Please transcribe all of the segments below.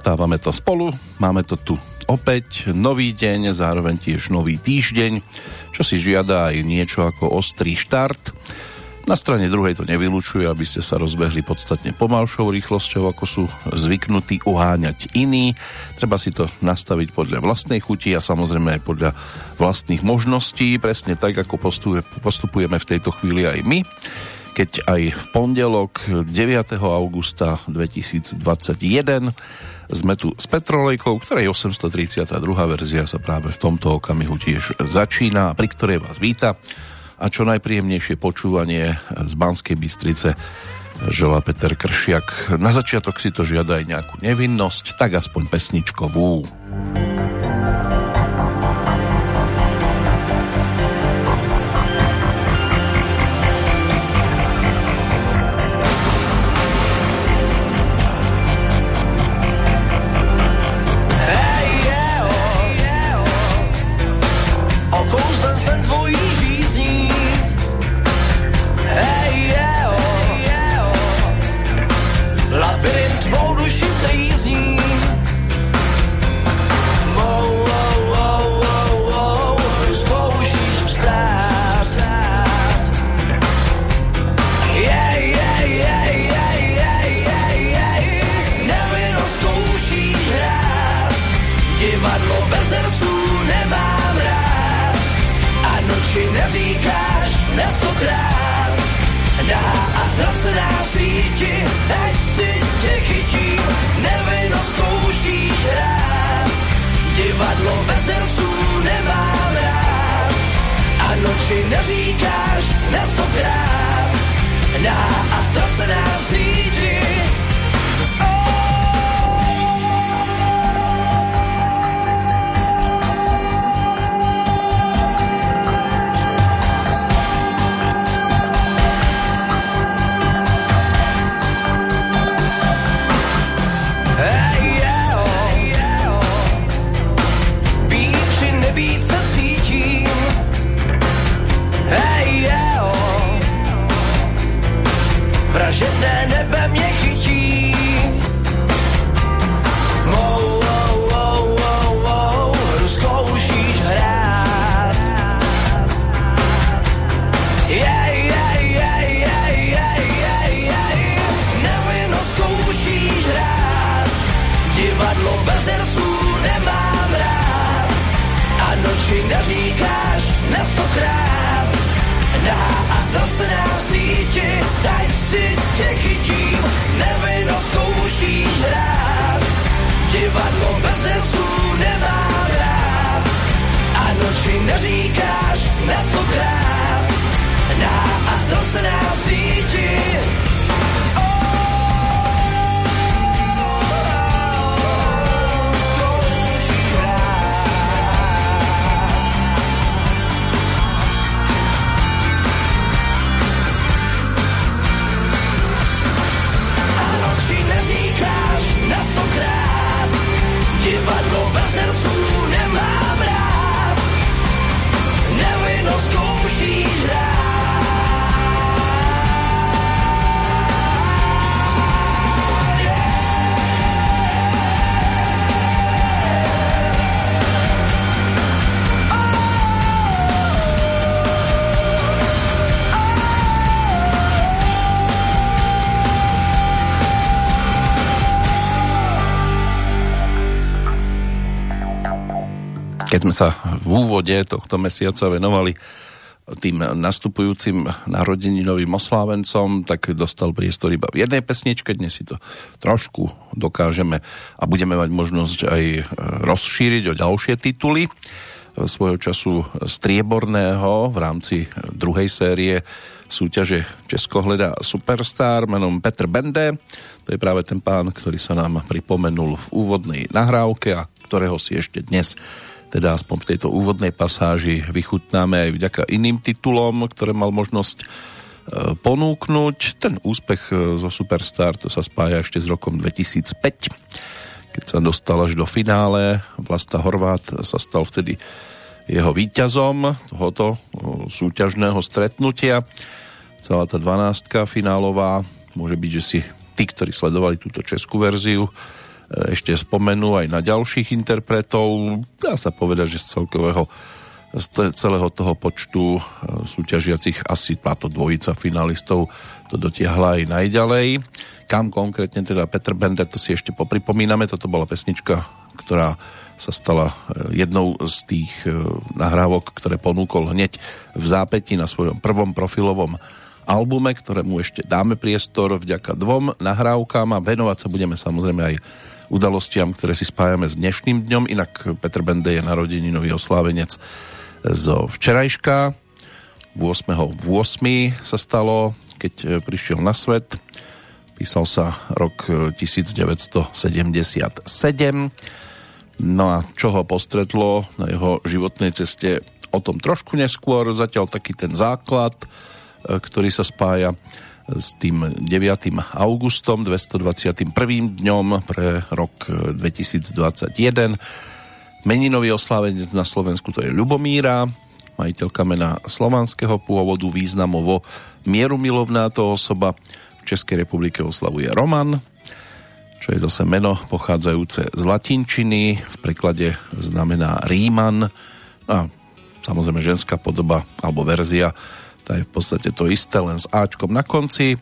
ohmatávame to spolu, máme to tu opäť nový deň, zároveň tiež nový týždeň, čo si žiada aj niečo ako ostrý štart. Na strane druhej to nevylučuje, aby ste sa rozbehli podstatne pomalšou rýchlosťou, ako sú zvyknutí uháňať iní. Treba si to nastaviť podľa vlastnej chuti a samozrejme aj podľa vlastných možností, presne tak, ako postupujeme v tejto chvíli aj my keď aj v pondelok 9. augusta 2021 sme tu s Petrolejkou, ktorej 832. verzia sa práve v tomto okamihu tiež začína, pri ktorej vás víta a čo najpríjemnejšie počúvanie z Banskej Bystrice želá Peter Kršiak. Na začiatok si to žiada aj nejakú nevinnosť, tak aspoň pesničkovú. Keď úvode tohto mesiaca venovali tým nastupujúcim narodeninovým oslávencom, tak dostal priestor iba v jednej pesničke, dnes si to trošku dokážeme a budeme mať možnosť aj e, rozšíriť o ďalšie tituly svojho času strieborného v rámci druhej série súťaže Česko hledá Superstar menom Petr Bende. To je práve ten pán, ktorý sa nám pripomenul v úvodnej nahrávke a ktorého si ešte dnes teda aspoň v tejto úvodnej pasáži vychutnáme aj vďaka iným titulom, ktoré mal možnosť e, ponúknuť. Ten úspech e, zo Superstar to sa spája ešte s rokom 2005, keď sa dostal až do finále. Vlasta Horvát sa stal vtedy jeho víťazom tohoto e, súťažného stretnutia. Celá tá dvanástka finálová môže byť, že si tí, ktorí sledovali túto českú verziu, ešte spomenú aj na ďalších interpretov. Dá sa povedať, že z celkového z celého toho počtu e, súťažiacich asi táto dvojica finalistov to dotiahla aj najďalej. Kam konkrétne teda Petr Bender, to si ešte popripomíname, toto bola pesnička, ktorá sa stala e, jednou z tých e, nahrávok, ktoré ponúkol hneď v zápäti na svojom prvom profilovom albume, ktorému ešte dáme priestor vďaka dvom nahrávkám a venovať sa budeme samozrejme aj udalostiam, ktoré si spájame s dnešným dňom. Inak Petr Bende je narodeninový oslávenec zo včerajška. 8. v 8. sa stalo, keď e, prišiel na svet. Písal sa rok 1977. E, no a čo ho postretlo na jeho životnej ceste, o tom trošku neskôr. Zatiaľ taký ten základ, e, ktorý sa spája s tým 9. augustom, 221. dňom pre rok 2021 Meninový oslávenec na Slovensku to je Ľubomíra, majiteľka mena slovanského pôvodu, významovo mierumilovná to osoba. V Českej republike oslavuje Roman, čo je zase meno pochádzajúce z latinčiny, v preklade znamená Ríman a samozrejme ženská podoba alebo verzia, tá je v podstate to isté, len s Ačkom na konci.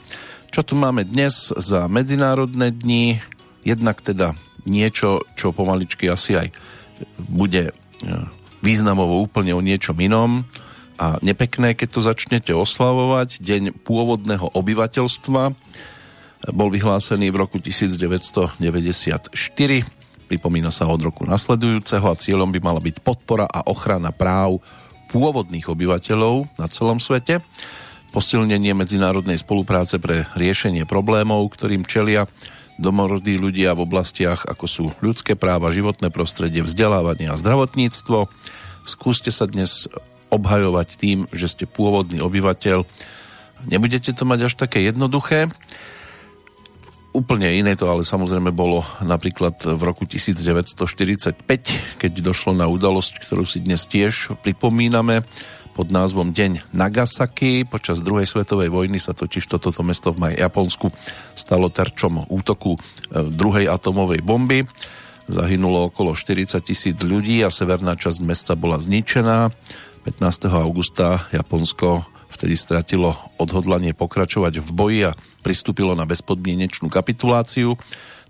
Čo tu máme dnes za medzinárodné dni? Jednak teda niečo, čo pomaličky asi aj bude e, významovo úplne o niečom inom a nepekné, keď to začnete oslavovať. Deň pôvodného obyvateľstva bol vyhlásený v roku 1994. Pripomína sa od roku nasledujúceho a cieľom by mala byť podpora a ochrana práv pôvodných obyvateľov na celom svete, posilnenie medzinárodnej spolupráce pre riešenie problémov, ktorým čelia domorodí ľudia v oblastiach, ako sú ľudské práva, životné prostredie, vzdelávanie a zdravotníctvo. Skúste sa dnes obhajovať tým, že ste pôvodný obyvateľ. Nebudete to mať až také jednoduché. Úplne iné to ale samozrejme bolo napríklad v roku 1945, keď došlo na udalosť, ktorú si dnes tiež pripomíname pod názvom Deň Nagasaki. Počas druhej svetovej vojny sa totiž toto mesto v Japonsku stalo terčom útoku e, druhej atomovej bomby. Zahynulo okolo 40 tisíc ľudí a severná časť mesta bola zničená. 15. augusta Japonsko vtedy stratilo odhodlanie pokračovať v boji a pristúpilo na bezpodmienečnú kapituláciu.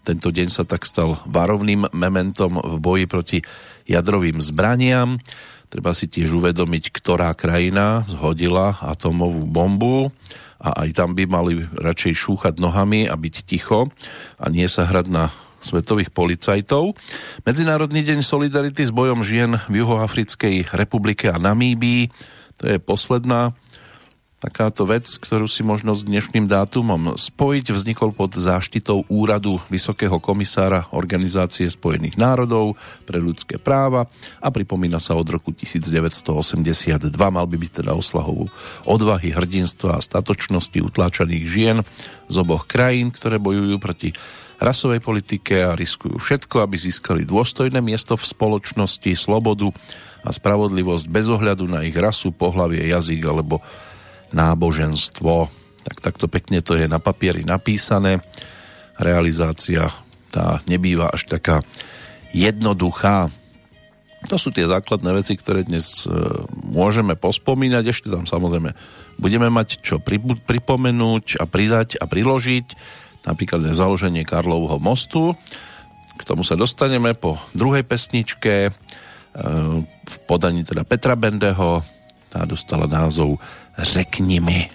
Tento deň sa tak stal varovným mementom v boji proti jadrovým zbraniam. Treba si tiež uvedomiť, ktorá krajina zhodila atomovú bombu a aj tam by mali radšej šúchať nohami a byť ticho a nie sa hrať na svetových policajtov. Medzinárodný deň solidarity s bojom žien v Juhoafrickej republike a Namíbii. To je posledná takáto vec, ktorú si možno s dnešným dátumom spojiť, vznikol pod záštitou úradu Vysokého komisára Organizácie spojených národov pre ľudské práva a pripomína sa od roku 1982. Mal by byť teda oslavou odvahy, hrdinstva a statočnosti utláčaných žien z oboch krajín, ktoré bojujú proti rasovej politike a riskujú všetko, aby získali dôstojné miesto v spoločnosti, slobodu a spravodlivosť bez ohľadu na ich rasu, pohlavie, jazyk alebo náboženstvo. Tak takto pekne to je na papieri napísané. Realizácia tá nebýva až taká jednoduchá. To sú tie základné veci, ktoré dnes e, môžeme pospomínať. Ešte tam samozrejme budeme mať čo pripomenúť a pridať a priložiť. Napríklad založenie Karlovho mostu. K tomu sa dostaneme po druhej pesničke e, v podaní teda Petra Bendeho. Tá dostala názov řekni mi.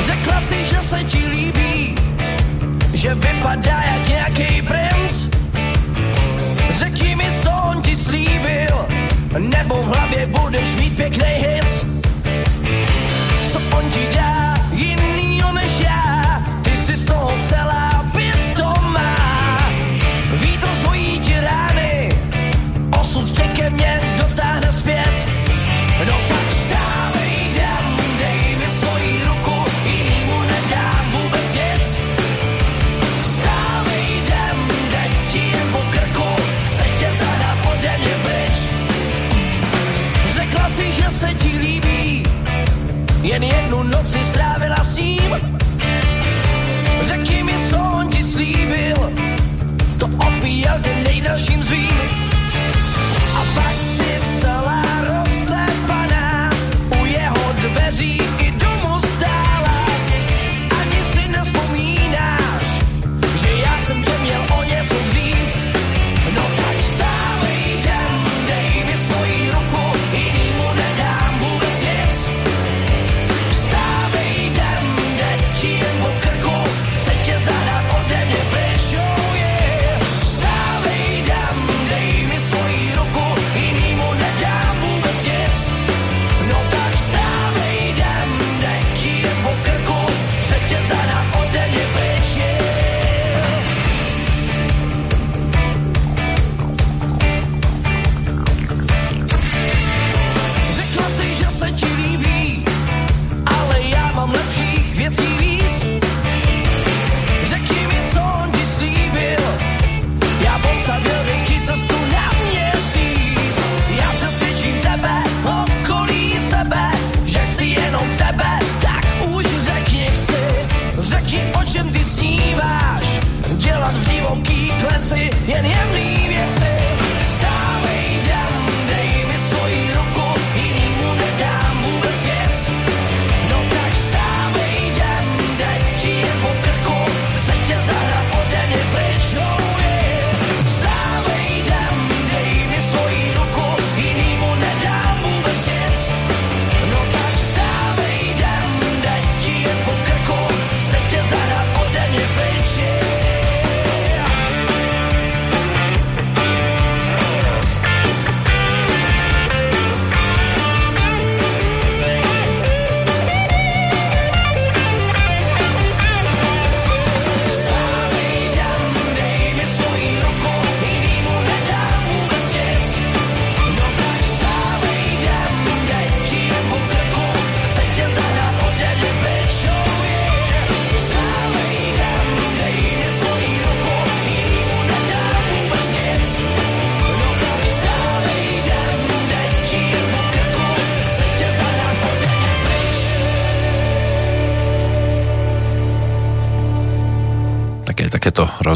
Řekla si, že se ti líbí, že vypadá jak nějaký princ. Řekni mi, co on ti slíbil, nebo v hlavě budeš mít pěkný hit. Jen jednu noci strávila s ním. Řekni mi, co on ti slíbil, to opíjel tě nejdražším zvím.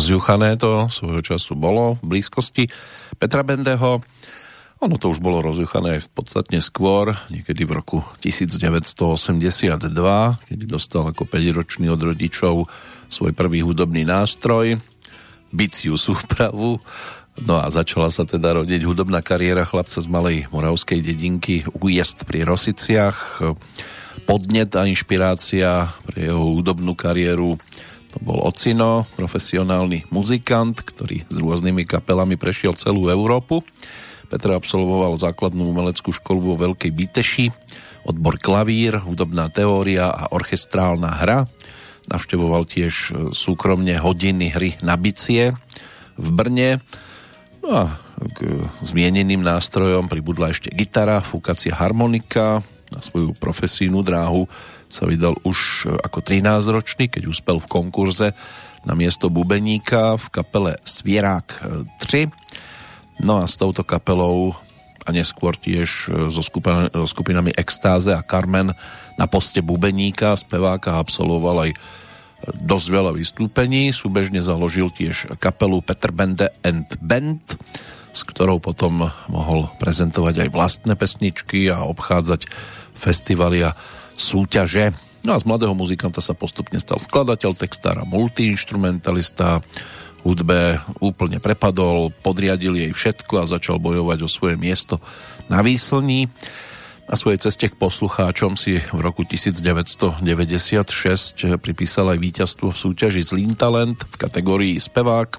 Rozjuchané to svojho času bolo v blízkosti Petra Bendeho. Ono to už bolo rozjuchané aj podstatne skôr, niekedy v roku 1982, kedy dostal ako 5-ročný od rodičov svoj prvý hudobný nástroj, biciu súpravu. No a začala sa teda rodiť hudobná kariéra chlapca z malej moravskej dedinky Újezd pri Rosiciach. Podnet a inšpirácia pre jeho hudobnú kariéru to bol Ocino, profesionálny muzikant, ktorý s rôznymi kapelami prešiel celú Európu. Petr absolvoval základnú umeleckú školu vo Veľkej Bíteši, odbor klavír, hudobná teória a orchestrálna hra. Navštevoval tiež súkromne hodiny hry na bicie v Brne. No a k zmieneným nástrojom pribudla ešte gitara, fúkacia harmonika. Na svoju profesijnú dráhu sa vydal už ako 13-ročný, keď uspel v konkurze na miesto bubeníka v kapele Svierák 3. No a s touto kapelou a neskôr tiež so, skupina, so skupinami Extáze a Carmen na poste bubeníka, speváka absolvoval aj dosť veľa vystúpení. Súbežne založil tiež kapelu Peter Bende and Band, s ktorou potom mohol prezentovať aj vlastné pesničky a obchádzať festivaly a súťaže. No a z mladého muzikanta sa postupne stal skladateľ, textár a multiinstrumentalista. Hudbe úplne prepadol, podriadil jej všetko a začal bojovať o svoje miesto na výslní. Na svojej ceste k poslucháčom si v roku 1996 pripísal aj víťazstvo v súťaži Zlín Talent v kategórii spevák.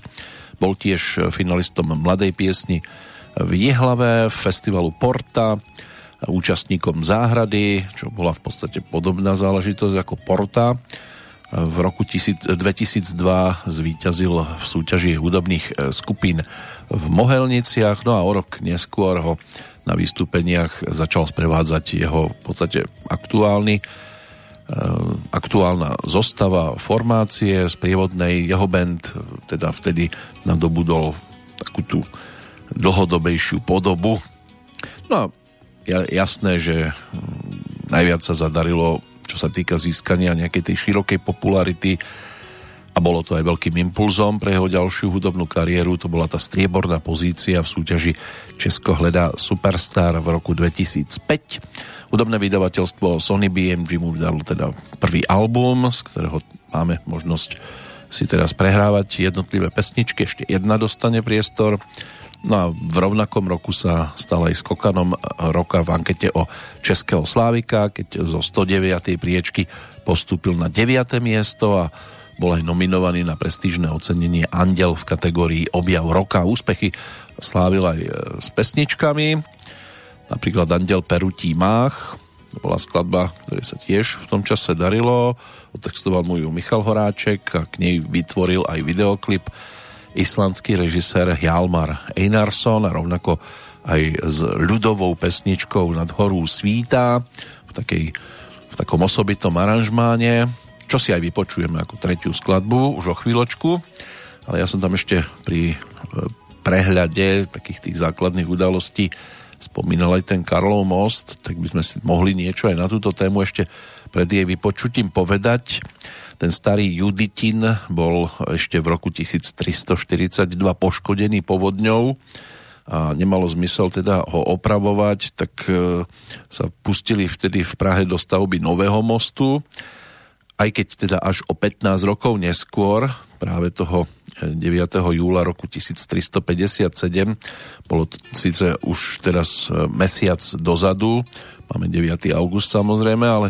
Bol tiež finalistom mladej piesni v Jihlave, festivalu Porta, účastníkom záhrady, čo bola v podstate podobná záležitosť ako Porta. V roku 2002 zvíťazil v súťaži hudobných skupín v Mohelniciach, no a o rok neskôr ho na vystúpeniach začal sprevádzať jeho v podstate aktuálny aktuálna zostava formácie z prievodnej jeho band teda vtedy nadobudol takú tú dlhodobejšiu podobu. No a jasné, že najviac sa zadarilo čo sa týka získania nejakej tej širokej popularity a bolo to aj veľkým impulzom pre jeho ďalšiu hudobnú kariéru. To bola tá strieborná pozícia v súťaži Česko hledá Superstar v roku 2005. Hudobné vydavateľstvo Sony BMG mu vydalo teda prvý album, z ktorého máme možnosť si teraz prehrávať jednotlivé pesničky. Ešte jedna dostane priestor. No a v rovnakom roku sa stal aj skokanom roka v ankete o Českého Slávika, keď zo 109. priečky postúpil na 9. miesto a bol aj nominovaný na prestížne ocenenie Andel v kategórii Objav roka. Úspechy slávil aj e, s pesničkami, napríklad Andel Perutí Mách, to bola skladba, ktoré sa tiež v tom čase darilo, otextoval mu ju Michal Horáček a k nej vytvoril aj videoklip islandský režisér Hjalmar Einarsson rovnako aj s ľudovou pesničkou Nad horú svíta v, takej, v takom osobitom aranžmáne. Čo si aj vypočujeme ako tretiu skladbu už o chvíľočku, ale ja som tam ešte pri e, prehľade takých tých základných udalostí spomínal aj ten Karlov most, tak by sme si mohli niečo aj na túto tému ešte pred jej vypočutím povedať. Ten starý Juditin bol ešte v roku 1342 poškodený povodňou a nemalo zmysel teda ho opravovať, tak e, sa pustili vtedy v Prahe do stavby nového mostu aj keď teda až o 15 rokov neskôr, práve toho 9. Eh, júla roku 1357, bolo to síce už teraz eh, mesiac dozadu, máme 9. august samozrejme, ale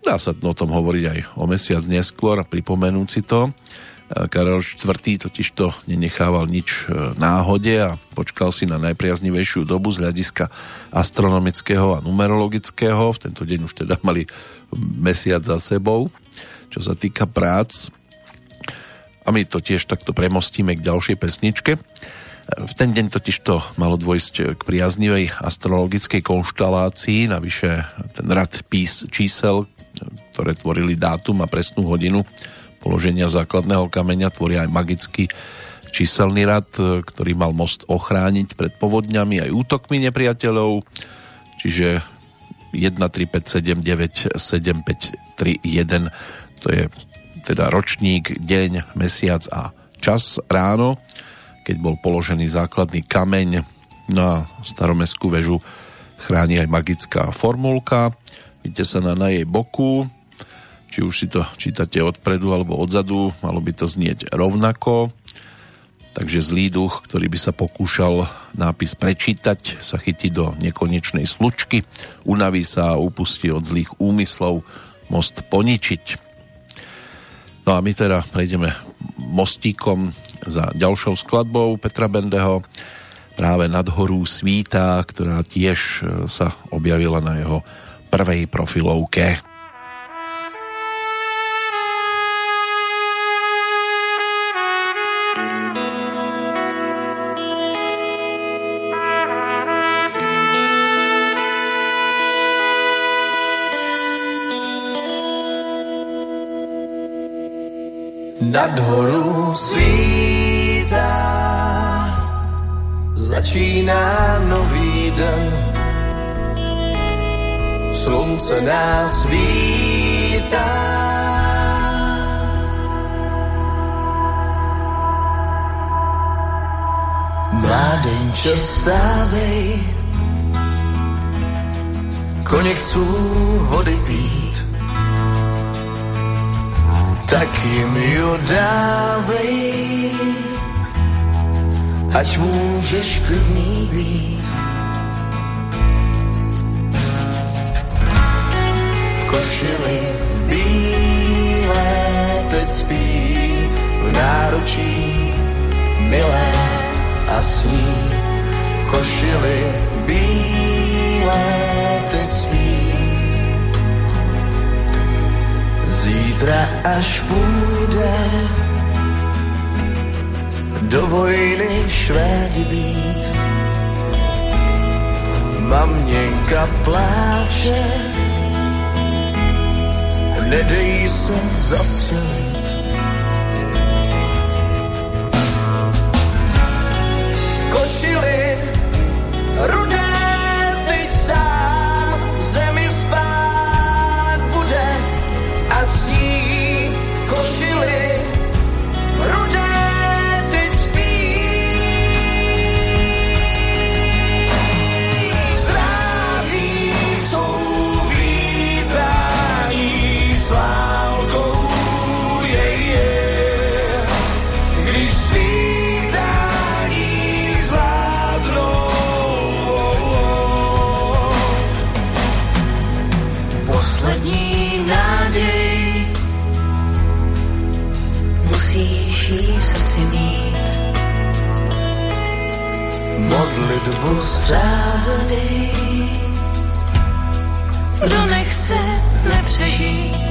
dá sa o tom hovoriť aj o mesiac neskôr, pripomenúť si to. Eh, Karel IV. totiž to nenechával nič náhode a počkal si na najpriaznivejšiu dobu z hľadiska astronomického a numerologického. V tento deň už teda mali mesiac za sebou, čo sa týka prác. A my to tiež takto premostíme k ďalšej pesničke. V ten deň totiž to malo dôjsť k priaznivej astrologickej konštalácii, navyše ten rad pís čísel, ktoré tvorili dátum a presnú hodinu položenia základného kameňa, tvoria aj magický číselný rad, ktorý mal most ochrániť pred povodňami aj útokmi nepriateľov, čiže 1, to je teda ročník, deň, mesiac a čas ráno, keď bol položený základný kameň na staromestskú väžu chráni aj magická formulka. Sa na, jej boku, či už si to čítate odpredu alebo odzadu, malo by to znieť rovnako. Takže zlý duch, ktorý by sa pokúšal nápis prečítať, sa chytí do nekonečnej slučky, unaví sa a upustí od zlých úmyslov most poničiť. No a my teda prejdeme mostíkom za ďalšou skladbou Petra Bendeho práve nad horú Svíta, ktorá tiež sa objavila na jeho prvej profilovke. nad horu svítá, začíná nový den. Slunce nás vítá. Mládenče vstávej, koně chcú vody pít tak jim ju dávej, ať můžeš klidný být. Košili bílé teď spí, v náručí milé a sní. V košili bílé teď spí, Zítra až půjde do vojny Švédi být. Maměnka pláče, nedej se zastřelit. V košili rudé teď sám zemi spát bude a sní v košili modlitbu střádej. Kdo nechce, nepřežít.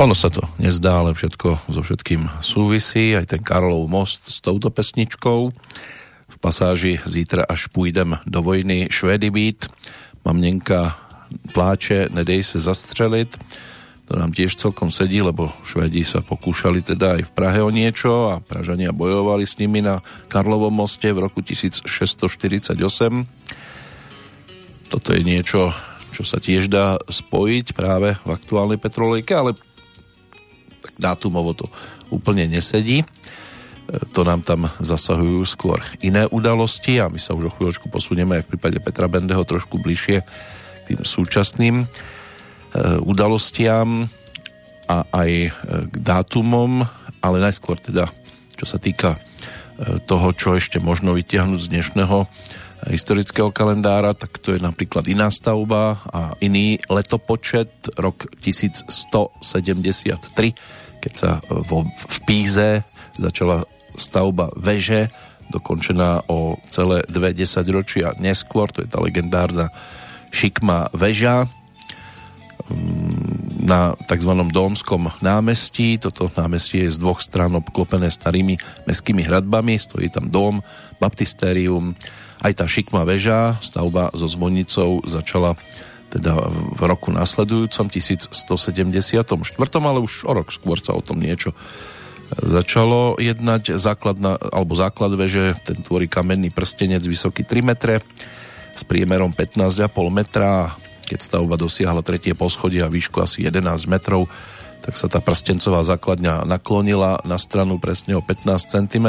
Ono sa to nezdá, ale všetko so všetkým súvisí. Aj ten Karlov most s touto pesničkou. V pasáži Zítra až půjdem do vojny Švédy být. Mamnenka pláče, nedej se zastřelit. To nám tiež celkom sedí, lebo Švédi sa pokúšali teda aj v Prahe o niečo a Pražania bojovali s nimi na Karlovom moste v roku 1648. Toto je niečo, čo sa tiež dá spojiť práve v aktuálnej petrolejke, ale dátumovo to úplne nesedí. E, To nám tam zasahujú skôr iné udalosti a my sa už o chvíľočku posunieme aj v prípade Petra Bendeho trošku bližšie k tým súčasným e, udalostiam a aj e, k dátumom, ale najskôr teda, čo sa týka toho, čo ešte možno vytiahnuť z dnešného historického kalendára, tak to je napríklad iná stavba a iný letopočet, rok 1173, keď sa vo, v Píze začala stavba veže, dokončená o celé dve desaťročia neskôr, to je tá legendárna šikma veža na tzv. Dómskom námestí. Toto námestie je z dvoch strán obklopené starými meskými hradbami, stojí tam dóm, baptistérium, aj tá šikma väža, stavba so zvonicou začala teda v roku nasledujúcom 1174, ale už o rok skôr sa o tom niečo začalo jednať. Základna, alebo základ veže, ten tvorí kamenný prstenec vysoký 3 metre s priemerom 15,5 metra. Keď stavba dosiahla tretie poschodie a výšku asi 11 metrov, tak sa tá prstencová základňa naklonila na stranu presne o 15 cm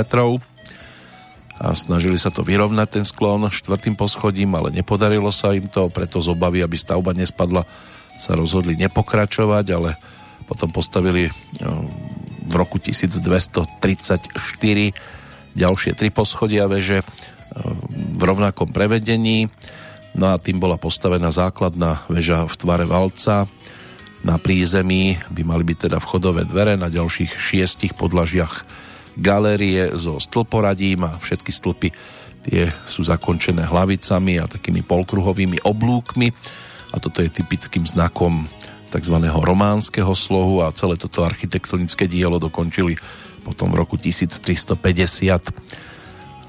a snažili sa to vyrovnať ten sklon štvrtým poschodím, ale nepodarilo sa im to, preto z obavy, aby stavba nespadla, sa rozhodli nepokračovať, ale potom postavili v roku 1234 ďalšie tri poschodia veže v rovnakom prevedení. No a tým bola postavená základná väža v tvare valca. Na prízemí by mali byť teda vchodové dvere, na ďalších šiestich podlažiach galérie so stĺporadím a všetky stĺpy tie sú zakončené hlavicami a takými polkruhovými oblúkmi a toto je typickým znakom tzv. románskeho slohu a celé toto architektonické dielo dokončili potom v roku 1350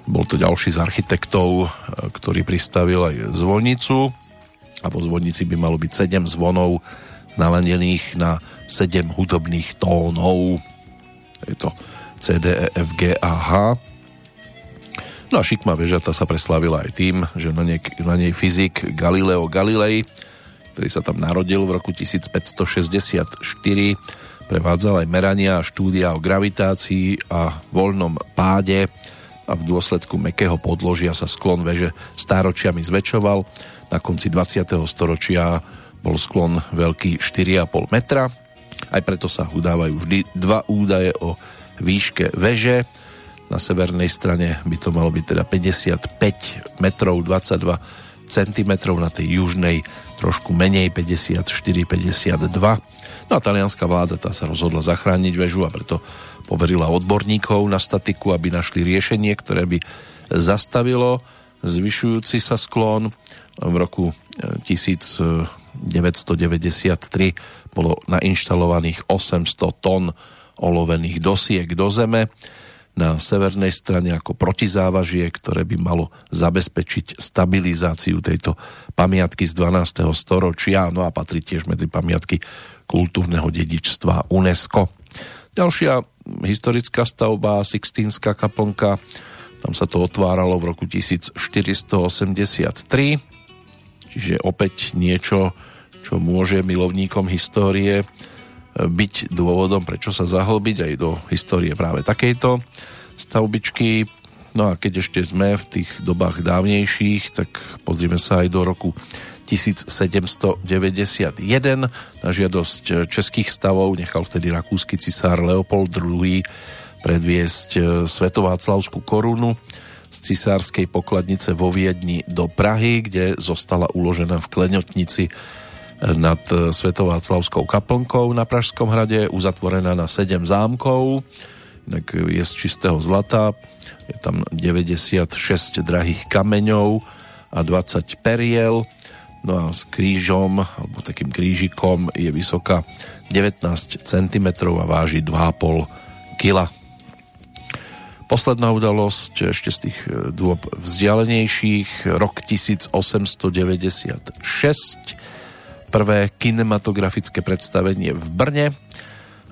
bol to ďalší z architektov, e, ktorý pristavil aj zvonicu a po zvonici by malo byť 7 zvonov naladených na 7 hudobných tónov. Je to C, D, E, F, G a H. No a šikma vežata sa preslavila aj tým, že na nej, na nej fyzik Galileo Galilei, ktorý sa tam narodil v roku 1564, prevádzal aj merania a štúdia o gravitácii a voľnom páde a v dôsledku mekého podložia sa sklon veže stáročiami zväčšoval. Na konci 20. storočia bol sklon veľký 4,5 metra. Aj preto sa udávajú vždy dva údaje o výške veže. Na severnej strane by to malo byť teda 55 metrov 22 cm, na tej južnej trošku menej 54-52. No a talianská vláda tá sa rozhodla zachrániť väžu a preto poverila odborníkov na statiku, aby našli riešenie, ktoré by zastavilo zvyšujúci sa sklon. V roku 1993 eh, bolo nainštalovaných 800 tón olovených dosiek do zeme na severnej strane ako protizávažie, ktoré by malo zabezpečiť stabilizáciu tejto pamiatky z 12. storočia, no a patrí tiež medzi pamiatky kultúrneho dedičstva UNESCO. Ďalšia historická stavba, Sixtínska kaplnka, tam sa to otváralo v roku 1483, čiže opäť niečo, čo môže milovníkom histórie byť dôvodom, prečo sa zahlbiť aj do histórie práve takejto stavbičky. No a keď ešte sme v tých dobách dávnejších, tak pozrieme sa aj do roku 1791. Na žiadosť českých stavov nechal vtedy rakúsky cisár Leopold II predviesť e, Svetováclavskú korunu z cisárskej pokladnice vo Viedni do Prahy, kde zostala uložená v klenotnici nad e, Svetováclavskou kaplnkou na Pražskom hrade, uzatvorená na 7 zámkov, tak je z čistého zlata, je tam 96 drahých kameňov a 20 periel, No a s krížom, alebo takým krížikom je vysoká 19 cm a váži 2,5 kg. Posledná udalosť ešte z tých e, dôb vzdialenejších, rok 1896, prvé kinematografické predstavenie v Brne,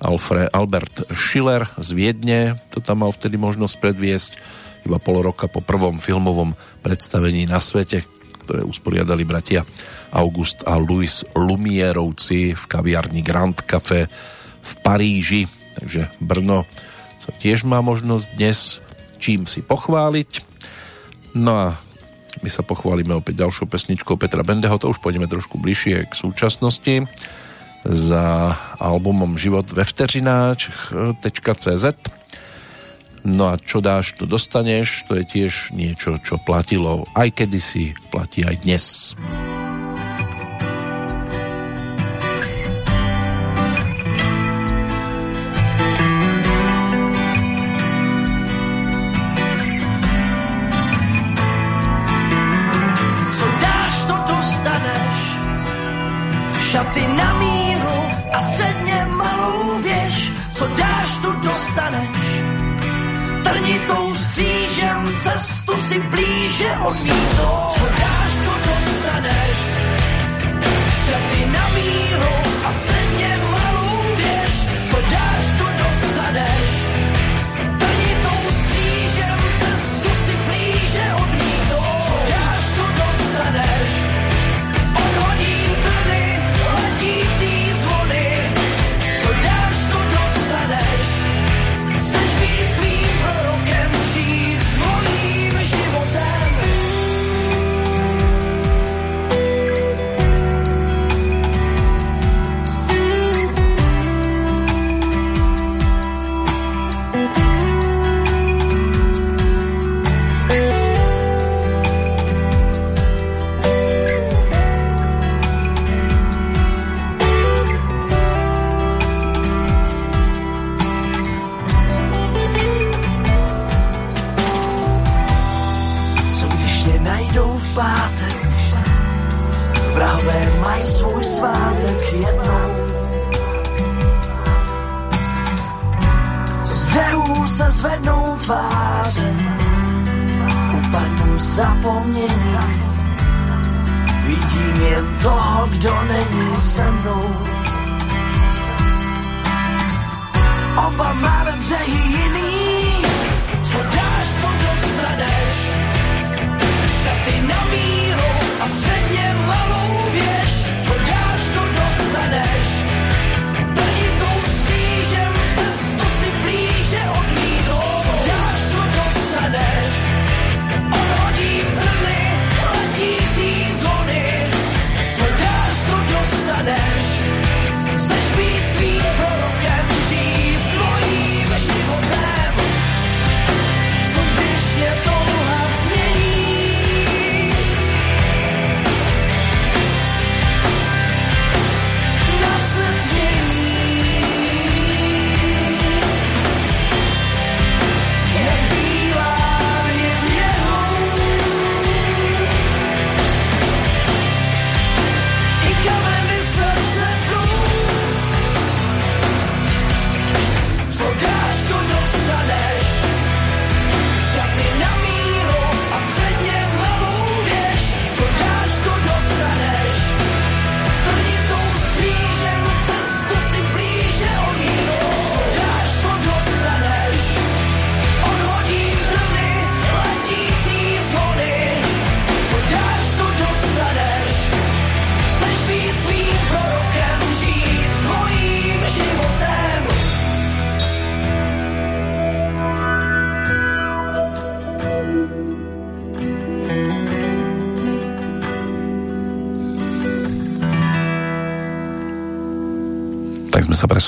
Alfred Albert Schiller z Viedne, to tam mal vtedy možnosť predviesť iba pol roka po prvom filmovom predstavení na svete, ktoré usporiadali bratia August a Louis Lumierovci v kaviarni Grand Café v Paríži. Takže Brno sa tiež má možnosť dnes čím si pochváliť. No a my sa pochválime opäť ďalšou pesničkou Petra Bendeho, to už pôjdeme trošku bližšie k súčasnosti za albumom Život ve vteřináč.cz No a čo dáš, to dostaneš, to je tiež niečo, čo platilo aj kedysi, platí aj dnes. Co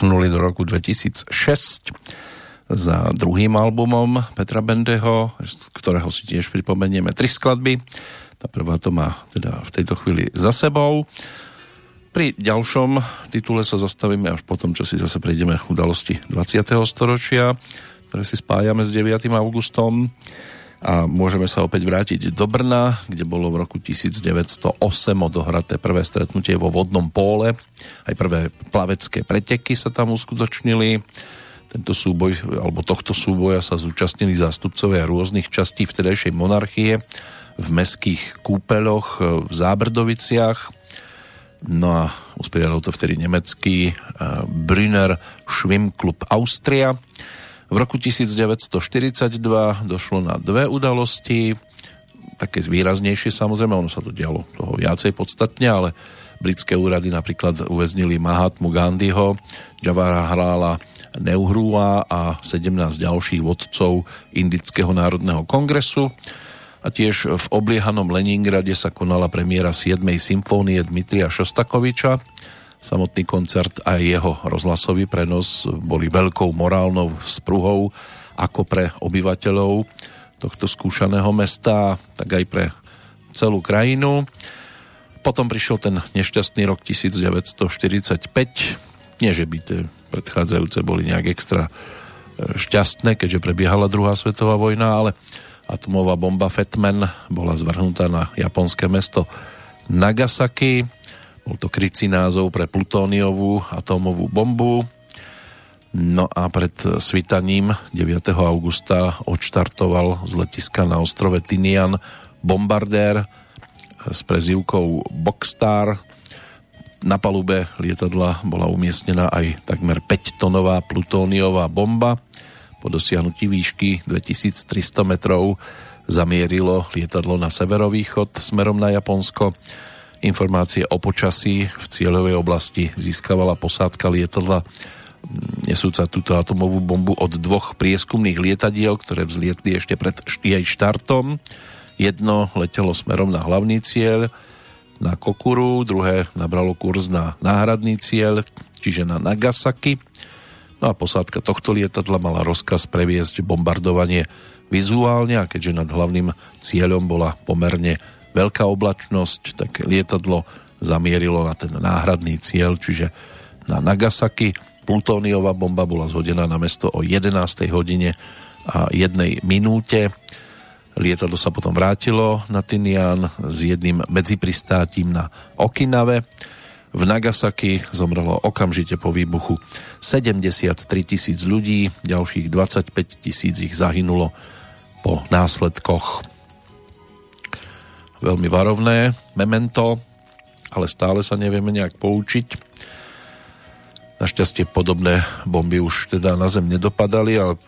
presunuli do roku 2006 za druhým albumom Petra Bendeho, ktorého si tiež pripomenieme tri skladby. Tá prvá to má teda v tejto chvíli za sebou. Pri ďalšom titule sa zastavíme až potom, čo si zase prejdeme udalosti 20. storočia, ktoré si spájame s 9. augustom a môžeme sa opäť vrátiť do Brna, kde bolo v roku 1908 odohraté prvé stretnutie vo vodnom póle. Aj prvé plavecké preteky sa tam uskutočnili. Tento súboj, alebo tohto súboja sa zúčastnili zástupcovia rôznych častí vtedajšej monarchie v meských kúpeľoch v Zábrdoviciach. No a usporiadal to vtedy nemecký uh, Brünner Schwimmklub Austria. V roku 1942 došlo na dve udalosti, také zvýraznejšie samozrejme, ono sa to dialo toho viacej podstatne, ale britské úrady napríklad uväznili Mahatmu Gandhiho, Javara Hrála Neuhrua a 17 ďalších vodcov Indického národného kongresu. A tiež v obliehanom Leningrade sa konala premiéra 7. symfónie Dmitria Šostakoviča, Samotný koncert a jeho rozhlasový prenos boli veľkou morálnou spruhou ako pre obyvateľov tohto skúšaného mesta, tak aj pre celú krajinu. Potom prišiel ten nešťastný rok 1945. Nie, že by tie predchádzajúce boli nejak extra šťastné, keďže prebiehala druhá svetová vojna, ale atomová bomba Fetman bola zvrhnutá na japonské mesto Nagasaki bol to krycí názov pre plutóniovú atómovú bombu. No a pred svitaním 9. augusta odštartoval z letiska na ostrove Tinian bombardér s prezývkou Boxstar. Na palube lietadla bola umiestnená aj takmer 5-tonová plutóniová bomba. Po dosiahnutí výšky 2300 metrov zamierilo lietadlo na severovýchod smerom na Japonsko Informácie o počasí v cieľovej oblasti získavala posádka lietadla nesúca túto atomovú bombu od dvoch prieskumných lietadiel, ktoré vzlietli ešte pred jej štartom. Jedno letelo smerom na hlavný cieľ, na Kokuru, druhé nabralo kurz na náhradný cieľ, čiže na Nagasaki. No a posádka tohto lietadla mala rozkaz previesť bombardovanie vizuálne a keďže nad hlavným cieľom bola pomerne veľká oblačnosť, tak lietadlo zamierilo na ten náhradný cieľ, čiže na Nagasaki. Plutóniová bomba bola zhodená na mesto o 11. hodine a jednej minúte. Lietadlo sa potom vrátilo na Tinian s jedným medzipristátim na Okinave. V Nagasaki zomrelo okamžite po výbuchu 73 tisíc ľudí, ďalších 25 tisíc ich zahynulo po následkoch. Veľmi varovné memento, ale stále sa nevieme nejak poučiť. Našťastie podobné bomby už teda na zem nedopadali, ale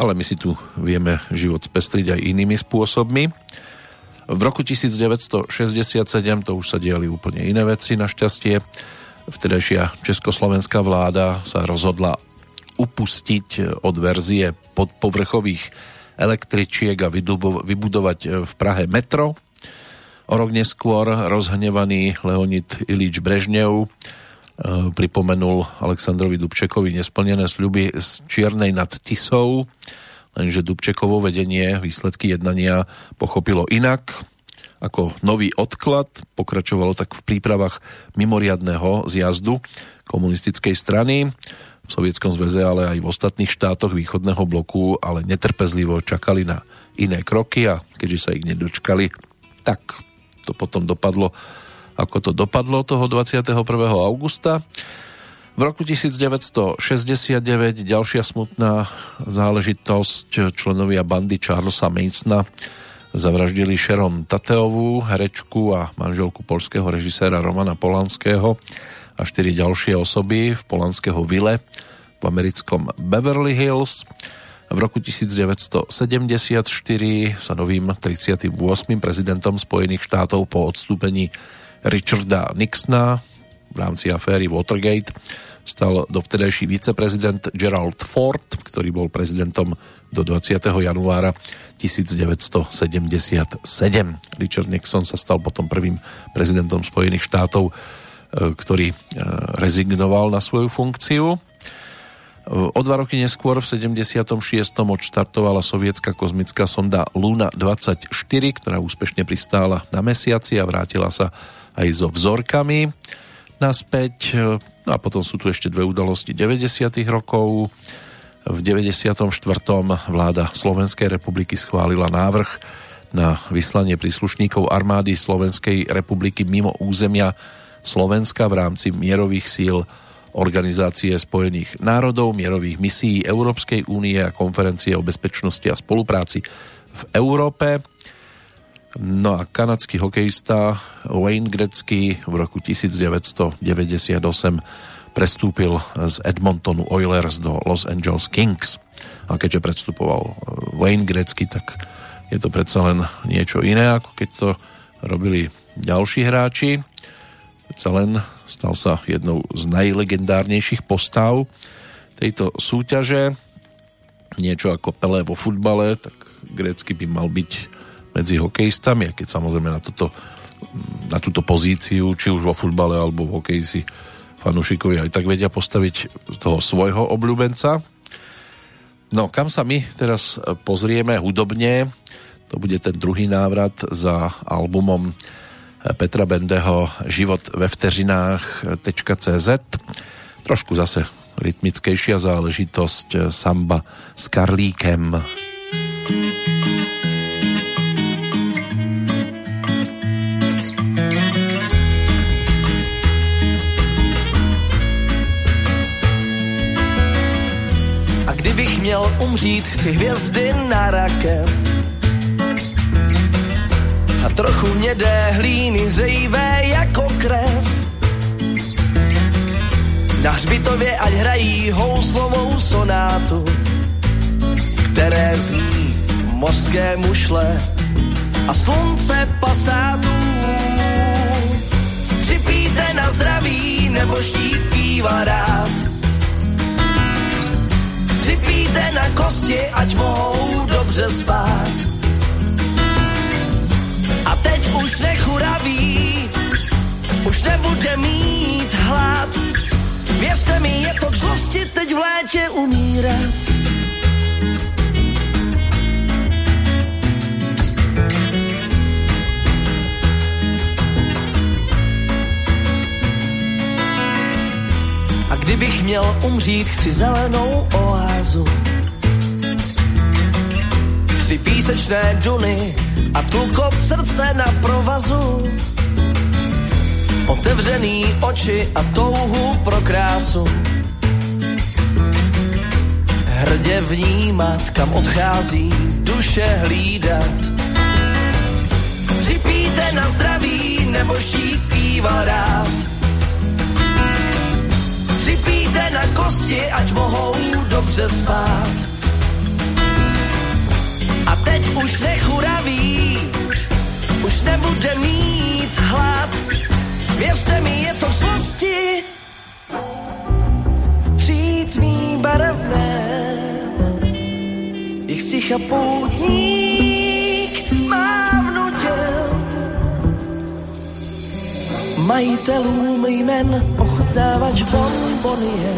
ale my si tu vieme život spestriť aj inými spôsobmi. V roku 1967 to už sa diali úplne iné veci našťastie. Vtedajšia československá vláda sa rozhodla upustiť od verzie podpovrchových električiek a vybudovať v Prahe metro. O rok neskôr rozhnevaný Leonid Ilič Brežnev Eh, pripomenul Aleksandrovi Dubčekovi nesplnené sľuby z Čiernej nad Tisou, lenže Dubčekovo vedenie výsledky jednania pochopilo inak ako nový odklad. Pokračovalo tak v prípravách mimoriadného zjazdu komunistickej strany v Sovietskom zväze, ale aj v ostatných štátoch východného bloku, ale netrpezlivo čakali na iné kroky a keďže sa ich nedočkali, tak to potom dopadlo ako to dopadlo toho 21. augusta. V roku 1969 ďalšia smutná záležitosť členovia bandy Charlesa Masona zavraždili Sharon Tateovú, herečku a manželku polského režiséra Romana Polanského a štyri ďalšie osoby v Polanského vile v americkom Beverly Hills. V roku 1974 sa novým 38. prezidentom Spojených štátov po odstúpení Richarda Nixona v rámci aféry Watergate stal dovtedajší viceprezident Gerald Ford, ktorý bol prezidentom do 20. januára 1977. Richard Nixon sa stal potom prvým prezidentom Spojených štátov, e, ktorý e, rezignoval na svoju funkciu. O dva roky neskôr v 76. odštartovala sovietská kozmická sonda Luna 24, ktorá úspešne pristála na mesiaci a vrátila sa aj so vzorkami naspäť. No a potom sú tu ešte dve udalosti 90. rokov. V 94. vláda Slovenskej republiky schválila návrh na vyslanie príslušníkov armády Slovenskej republiky mimo územia Slovenska v rámci mierových síl Organizácie spojených národov, mierových misií Európskej únie a konferencie o bezpečnosti a spolupráci v Európe. No a kanadský hokejista Wayne Gretzky v roku 1998 prestúpil z Edmontonu Oilers do Los Angeles Kings. A keďže predstupoval eh, Wayne Gretzky, tak je to predsa len niečo iné, ako keď to robili ďalší hráči. Predsa len stal sa jednou z najlegendárnejších postav tejto súťaže. Niečo ako Pelé vo futbale, tak Grecky by mal byť medzi hokejistami, keď samozrejme na, toto, na túto pozíciu, či už vo futbale alebo v hokeji si fanúšikovia aj tak vedia postaviť toho svojho obľúbenca. No, kam sa my teraz pozrieme hudobne, to bude ten druhý návrat za albumom Petra Bendeho Život ve vteřinách.cz Trošku zase rytmickejšia záležitosť samba s Karlíkem. Kdybych měl umřít, chci hvězdy na rakev. A trochu mědé hlíny zejvé jako krev. Na hřbitově ať hrají houslovou sonátu, které zní mořské mušle a slunce pasátů. Připíte na zdraví nebo štít píva rád Připíte na kosti, ať mohou dobře spát. Už nebude mít hlad. Věřte mi, je to k zlosti teď v létě umírat. Kdybych měl umřít, chci zelenou oázu. Tři písečné duny a tlukot srdce na provazu. Otevřený oči a touhu pro krásu. Hrdě vnímat, kam odchází duše hlídat. Připíte na zdraví, nebo štík píval rád. Připíte na kosti, ať mohou dobře spát. A teď už nechuraví, už nebude mít hlad. Věřte mi, je to k zlosti, v přítmí barevném. Ich sticha poutník má vnutěl. Majitelům jmen ochutnávač bonbonie.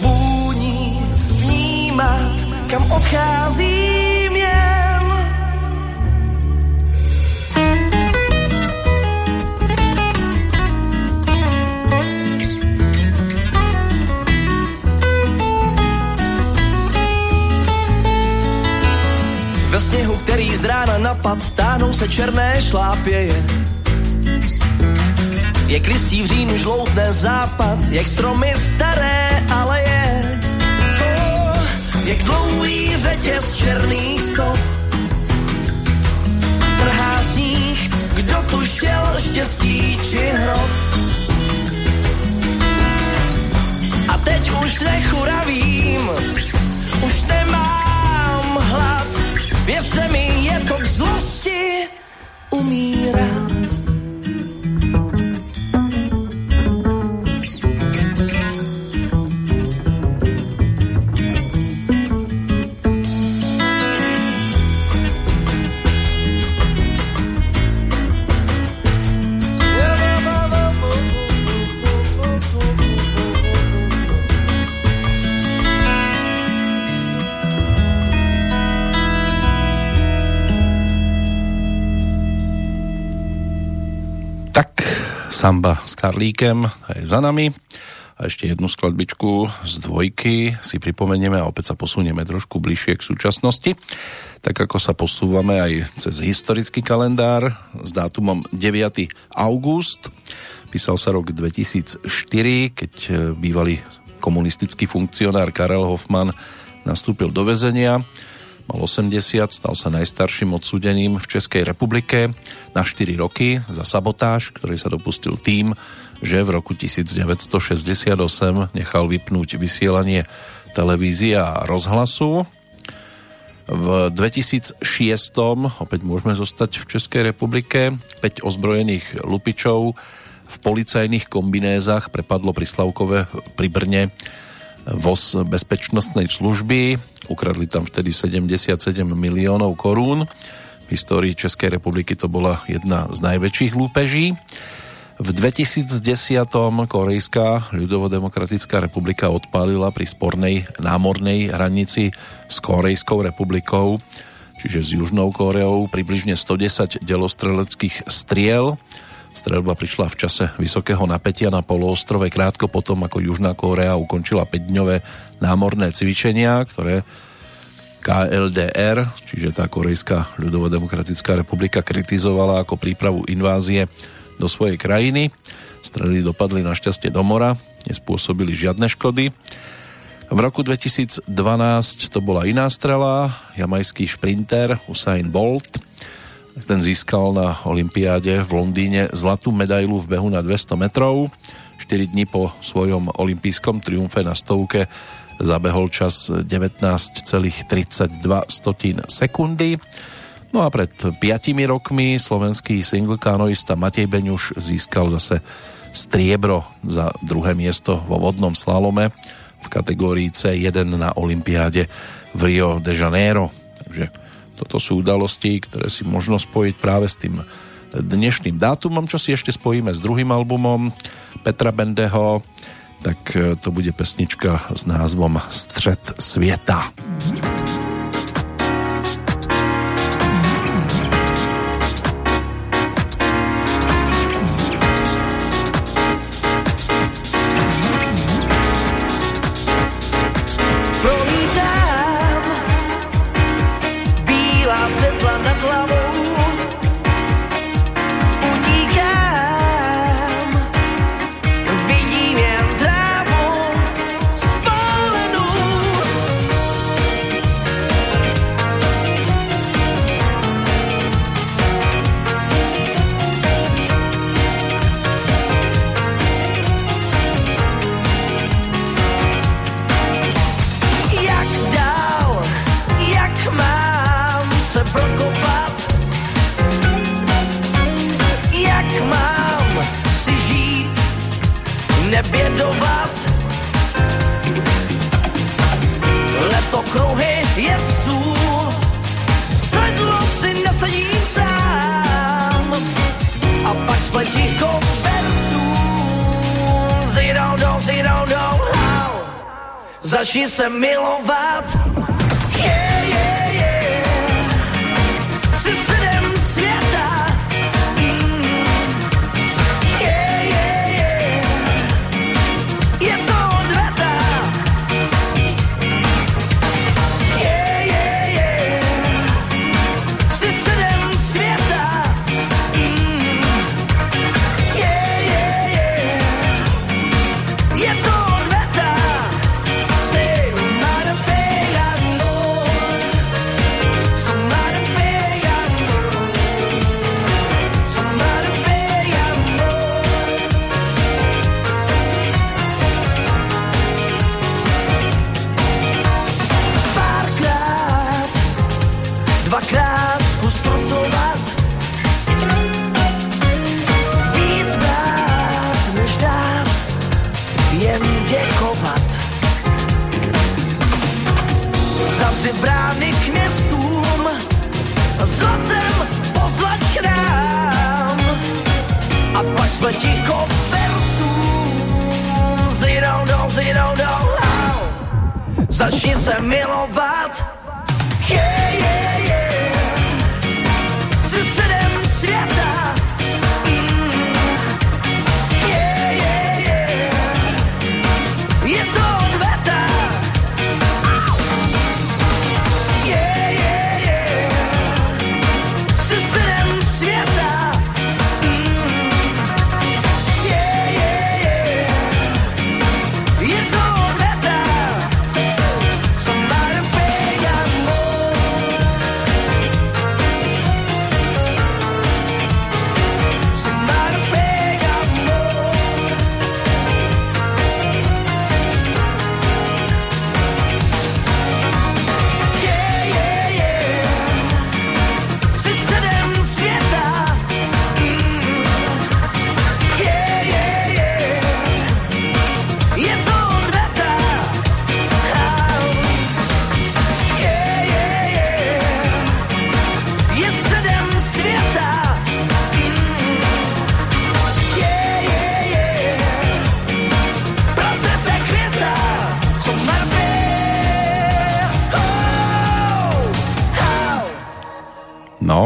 Vůní vnímat, kam odcházím jen. Sněhu, který z rána napad, táhnou se černé šlápěje. Jak listí v říjnu žloutne západ, jak stromy staré aleje. Oh, jak dlouhý řetěz černých stop. Trhá sníh, kdo tu šel, štěstí či hrob. A teď už nechuravím, už hlad. Věřte mi, je to k zlosti umírat. Samba s Karlíkem aj za nami. A ešte jednu skladbičku z dvojky si pripomenieme a opäť sa posunieme trošku bližšie k súčasnosti. Tak ako sa posúvame aj cez historický kalendár s dátumom 9. august. Písal sa rok 2004, keď bývalý komunistický funkcionár Karel Hoffman nastúpil do väzenia mal 80, stal sa najstarším odsúdeným v Českej republike na 4 roky za sabotáž, ktorý sa dopustil tým, že v roku 1968 nechal vypnúť vysielanie televízie a rozhlasu. V 2006 opäť môžeme zostať v Českej republike. 5 ozbrojených lupičov v policajných kombinézach prepadlo pri Slavkove pri Brne voz bezpečnostnej služby. Ukradli tam vtedy 77 miliónov korún. V histórii Českej republiky to bola jedna z najväčších lúpeží. V 2010. Korejská ľudovodemokratická republika odpálila pri spornej námornej hranici s Korejskou republikou, čiže s Južnou Koreou, približne 110 delostreleckých striel Strelba prišla v čase vysokého napätia na poloostrove krátko potom, ako Južná Kórea ukončila 5-dňové námorné cvičenia, ktoré KLDR, čiže tá Korejská ľudovodemokratická republika, kritizovala ako prípravu invázie do svojej krajiny. Strely dopadli našťastie do mora, nespôsobili žiadne škody. V roku 2012 to bola iná strela, jamajský šprinter Usain Bolt ten získal na Olympiáde v Londýne zlatú medailu v behu na 200 metrov. 4 dní po svojom olympijskom triumfe na stovke zabehol čas 19,32 sekundy. No a pred 5 rokmi slovenský singlekanoista Matej Beňuš získal zase striebro za druhé miesto vo vodnom slalome v kategórii C1 na Olympiáde v Rio de Janeiro. Takže toto sú udalosti, ktoré si možno spojiť práve s tým dnešným dátumom, čo si ešte spojíme s druhým albumom Petra Bendeho, tak e, to bude pesnička s názvom Střed sveta. nebědovat.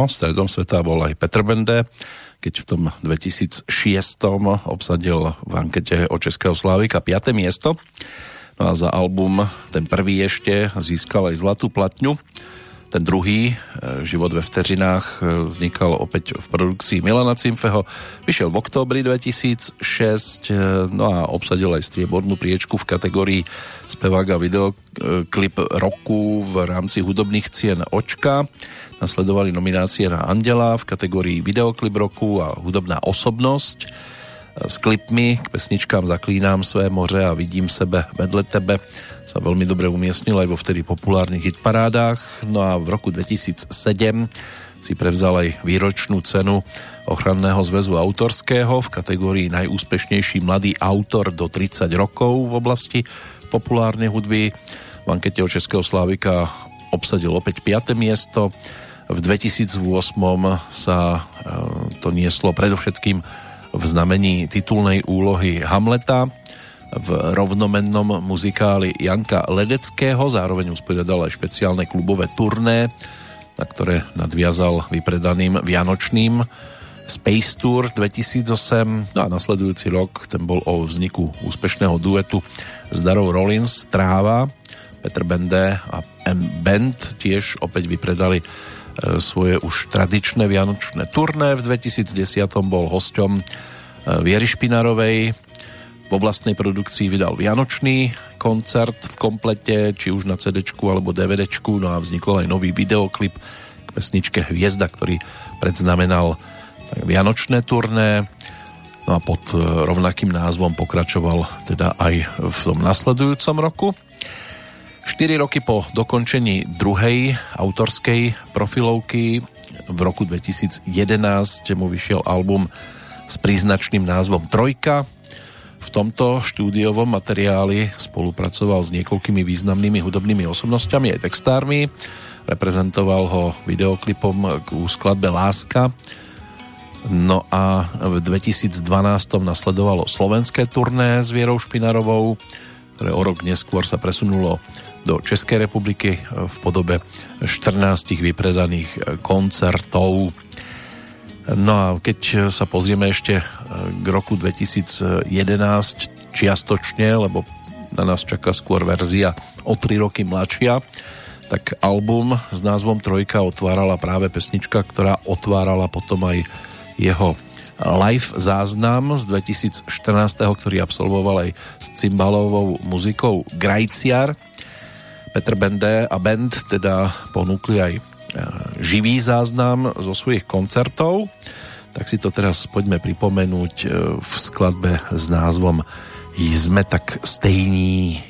No, stredom sveta bol aj Petr Bende, keď v tom 2006 obsadil v ankete o Českého Slávika 5. miesto. No a za album, ten prvý ešte, získal aj zlatú platňu. Ten druhý, e, Život ve vteřinách, e, vznikal opäť v produkcii Milana Cimfeho. Vyšiel v októbri 2006, e, no a obsadil aj striebornú priečku v kategórii spevák a videoklip roku v rámci hudobných cien Očka. Nasledovali nominácie na Andela v kategórii videoklip roku a hudobná osobnosť s klipmi k pesničkám Zaklínám své moře a Vidím sebe vedle tebe sa veľmi dobre umiestnil aj vo vtedy populárnych hitparádách. No a v roku 2007 si prevzal aj výročnú cenu ochranného zväzu autorského v kategórii najúspešnejší mladý autor do 30 rokov v oblasti populárnej hudby. V ankete o Českého Slávika obsadil opäť 5. miesto. V 2008 sa e, to nieslo predovšetkým v znamení titulnej úlohy Hamleta v rovnomennom muzikáli Janka Ledeckého, zároveň usporiadal aj špeciálne klubové turné, na ktoré nadviazal vypredaným vianočným Space Tour 2008 no a nasledujúci rok ten bol o vzniku úspešného duetu s Darou Rollins Tráva Petr Bende a M. Band tiež opäť vypredali svoje už tradičné vianočné turné. V 2010 bol hosťom e, Viery Špinarovej. Vo vlastnej produkcii vydal vianočný koncert v komplete, či už na CD alebo DVD, no a vznikol aj nový videoklip k pesničke Hviezda, ktorý predznamenal vianočné turné. No a pod e, rovnakým názvom pokračoval teda aj v tom nasledujúcom roku. 4 roky po dokončení druhej autorskej profilovky v roku 2011 mu vyšiel album s príznačným názvom Trojka. V tomto štúdiovom materiáli spolupracoval s niekoľkými významnými hudobnými osobnosťami aj textármi. Reprezentoval ho videoklipom k skladbe Láska. No a v 2012 nasledovalo slovenské turné s Vierou Špinarovou, ktoré o rok neskôr sa presunulo do Českej republiky v podobe 14 vypredaných koncertov. No a keď sa pozrieme ešte k roku 2011 čiastočne, lebo na nás čaká skôr verzia o 3 roky mladšia, tak album s názvom Trojka otvárala práve pesnička, ktorá otvárala potom aj jeho live záznam z 2014, ktorý absolvoval aj s cymbalovou muzikou Grajciar. Petr Bende a band teda ponúkli aj e, živý záznam zo svojich koncertov. Tak si to teraz poďme pripomenúť e, v skladbe s názvom Sme tak stejní.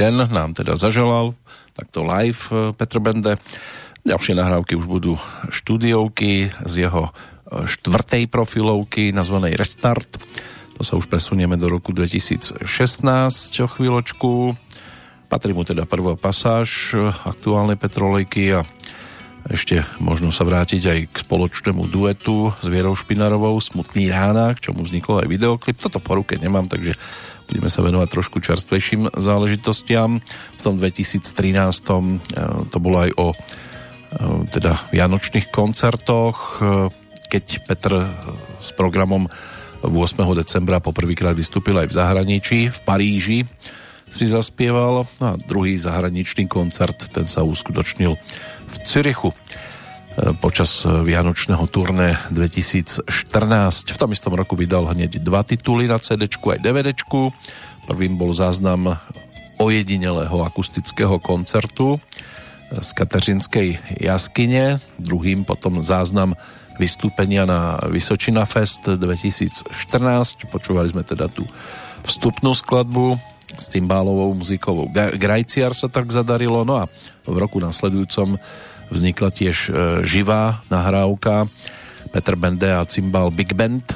Den, nám teda zaželal takto live e, Petr Bende. Ďalšie nahrávky už budú štúdiovky z jeho e, štvrtej profilovky nazvanej Restart. To sa už presunieme do roku 2016 o chvíľočku. Patrí mu teda prvá pasáž e, aktuálnej petrolejky a ešte možno sa vrátiť aj k spoločnému duetu s Vierou Špinarovou Smutný rána, k čomu vznikol aj videoklip. Toto po ruke nemám, takže budeme sa venovať trošku čerstvejším záležitostiam. V tom 2013 e, to bolo aj o e, teda vianočných koncertoch, e, keď Petr s programom 8. decembra poprvýkrát vystúpil aj v zahraničí, v Paríži si zaspieval no a druhý zahraničný koncert, ten sa uskutočnil v Cyrichu počas vianočného turné 2014. V tom istom roku vydal hneď dva tituly na CD aj DVD. Prvým bol záznam ojedinelého akustického koncertu z Kateřinskej jaskyne, druhým potom záznam vystúpenia na Vysočina Fest 2014. Počúvali sme teda tú vstupnú skladbu s cymbálovou muzikovou Grajciar sa tak zadarilo, no a v roku nasledujúcom vznikla tiež e, živá nahrávka Petr Bende a cymbal Big Band,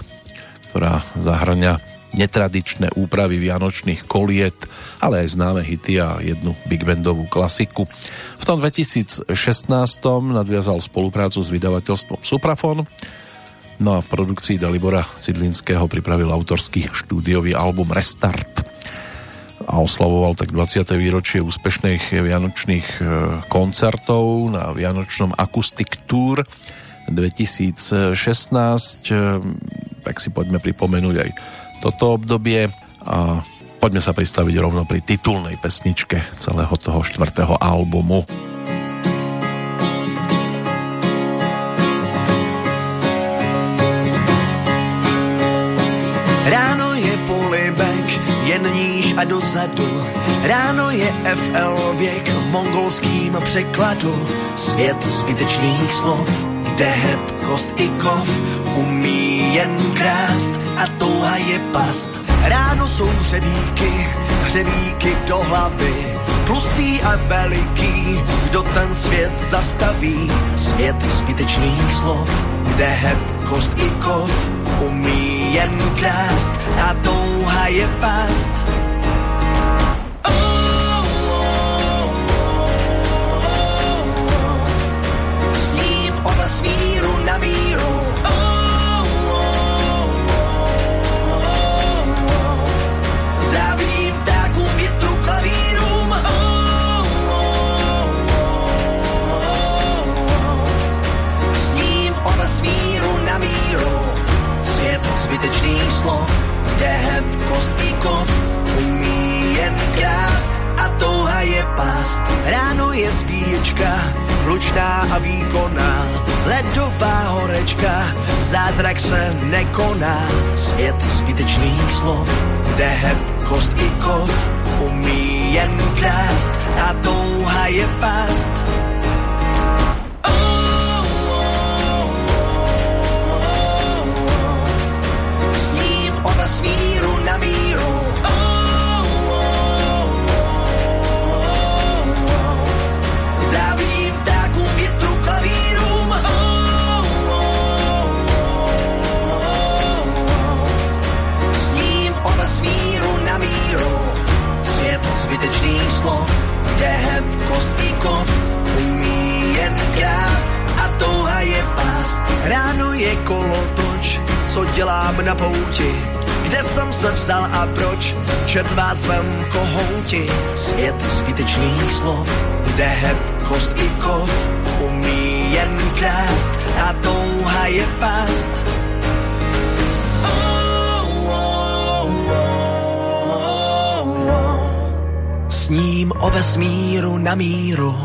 ktorá zahrania netradičné úpravy vianočných koliet, ale aj známe hity a jednu big bandovú klasiku. V tom 2016 nadviazal spoluprácu s vydavateľstvom Suprafon, no a v produkcii Dalibora Cidlinského pripravil autorský štúdiový album Restart a oslavoval tak 20. výročie úspešných vianočných e, koncertov na Vianočnom Acoustic Tour 2016. E, tak si poďme pripomenúť aj toto obdobie a poďme sa pristaviť rovno pri titulnej pesničke celého toho štvrtého albumu. Jen níž a dozadu. Ráno je FL věk v mongolským překladu. Svět zbytečných slov, kde heb, kost i kov umí jen krást a touha je past. Ráno jsou hřebíky, hřebíky do hlavy, tlustý a veliký, kdo ten svět zastaví. Svět zbytečných slov, kde heb, kost i kov umí jen krást a touha je past. Slov, kde heb, kost i kov umí jen krást a touha je past. Ráno je spíčka, hlučná a výkonná, ledová horečka, zázrak se nekoná. Svět zbytečných slov, kde heb, kost i kov umí jen krást a touha je past. Zbytečných slov, i kov umí jen krást a touha je past. Ráno je kolotoč, co dělám na pouti, kde jsem se vzal a proč, čert vás vem kohouti. Svět zbytečných slov, i kov umí jen krást a touha je past. S ním o vesmíru na míru.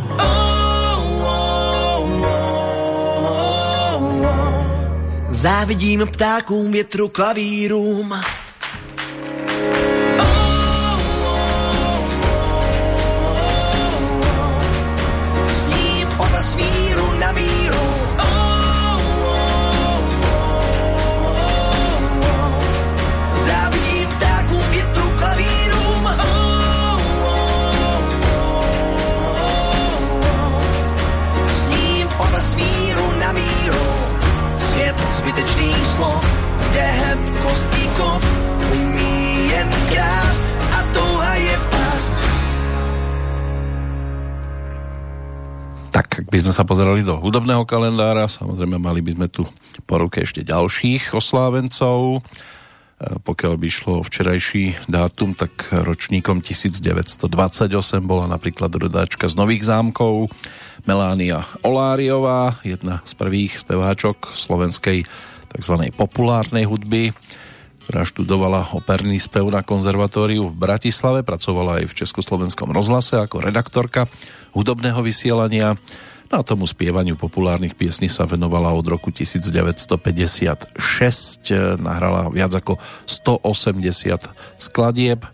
Závidím ptákům, větru, klavírům. By sme sa pozerali do hudobného kalendára, samozrejme mali by sme tu po ruke ešte ďalších oslávencov. E, pokiaľ by šlo včerajší dátum, tak ročníkom 1928 bola napríklad rodáčka z Nových zámkov Melánia Oláriová, jedna z prvých speváčok slovenskej tzv. populárnej hudby, ktorá študovala operný spev na konzervatóriu v Bratislave, pracovala aj v Československom rozhlase ako redaktorka hudobného vysielania. No a tomu spievaniu populárnych piesní sa venovala od roku 1956. Nahrala viac ako 180 skladieb,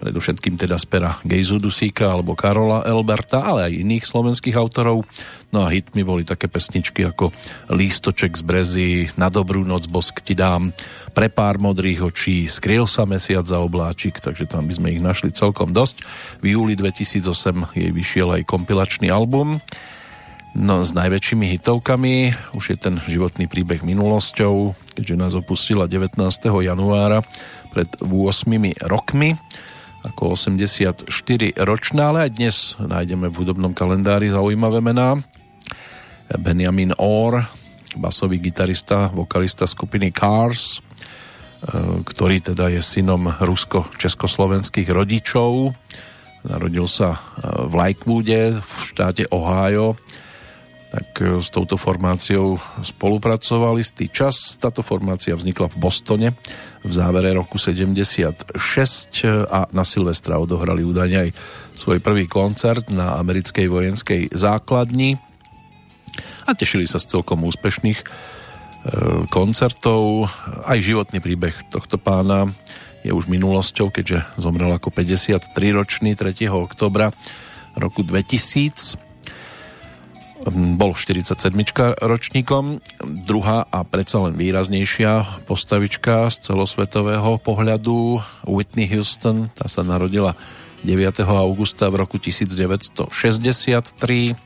predovšetkým teda z pera Gejzu Dusíka alebo Karola Elberta, ale aj iných slovenských autorov. No a hitmi boli také pesničky ako Lístoček z Brezy, Na dobrú noc bosk ti dám, Pre pár modrých očí, Skryl sa mesiac za obláčik, takže tam by sme ich našli celkom dosť. V júli 2008 jej vyšiel aj kompilačný album No s najväčšími hitovkami už je ten životný príbeh minulosťou, keďže nás opustila 19. januára pred 8 rokmi ako 84 ročná, ale aj dnes nájdeme v hudobnom kalendári zaujímavé mená. Benjamin Orr, basový gitarista, vokalista skupiny Cars, e, ktorý teda je synom rusko-československých rodičov. Narodil sa e, v Lakewoode v štáte Ohio tak e, s touto formáciou spolupracovali istý čas. Táto formácia vznikla v Bostone v závere roku 76 a na Silvestra odohrali údajne aj svoj prvý koncert na americkej vojenskej základni a tešili sa z celkom úspešných e, koncertov. Aj životný príbeh tohto pána je už minulosťou, keďže zomrel ako 53-ročný 3. oktobra roku 2000 bol 47 ročníkom, druhá a predsa len výraznejšia postavička z celosvetového pohľadu Whitney Houston, tá sa narodila 9. augusta v roku 1963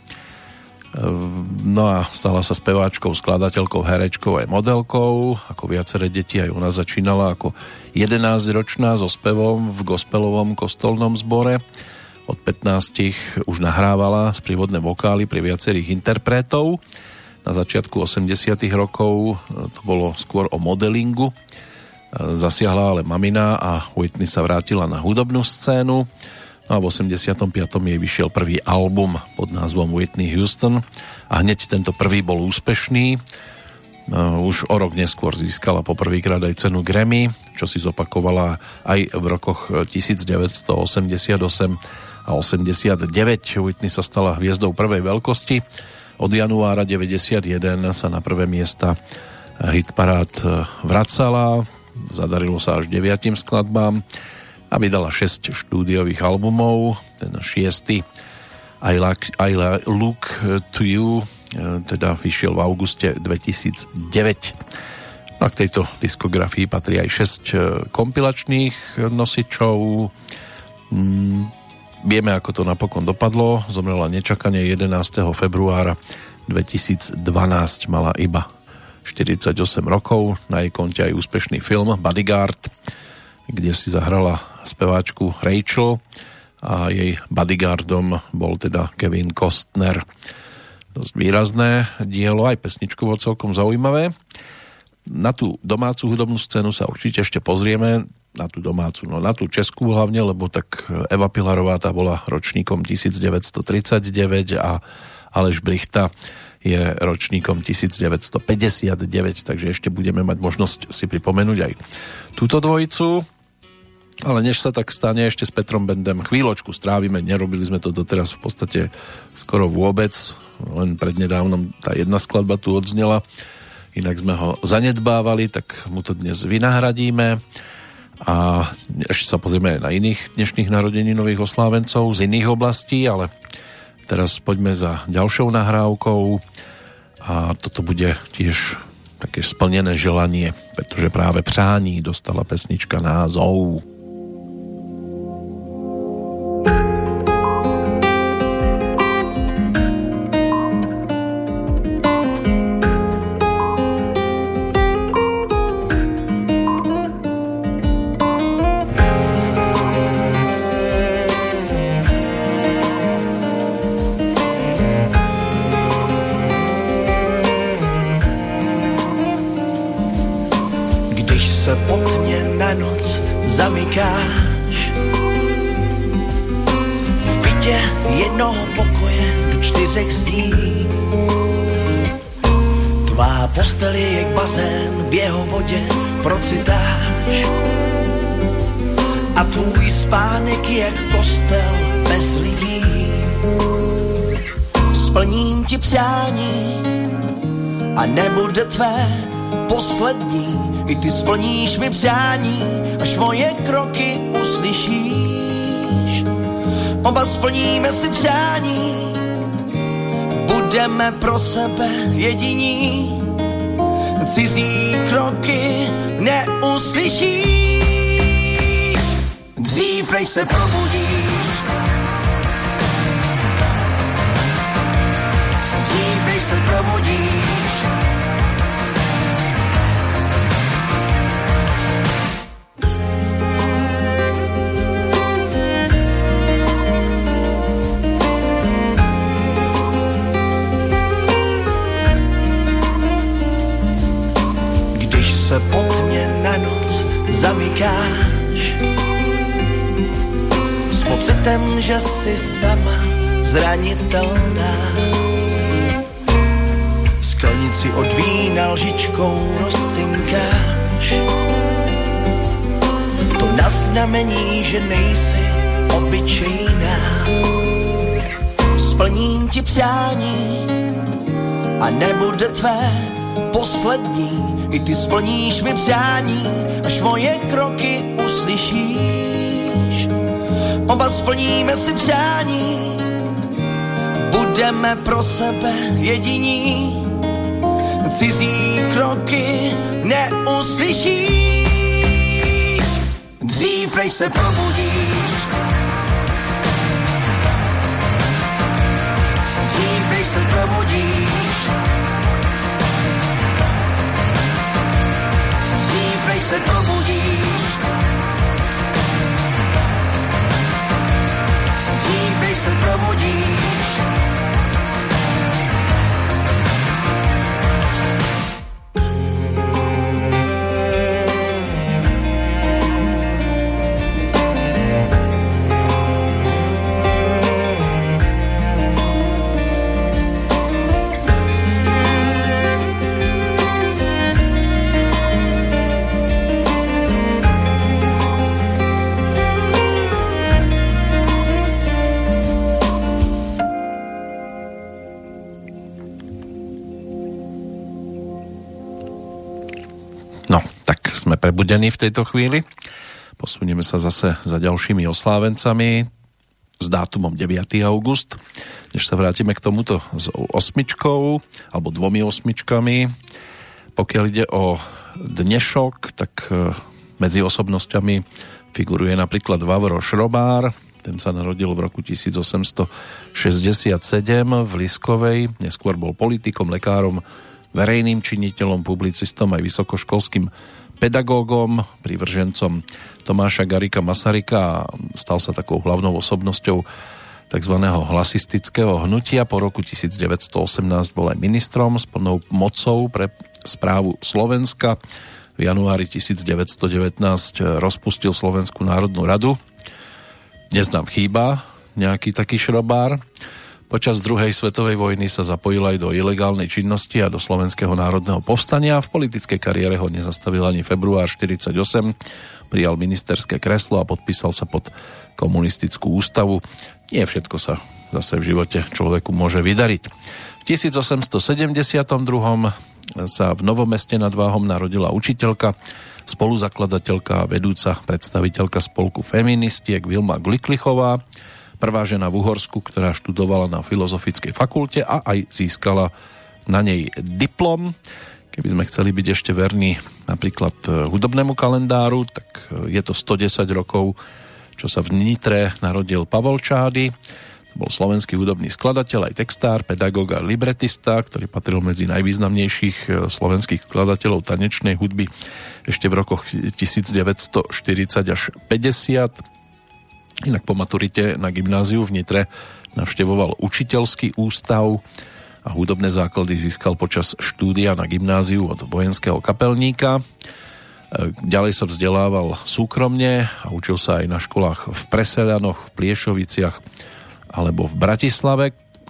no a stala sa speváčkou, skladateľkou, herečkou aj modelkou. Ako viaceré deti aj u nás začínala ako 11-ročná so spevom v gospelovom kostolnom zbore od 15 už nahrávala sprievodné vokály pri viacerých interpretov. Na začiatku 80 rokov e, to bolo skôr o modelingu. E, zasiahla ale mamina a Whitney sa vrátila na hudobnú scénu. No a v 85. jej vyšiel prvý album pod názvom Whitney Houston a hneď tento prvý bol úspešný. E, už o rok neskôr získala poprvýkrát aj cenu Grammy, čo si zopakovala aj v rokoch 1988 a 89. Whitney sa stala hviezdou prvej veľkosti. Od januára 91 sa na prvé miesta hitparát e, vracala, zadarilo sa až deviatim skladbám a vydala 6 štúdiových albumov. Ten šiestý I, like, I Look to You e, teda vyšiel v auguste 2009. No a k tejto diskografii patrí aj 6 e, kompilačných nosičov, mm, Vieme, ako to napokon dopadlo. Zomrela nečakane 11. februára 2012. Mala iba 48 rokov. Na jej konte aj úspešný film Bodyguard, kde si zahrala speváčku Rachel a jej bodyguardom bol teda Kevin Costner. Dosť výrazné dielo, aj pesničkovo celkom zaujímavé. Na tú domácu hudobnú scénu sa určite ešte pozrieme na tú domácu, no na tú českú hlavne, lebo tak Eva Pilarová tá bola ročníkom 1939 a Aleš Brichta je ročníkom 1959, takže ešte budeme mať možnosť si pripomenúť aj túto dvojicu. Ale než sa tak stane, ešte s Petrom Bendem chvíľočku strávime, nerobili sme to doteraz v podstate skoro vôbec, len prednedávnom tá jedna skladba tu odznela, inak sme ho zanedbávali, tak mu to dnes vynahradíme a ešte sa pozrieme na iných dnešných nových oslávencov z iných oblastí, ale teraz poďme za ďalšou nahrávkou a toto bude tiež také splnené želanie, pretože práve přání dostala pesnička názov. Se probudíš, jsi sama zranitelná. Sklenici od vína lžičkou rozcinkáš. To na znamení, že nejsi obyčejná. Splním ti přání a nebude tvé poslední. I ty splníš mi přání, až moje kroky uslyšíš. Oba splníme si přání, budeme pro sebe jediní. Cizí kroky neuslyšíš. Dřív než se probudíš, dřív než se probudíš, dřív než se probudíš, než se probudíš. Prebudení v tejto chvíli. Posunieme sa zase za ďalšími oslávencami s dátumom 9. august. Než sa vrátime k tomuto s osmičkou, alebo dvomi osmičkami. Pokiaľ ide o dnešok, tak e, medzi osobnosťami figuruje napríklad Vavro Šrobár, ten sa narodil v roku 1867 v Liskovej, neskôr bol politikom, lekárom, verejným činiteľom, publicistom aj vysokoškolským pedagógom, privržencom Tomáša Garika Masarika a stal sa takou hlavnou osobnosťou tzv. hlasistického hnutia. Po roku 1918 bol aj ministrom s plnou mocou pre správu Slovenska. V januári 1919 rozpustil Slovenskú národnú radu. Dnes nám chýba nejaký taký šrobár. Počas druhej svetovej vojny sa zapojil aj do ilegálnej činnosti a do Slovenského národného povstania. V politickej kariére ho nezastavil ani február 48. Prijal ministerské kreslo a podpísal sa pod komunistickú ústavu. Nie všetko sa zase v živote človeku môže vydariť. V 1872. sa v Novomeste nad Váhom narodila učiteľka, spoluzakladateľka a vedúca predstaviteľka spolku feministiek Vilma Gliklichová, prvá žena v Uhorsku, ktorá študovala na Filozofickej fakulte a aj získala na nej diplom. Keby sme chceli byť ešte verní napríklad e, hudobnému kalendáru, tak e, je to 110 rokov, čo sa v Nitre narodil Pavol Čády. To bol slovenský hudobný skladateľ, aj textár, pedagóg a libretista, ktorý patril medzi najvýznamnejších e, slovenských skladateľov tanečnej hudby ešte v rokoch 1940 až 50 Inak po maturite na gymnáziu v Nitre navštevoval učiteľský ústav a hudobné základy získal počas štúdia na gymnáziu od vojenského kapelníka. ďalej sa vzdelával súkromne a učil sa aj na školách v Presedanoch, v Pliešoviciach alebo v Bratislave.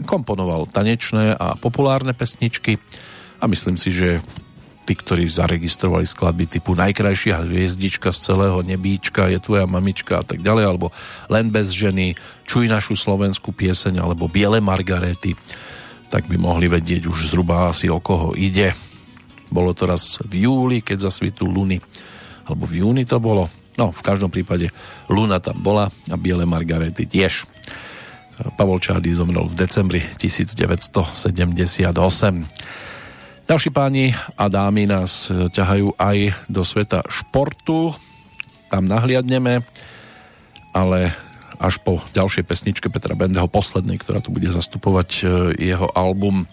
Komponoval tanečné a populárne pesničky a myslím si, že tí, ktorí zaregistrovali skladby typu Najkrajšia hviezdička z celého nebíčka, je tvoja mamička a tak ďalej, alebo Len bez ženy, Čuj našu slovenskú pieseň, alebo Biele Margarety, tak by mohli vedieť už zhruba asi o koho ide. Bolo to raz v júli, keď zasvitu Luny, alebo v júni to bolo. No, v každom prípade Luna tam bola a Biele Margarety tiež. Pavol Čády zomrel v decembri 1978. Ďalší páni a dámy nás ťahajú aj do sveta športu. Tam nahliadneme, ale až po ďalšej pesničke Petra Bendeho, poslednej, ktorá tu bude zastupovať e, jeho album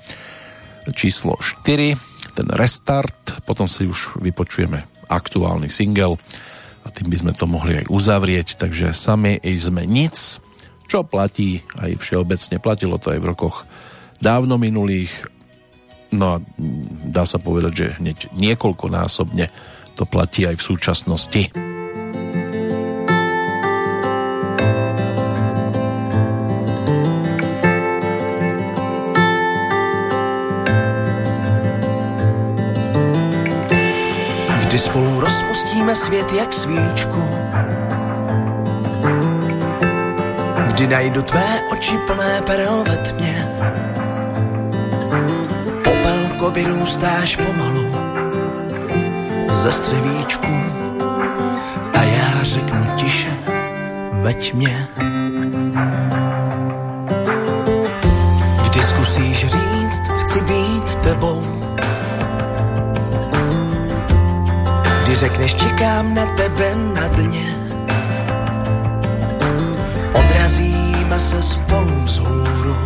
číslo 4, ten Restart, potom si už vypočujeme aktuálny single a tým by sme to mohli aj uzavrieť, takže sami sme nic, čo platí aj všeobecne, platilo to aj v rokoch dávno minulých No a dá sa povedať, že hneď niekoľkonásobne to platí aj v súčasnosti. Kdy spolu rozpustíme svět jak svíčku Kdy najdu tvé oči plné perel ve tmě vyrůstáš pomalu ze střevíčku. A já řeknu tiše, veď mě. Kdy zkusíš říct, chci být tebou, kdy řekneš, čekám na tebe na dně, odrazíme se spolu vzhůru,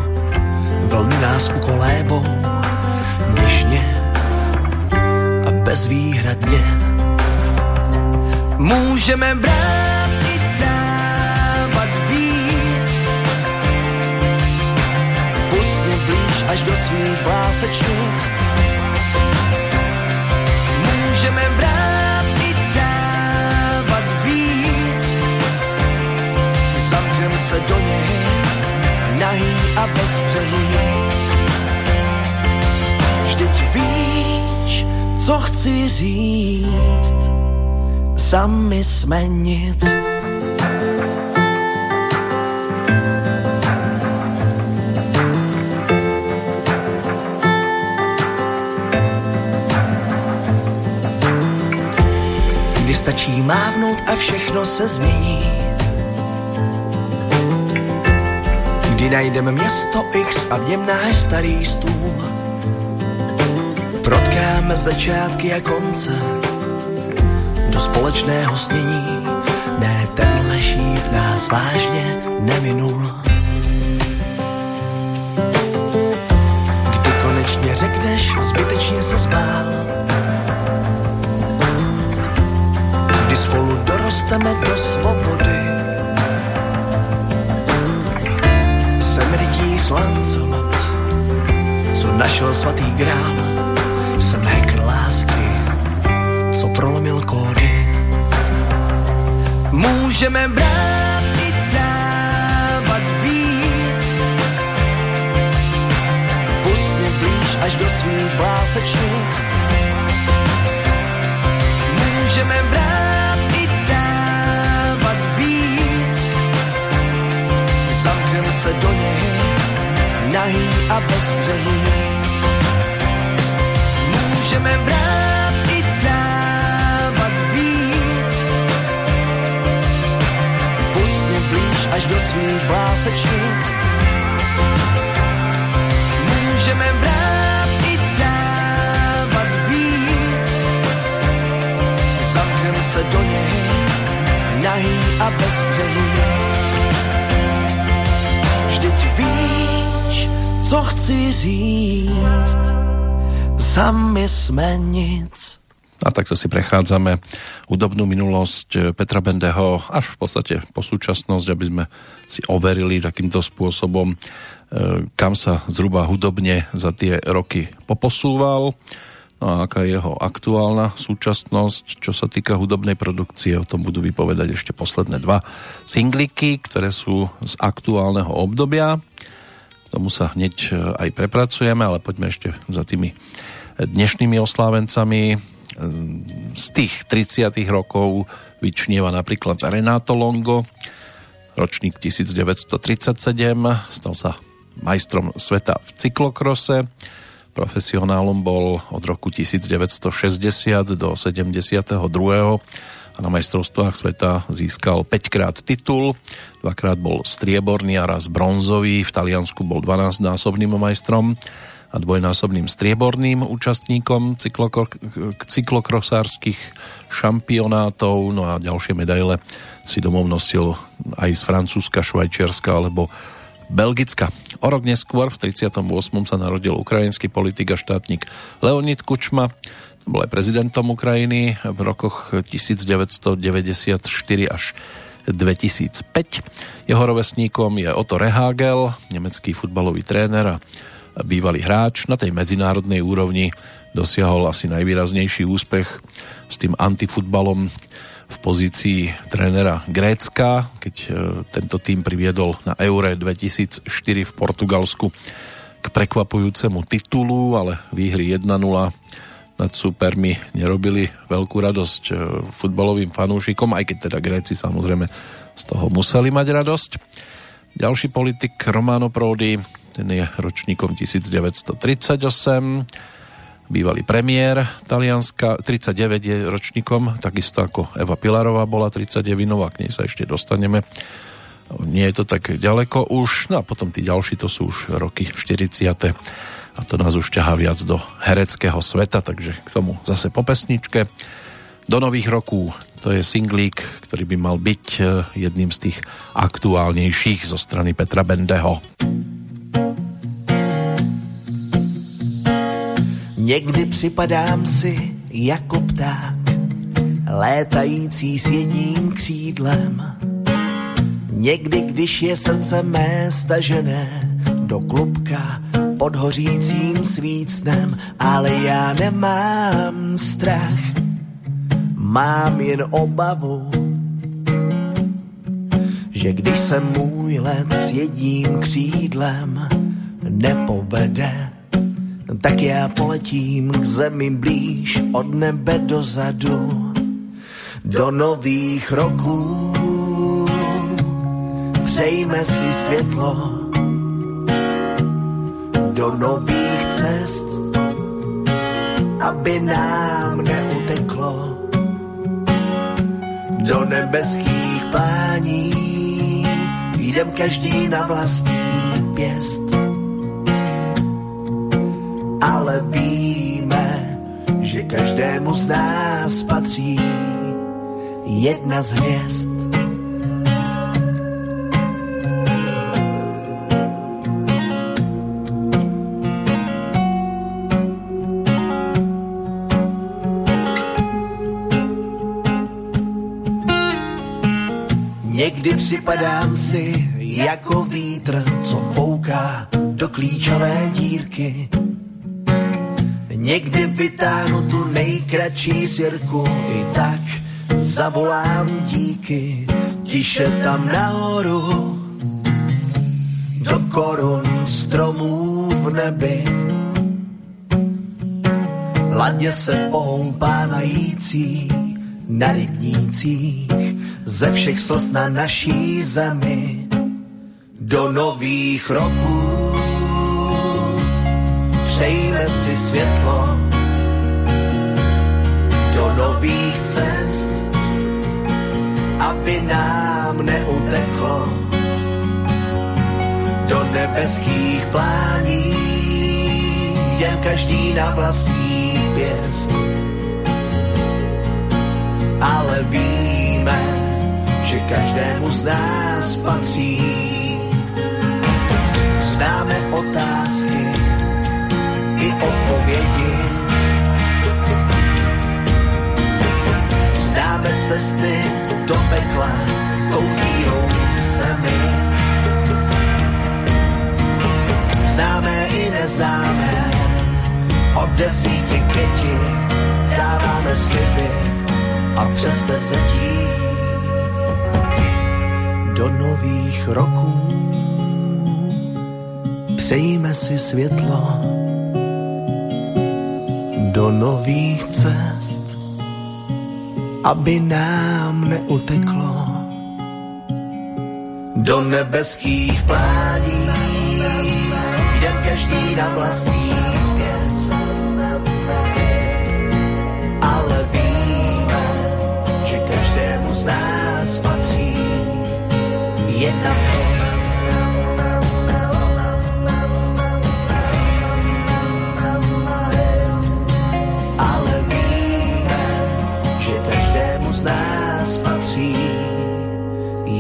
vlny nás ukolébou, bezvýhradně. Můžeme brát víc, pust mě blíž až do svých vlásečnic. Můžeme brát i dávat víc, zamknem se do něj, nahý a bezbřehý. Vždyť víš, co chci říct, sami jsme nic. Kdy stačí mávnout a všechno se změní. Kdy najdeme město X a v něm náš starý stůl. Protkáme začátky a konce do společného snění. Ne, tenhle šíp nás vážně neminul. Kdy konečně řekneš, zbytečně se zbál. Kdy spolu dorosteme do svobody. Jsem rytí slancovat, co našel svatý grál. Můžeme brát i dávat víc. Pust mě blíž až do svých vlásečnic. Můžeme brát i dávat víc. Zamknem se do něj, nahý a bezbřehý. Můžeme brát až do svých vlásečnic. Můžeme brát i dávat víc. Zamknem se do něj, nahý a bezbřehý. Vždyť víš, co chci říct, sami jsme nic. A takto si prechádzame hudobnú minulosť Petra Bendeho až v podstate po súčasnosť, aby sme si overili takýmto spôsobom, e, kam sa zhruba hudobne za tie roky poposúval. No a aká je jeho aktuálna súčasnosť, čo sa týka hudobnej produkcie, o tom budú vypovedať ešte posledné dva singliky, ktoré sú z aktuálneho obdobia. K tomu sa hneď e, aj prepracujeme, ale poďme ešte za tými dnešnými oslávencami. Z tých 30 rokov vyčnieva napríklad Renato Longo, ročník 1937, stal sa majstrom sveta v cyklokrose, Profesionálom bol od roku 1960 do 72. a na majstrovstvách sveta získal 5 krát titul, dvakrát bol strieborný a raz bronzový, v Taliansku bol 12-násobným majstrom a dvojnásobným strieborným účastníkom cyklokrosárskych šampionátov, no a ďalšie medaile si domov nosil aj z Francúzska, Švajčiarska alebo Belgicka. O rok neskôr, v 38. sa narodil ukrajinský politik a štátnik Leonid Kučma, bol aj prezidentom Ukrajiny v rokoch 1994 až 2005. Jeho rovesníkom je Otto Rehagel, nemecký futbalový tréner a bývalý hráč. Na tej medzinárodnej úrovni dosiahol asi najvýraznejší úspech s tým antifutbalom v pozícii trénera Grécka, keď e, tento tým priviedol na Eure 2004 v Portugalsku k prekvapujúcemu titulu, ale výhry 1-0 nad supermi nerobili veľkú radosť e, futbalovým fanúšikom, aj keď teda Gréci samozrejme z toho museli mať radosť. Ďalší politik Romano Prodi, ten je ročníkom 1938 bývalý premiér Talianska, 39 je ročníkom, takisto ako Eva Pilarová bola 39, a k nej sa ešte dostaneme. Nie je to tak ďaleko už, no a potom tí ďalší to sú už roky 40. A to nás už ťahá viac do hereckého sveta, takže k tomu zase po pesničke. Do nových rokov to je singlík, ktorý by mal byť eh, jedným z tých aktuálnejších zo strany Petra Bendeho. Někdy připadám si jako pták, létající s jedním křídlem. Někdy, když je srdce mé stažené do klubka pod hořícím svícnem, ale já nemám strach, mám jen obavu, že když se můj let s jedním křídlem nepovede, tak já poletím k zemi blíž od nebe dozadu do nových roků. Přejme si světlo do nových cest, aby nám neuteklo do nebeských plání. Jdem každý na vlastní pěst ale víme, že každému z nás patří jedna z hvězd. Někdy připadám si jako vítr, co fouká do klíčové dírky Někdy vytáhnu tu nejkratší sirku, i tak zavolám díky, tiše tam nahoru, do korun stromů v nebi. Ladně se pohoupávající na rybnících ze všech slz na naší zemi do nových roků přejme si světlo do nových cest, aby nám neuteklo do nebeských plání, jen každý na vlastní pěst. Ale víme, že každému z nás patří. Známe otázky, i odpovědi. Známe cesty do pekla tou vírou zemi. Známe i neznáme, od desíti k pěti dáváme sliby a přece vzetí do nových roků. Přejíme si světlo do nových cest, aby nám neuteklo do nebeských plání. Jdem každý na vlastní pěst, ale víme, že každému z nás patří jedna z hvězd.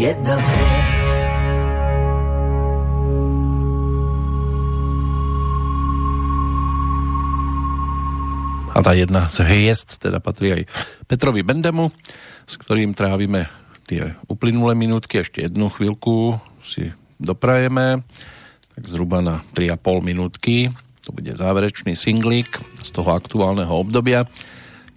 Jedna z hvězd. A tá jedna z hviezd teda patrí aj Petrovi Bendemu, s ktorým trávime tie uplynulé minútky, ešte jednu chvíľku si doprajeme, tak zhruba na 3,5 minútky. To bude záverečný singlík z toho aktuálneho obdobia,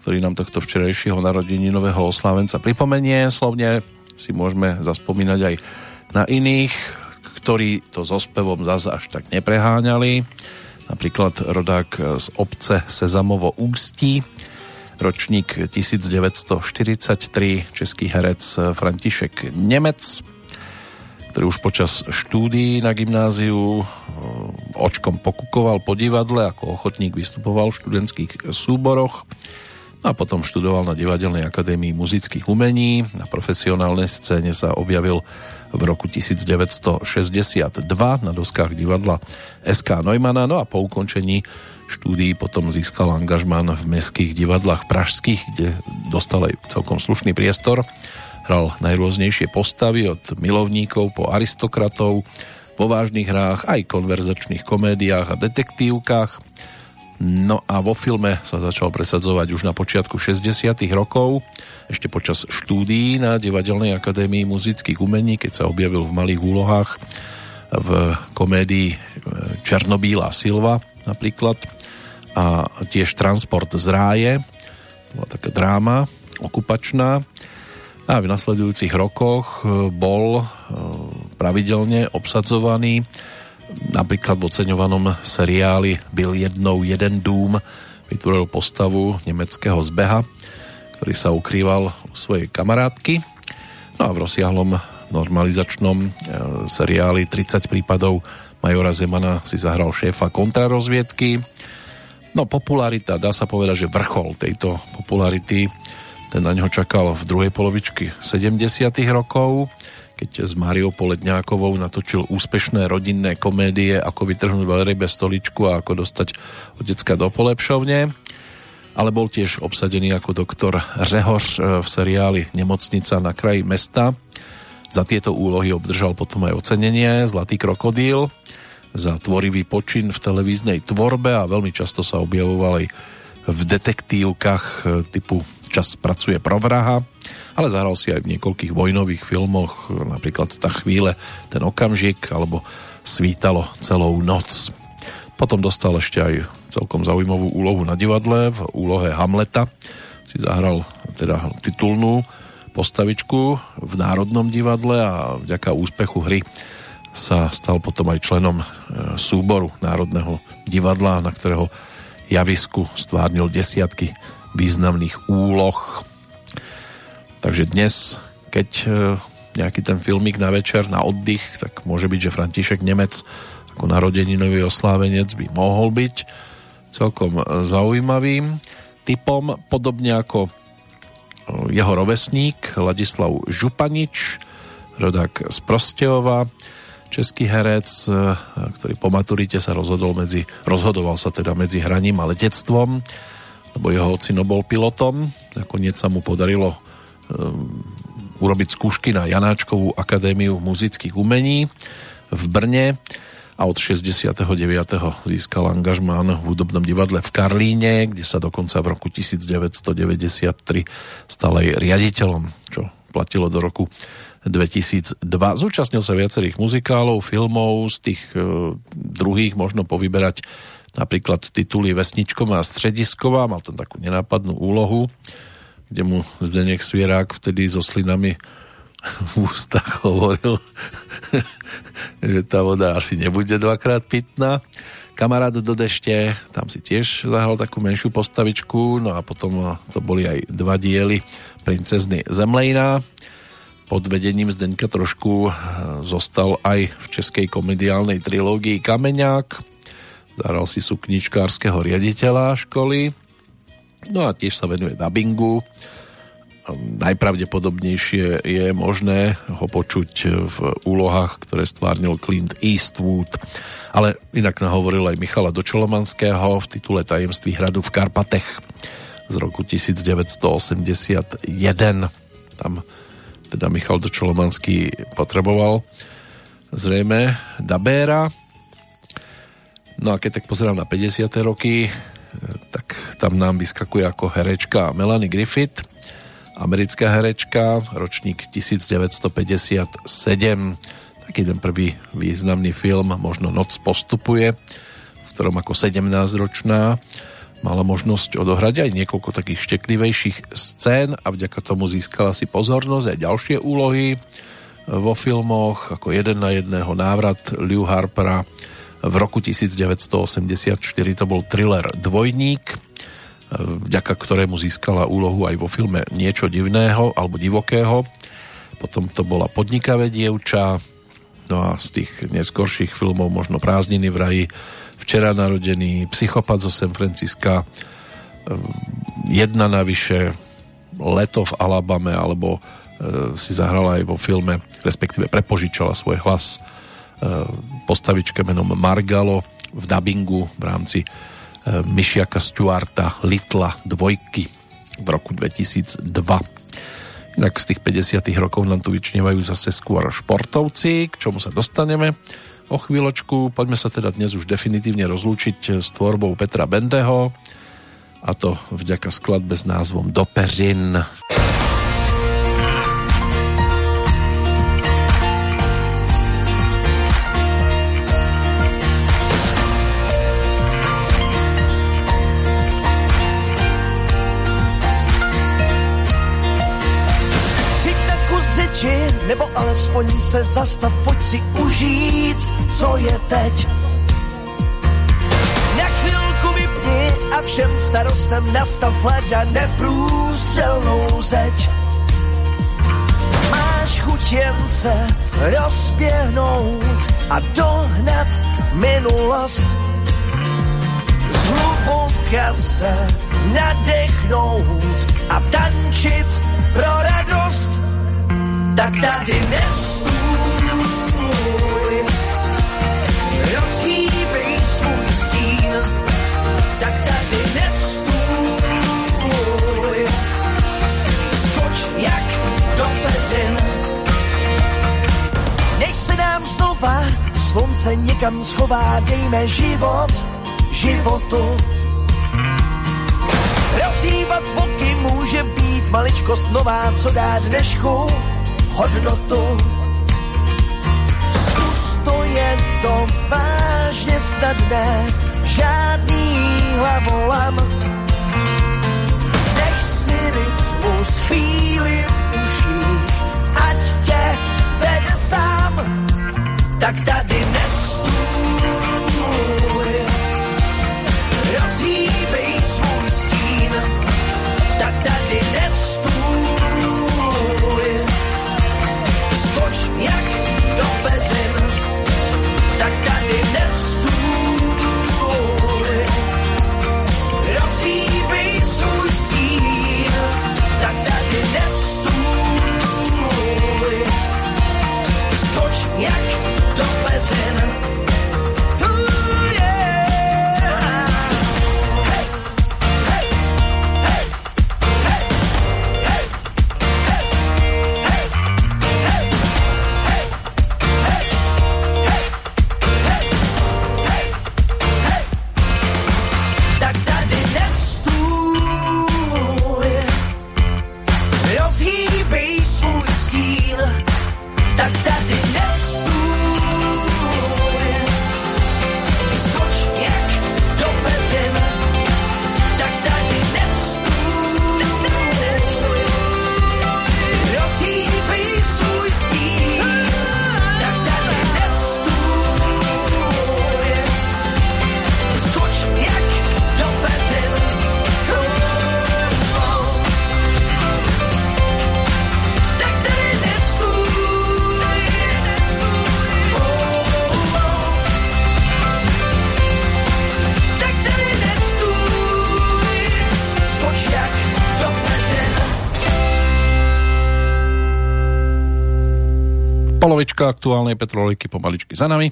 ktorý nám tohto včerajšieho narodeninového oslávenca pripomenie. Slovne si môžeme zaspomínať aj na iných, ktorí to so spevom zase až tak nepreháňali. Napríklad rodák z obce Sezamovo Ústí, ročník 1943, český herec František Nemec, ktorý už počas štúdií na gymnáziu eh, očkom pokukoval po divadle, ako ochotník vystupoval v študentských súboroch a potom študoval na Divadelnej akadémii muzických umení. Na profesionálnej scéne sa objavil v roku 1962 na doskách divadla SK Neumana, no a po ukončení štúdií potom získal angažmán v mestských divadlách pražských, kde dostal aj celkom slušný priestor. Hral najrôznejšie postavy od milovníkov po aristokratov, vo vážnych hrách, aj konverzačných komédiách a detektívkach. No a vo filme sa začal presadzovať už na počiatku 60 rokov, ešte počas štúdií na Divadelnej akadémii muzických umení, keď sa objavil v malých úlohách v komédii e, Černobíla Silva napríklad a tiež Transport z ráje, bola taká dráma okupačná. A v nasledujúcich rokoch e, bol e, pravidelne obsadzovaný napríklad v oceňovanom seriáli Byl jednou jeden dům vytvoril postavu nemeckého zbeha, ktorý sa ukrýval u svojej kamarátky. No a v rozsiahlom normalizačnom e, seriáli 30 prípadov Majora Zemana si zahral šéfa kontrarozviedky. No popularita, dá sa povedať, že vrchol tejto popularity ten na neho čakal v druhej polovičky 70 rokov keď s Máriou Poledňákovou natočil úspešné rodinné komédie Ako vytrhnúť veľrybe stoličku a ako dostať otecka do polepšovne. Ale bol tiež obsadený ako doktor Řehoř e, v seriáli Nemocnica na kraji mesta. Za tieto úlohy obdržal potom aj ocenenie Zlatý krokodíl za tvorivý počin v televíznej tvorbe a veľmi často sa objavoval aj v detektívkach e, typu Čas pracuje pro vraha ale zahral si aj v niekoľkých vojnových filmoch, napríklad Tá chvíle, ten okamžik, alebo Svítalo celou noc. Potom dostal ešte aj celkom zaujímavú úlohu na divadle, v úlohe Hamleta si zahral teda titulnú postavičku v Národnom divadle a vďaka úspechu hry sa stal potom aj členom e, súboru Národného divadla, na ktorého javisku stvárnil desiatky významných úloh. Takže dnes, keď e, nejaký ten filmik na večer, na oddych, tak môže byť, že František Nemec ako narodeninový oslávenec by mohol byť celkom e, zaujímavým typom, podobne ako e, jeho rovesník Ladislav Županič, rodák z Prostejova, český herec, ktorý po maturite sa rozhodol medzi, rozhodoval sa teda medzi hraním a letectvom, lebo jeho ocino bol pilotom. Nakoniec sa mu podarilo Um, urobiť skúšky na Janáčkovú akadémiu muzických umení v Brne a od 69. získal angažmán v hudobnom divadle v Karlíne, kde sa dokonca v roku 1993 stal aj riaditeľom, čo platilo do roku 2002. Zúčastnil sa viacerých muzikálov, filmov, z tých e, druhých možno povyberať napríklad tituly Vesničková a Středisková, mal tam takú nenápadnú úlohu, kde mu Zdeněk Svierák vtedy so slinami v ústach hovoril, že tá voda asi nebude dvakrát pitná. Kamarát do dešte, tam si tiež zahral takú menšiu postavičku, no a potom to boli aj dva diely princezny Zemlejna, pod vedením Zdeňka trošku zostal aj v českej komediálnej trilógii Kameňák. Zahral si sukničkárskeho riaditeľa školy. No a tiež sa venuje dubbingu. Najpravdepodobnejšie je možné ho počuť v úlohách, ktoré stvárnil Clint Eastwood. Ale inak nahovoril aj Michala Dočolomanského v titule Tajemství hradu v Karpatech z roku 1981. Tam teda Michal Dočolomanský potreboval zrejme Dabéra. No a keď tak pozerám na 50. roky, tak tam nám vyskakuje ako herečka Melanie Griffith, americká herečka, ročník 1957. Taký ten prvý významný film, možno Noc postupuje, v ktorom ako 17-ročná mala možnosť odohrať aj niekoľko takých šteklivejších scén a vďaka tomu získala si pozornosť aj ďalšie úlohy vo filmoch, ako jeden na jedného návrat Lew Harpera v roku 1984 to bol thriller Dvojník, vďaka ktorému získala úlohu aj vo filme Niečo divného alebo divokého. Potom to bola Podnikavé dievča, no a z tých neskorších filmov možno Prázdniny v raji včera narodený, psychopat zo San Francisca, ehm, jedna navyše, leto v Alabame, alebo ehm, si zahrala aj vo filme, respektíve prepožičala svoj hlas postavičke menom Margalo v dubbingu v rámci Myšiaka Stuarta Litla dvojky v roku 2002. Inak z tých 50 rokov nám tu vyčnievajú zase skôr športovci, k čomu sa dostaneme o chvíľočku. Poďme sa teda dnes už definitívne rozlúčiť s tvorbou Petra Bendeho a to vďaka skladbe s názvom Do peřin. Alespoň se zastav, pojď si užít, co je teď. Na chvilku vypni a všem starostem nastav leda neprůstřelnou zeď. Máš chuť jen se rozběhnout a dohnat minulost. Zhluboka se nadechnout a tančit pro radost tak tady nestůj. Rozhýbej svůj stín, tak tady nestůj. Skoč jak do pezin. Nech se nám znova slunce někam schová, dejme život životu. Rozhýbat boky může být maličkost nová, co dá dnešku hodnotu. Zkus to je to vážně snadné, žádný hlavolam. Nech si rytmus chvíli v ať tě vede sám, tak tady nestůj. Rozhýbej svůj stín, tak tady nestůj. Polovička aktuálnej Petroliky pomaličky za nami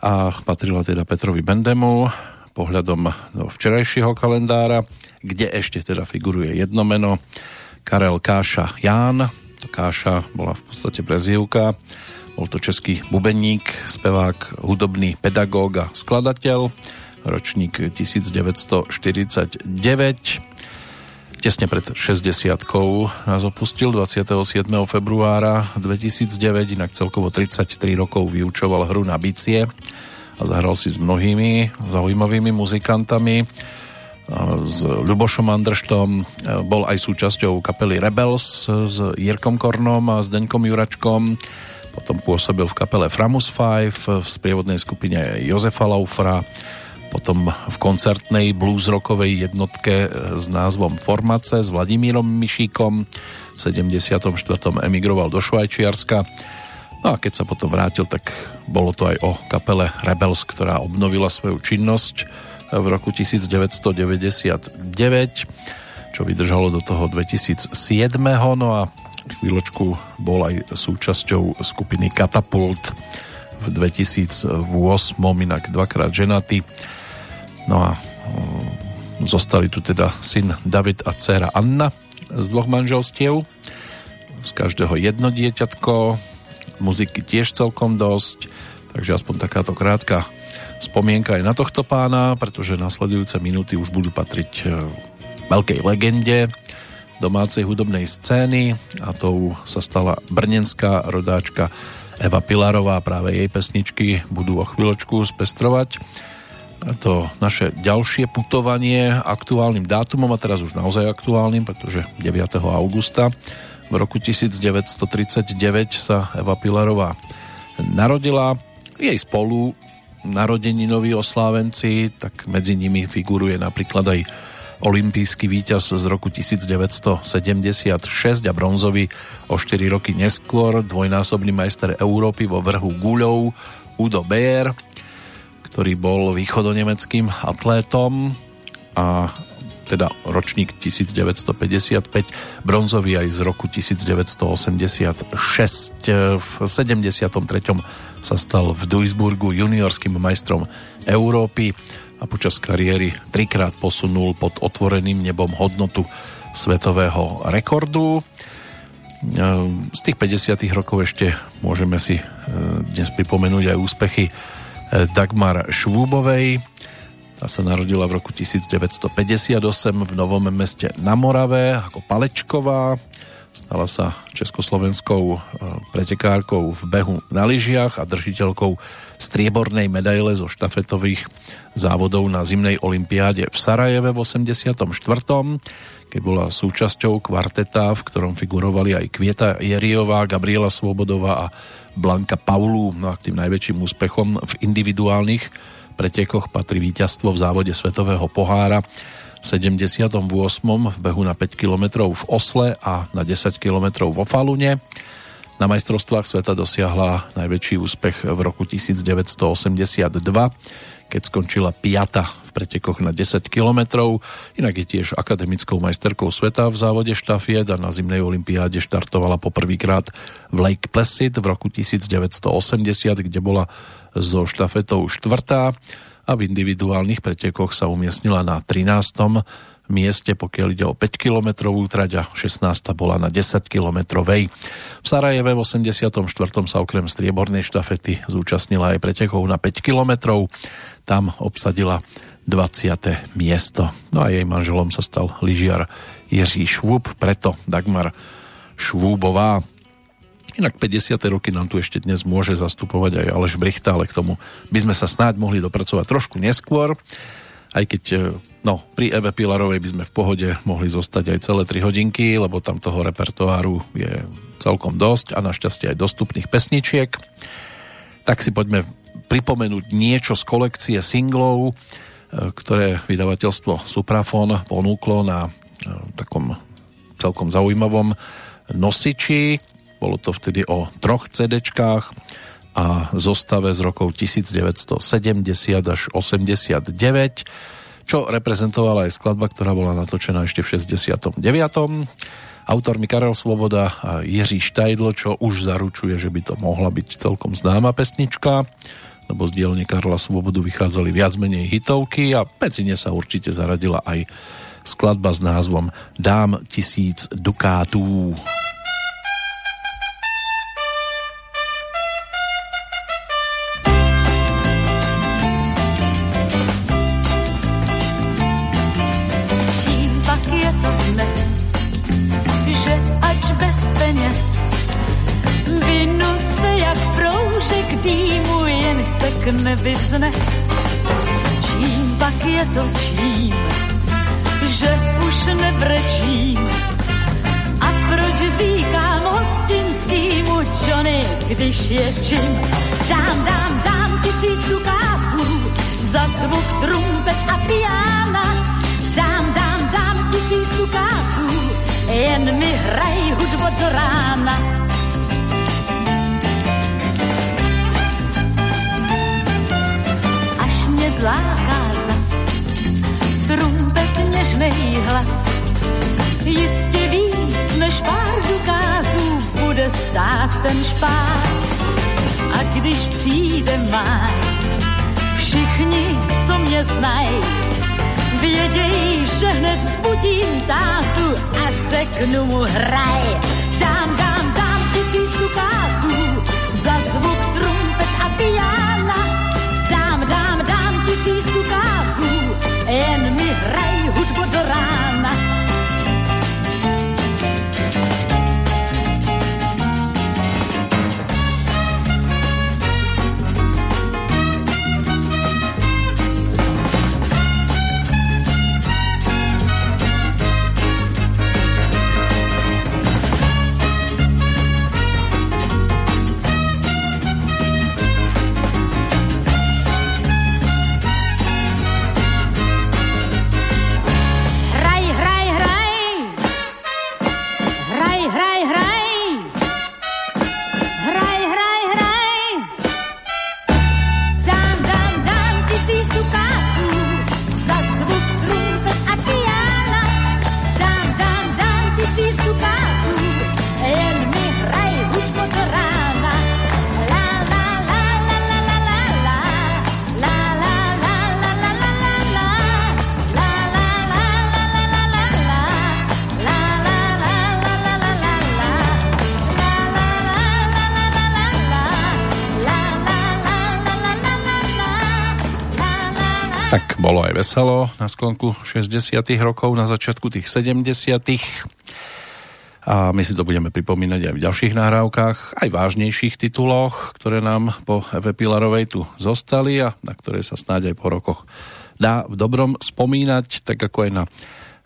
a patrila teda Petrovi Bendemu pohľadom do včerajšieho kalendára, kde ešte teda figuruje jedno meno Karel Káša Ján. Káša bola v podstate prezývka. Bol to český bubeník, spevák, hudobný pedagóg a skladateľ. Ročník 1949 tesne pred 60 nás opustil 27. februára 2009, inak celkovo 33 rokov vyučoval hru na bicie a zahral si s mnohými zaujímavými muzikantami s Ľubošom Andrštom, bol aj súčasťou kapely Rebels s Jirkom Kornom a s Deňkom Juračkom, potom pôsobil v kapele Framus 5 v sprievodnej skupine Jozefa Laufra, potom v koncertnej blues-rockovej jednotke s názvom Formace s Vladimírom Mišíkom. V 74. emigroval do Švajčiarska. No a keď sa potom vrátil, tak bolo to aj o kapele Rebels, ktorá obnovila svoju činnosť v roku 1999, čo vydržalo do toho 2007. No a chvíľočku bol aj súčasťou skupiny Katapult v 2008, inak dvakrát ženatý No a mm, zostali tu teda syn David a dcera Anna z dvoch manželstiev. Z každého jedno dieťatko, muziky tiež celkom dosť, takže aspoň takáto krátka spomienka aj na tohto pána, pretože nasledujúce minúty už budú patriť e, veľkej legende domácej hudobnej scény a tou sa stala brnenská rodáčka Eva Pilarová. Práve jej pesničky budú o chvíľočku spestrovať to naše ďalšie putovanie aktuálnym dátumom a teraz už naozaj aktuálnym, pretože 9. augusta v roku 1939 sa Eva Pilarová narodila. Jej spolu narodeninoví oslávenci, tak medzi nimi figuruje napríklad aj olimpijský víťaz z roku 1976 a bronzový o 4 roky neskôr dvojnásobný majster Európy vo vrhu guľov Udo Beer ktorý bol východonemeckým atlétom a teda ročník 1955, bronzový aj z roku 1986. V 73. sa stal v Duisburgu juniorským majstrom Európy a počas kariéry trikrát posunul pod otvoreným nebom hodnotu svetového rekordu. Z tých 50. rokov ešte môžeme si e, dnes pripomenúť aj úspechy Dagmar Švúbovej. Tá sa narodila v roku 1958 v Novom meste na Morave ako Palečková. Stala sa československou e, pretekárkou v behu na lyžiach a držiteľkou striebornej medaile zo štafetových závodov na zimnej olympiáde v Sarajeve v 84. keď bola súčasťou kvarteta, v ktorom figurovali aj Kvieta Jeriová, Gabriela Svobodová a Blanka Paulu. No a k tým najväčším úspechom v individuálnych pretekoch patrí víťazstvo v závode Svetového pohára v 78. v behu na 5 km v Osle a na 10 km vo Falune. Na majstrovstvách sveta dosiahla najväčší úspech v roku 1982, keď skončila piata v pretekoch na 10 km. Inak je tiež akademickou majsterkou sveta v závode štafiet a na zimnej olympiáde štartovala poprvýkrát v Lake Placid v roku 1980, kde bola so štafetou štvrtá a v individuálnych pretekoch sa umiestnila na 13 mieste, pokiaľ ide o 5 km trať a 16. bola na 10 km. V Sarajeve v 84. sa okrem striebornej štafety zúčastnila aj pretekov na 5 km. Tam obsadila 20. miesto. No a jej manželom sa stal lyžiar Jiří Švúb, preto Dagmar Švúbová. Inak 50. roky nám tu ešte dnes môže zastupovať aj Aleš Brichta, ale k tomu by sme sa snáď mohli dopracovať trošku neskôr, aj keď e, No, pri Eve Pilarovej by sme v pohode mohli zostať aj celé 3 hodinky, lebo tam toho repertoáru je celkom dosť a našťastie aj dostupných pesničiek. Tak si poďme pripomenúť niečo z kolekcie singlov, e, ktoré vydavateľstvo Suprafon ponúklo na e, takom celkom zaujímavom nosiči. Bolo to vtedy o troch CD-čkách a zostave z rokov 1970 až 89 čo reprezentovala aj skladba, ktorá bola natočená ešte v 69. Autormi Karel Svoboda a Jiří Štajdlo, čo už zaručuje, že by to mohla byť celkom známa pesnička, lebo z dielne Karla Svobodu vychádzali viac menej hitovky a pecine sa určite zaradila aj skladba s názvom Dám tisíc dukátů. Nevyznes. Čím pak je to čím, že už nebrečím. A proč říkám hostinskýmu Johnny, když je čím? Dám, dám, dám tisíc dukáků za zvuk trumpet a piana. Dám, dám, dám tisíc dukáků, jen mi hraj hudbo do rána. Zláká zas. Trumpet něžnej hlas, jistě víc než pár dukátů bude stát ten špás. A když přijde máj, všichni, co mě znají, vědějí, že hned vzbudím tátu a řeknu mu hraj. Dám, dám, veselo na sklonku 60 rokov, na začiatku tých 70 a my si to budeme pripomínať aj v ďalších nahrávkach, aj vážnejších tituloch, ktoré nám po Eve Pilarovej tu zostali a na ktoré sa snáď aj po rokoch dá v dobrom spomínať, tak ako aj na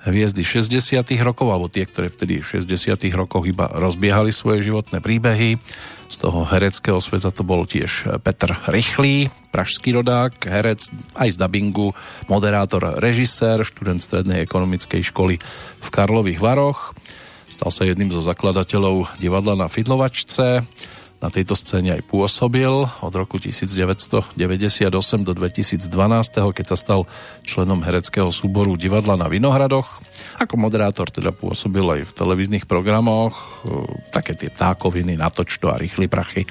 hviezdy 60 rokov, alebo tie, ktoré vtedy v 60 rokoch iba rozbiehali svoje životné príbehy. Z toho hereckého sveta to bol tiež Petr Rychlý, pražský rodák, herec aj z dubbingu, moderátor, režisér, študent Strednej ekonomickej školy v Karlových Varoch. Stal sa jedným zo zakladateľov divadla na Fidlovačce, na tejto scéne aj pôsobil od roku 1998 do 2012, keď sa stal členom hereckého súboru divadla na Vinohradoch. Ako moderátor teda pôsobil aj v televíznych programoch, e, také tie ptákoviny, natočto a rýchly prachy.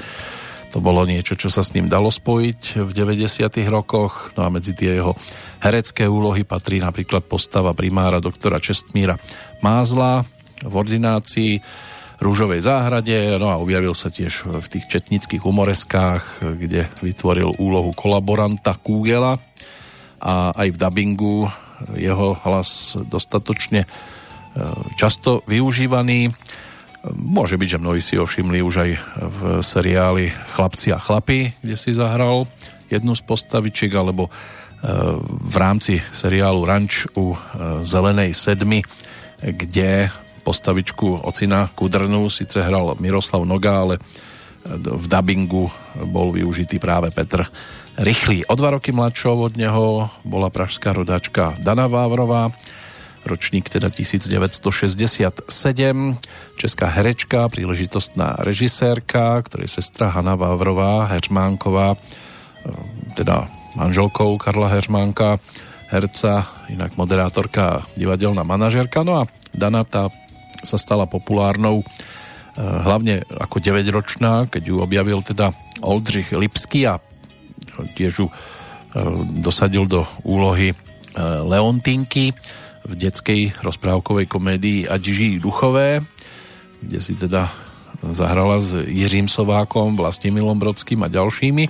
To bolo niečo, čo sa s ním dalo spojiť v 90. rokoch. No a medzi tie jeho herecké úlohy patrí napríklad postava primára doktora Čestmíra Mázla v ordinácii rúžovej záhrade, no a objavil sa tiež v tých četnických humoreskách, kde vytvoril úlohu kolaboranta Kúgela a aj v dabingu jeho hlas dostatočne e, často využívaný. Môže byť, že mnohí si ho všimli už aj v seriáli Chlapci a chlapi, kde si zahral jednu z postavičiek, alebo e, v rámci seriálu Ranč u e, Zelenej sedmy, kde postavičku ocina Kudrnu síce hral Miroslav Noga, ale v dabingu bol využitý práve Petr Rychlý. O dva roky mladšou od neho bola pražská rodáčka Dana Vávrová, ročník teda 1967, česká herečka, príležitostná režisérka, ktorej sestra Hanna Vávrová, Heřmánková, teda manželkou Karla Heřmánka, herca, inak moderátorka, divadelná manažerka. No a Dana tá sa stala populárnou e, hlavne ako 9-ročná, keď ju objavil teda Oldřich Lipsky a tiež ju dosadil do úlohy Leontinky v detskej rozprávkovej komédii Adžiži duchové, kde si teda zahrala s Jiřím Sovákom, Vlastimilom Brodským a ďalšími.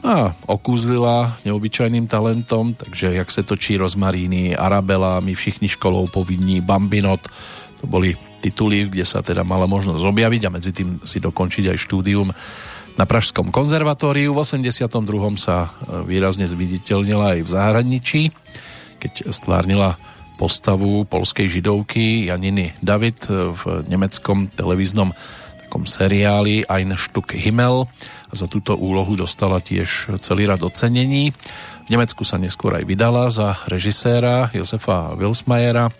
A okúzlila neobyčajným talentom, takže jak se točí Rozmaríny, Arabela, my všichni školou povinní, Bambinot, to boli tituly, kde sa teda mala možnosť objaviť a medzi tým si dokončiť aj štúdium na Pražskom konzervatóriu. V 82. sa e, výrazne zviditeľnila aj v zahraničí, keď stvárnila postavu polskej židovky Janiny David v nemeckom televíznom takom seriáli Ein Stück Himmel a za túto úlohu dostala tiež celý rad ocenení. V Nemecku sa neskôr aj vydala za režiséra Josefa Wilsmajera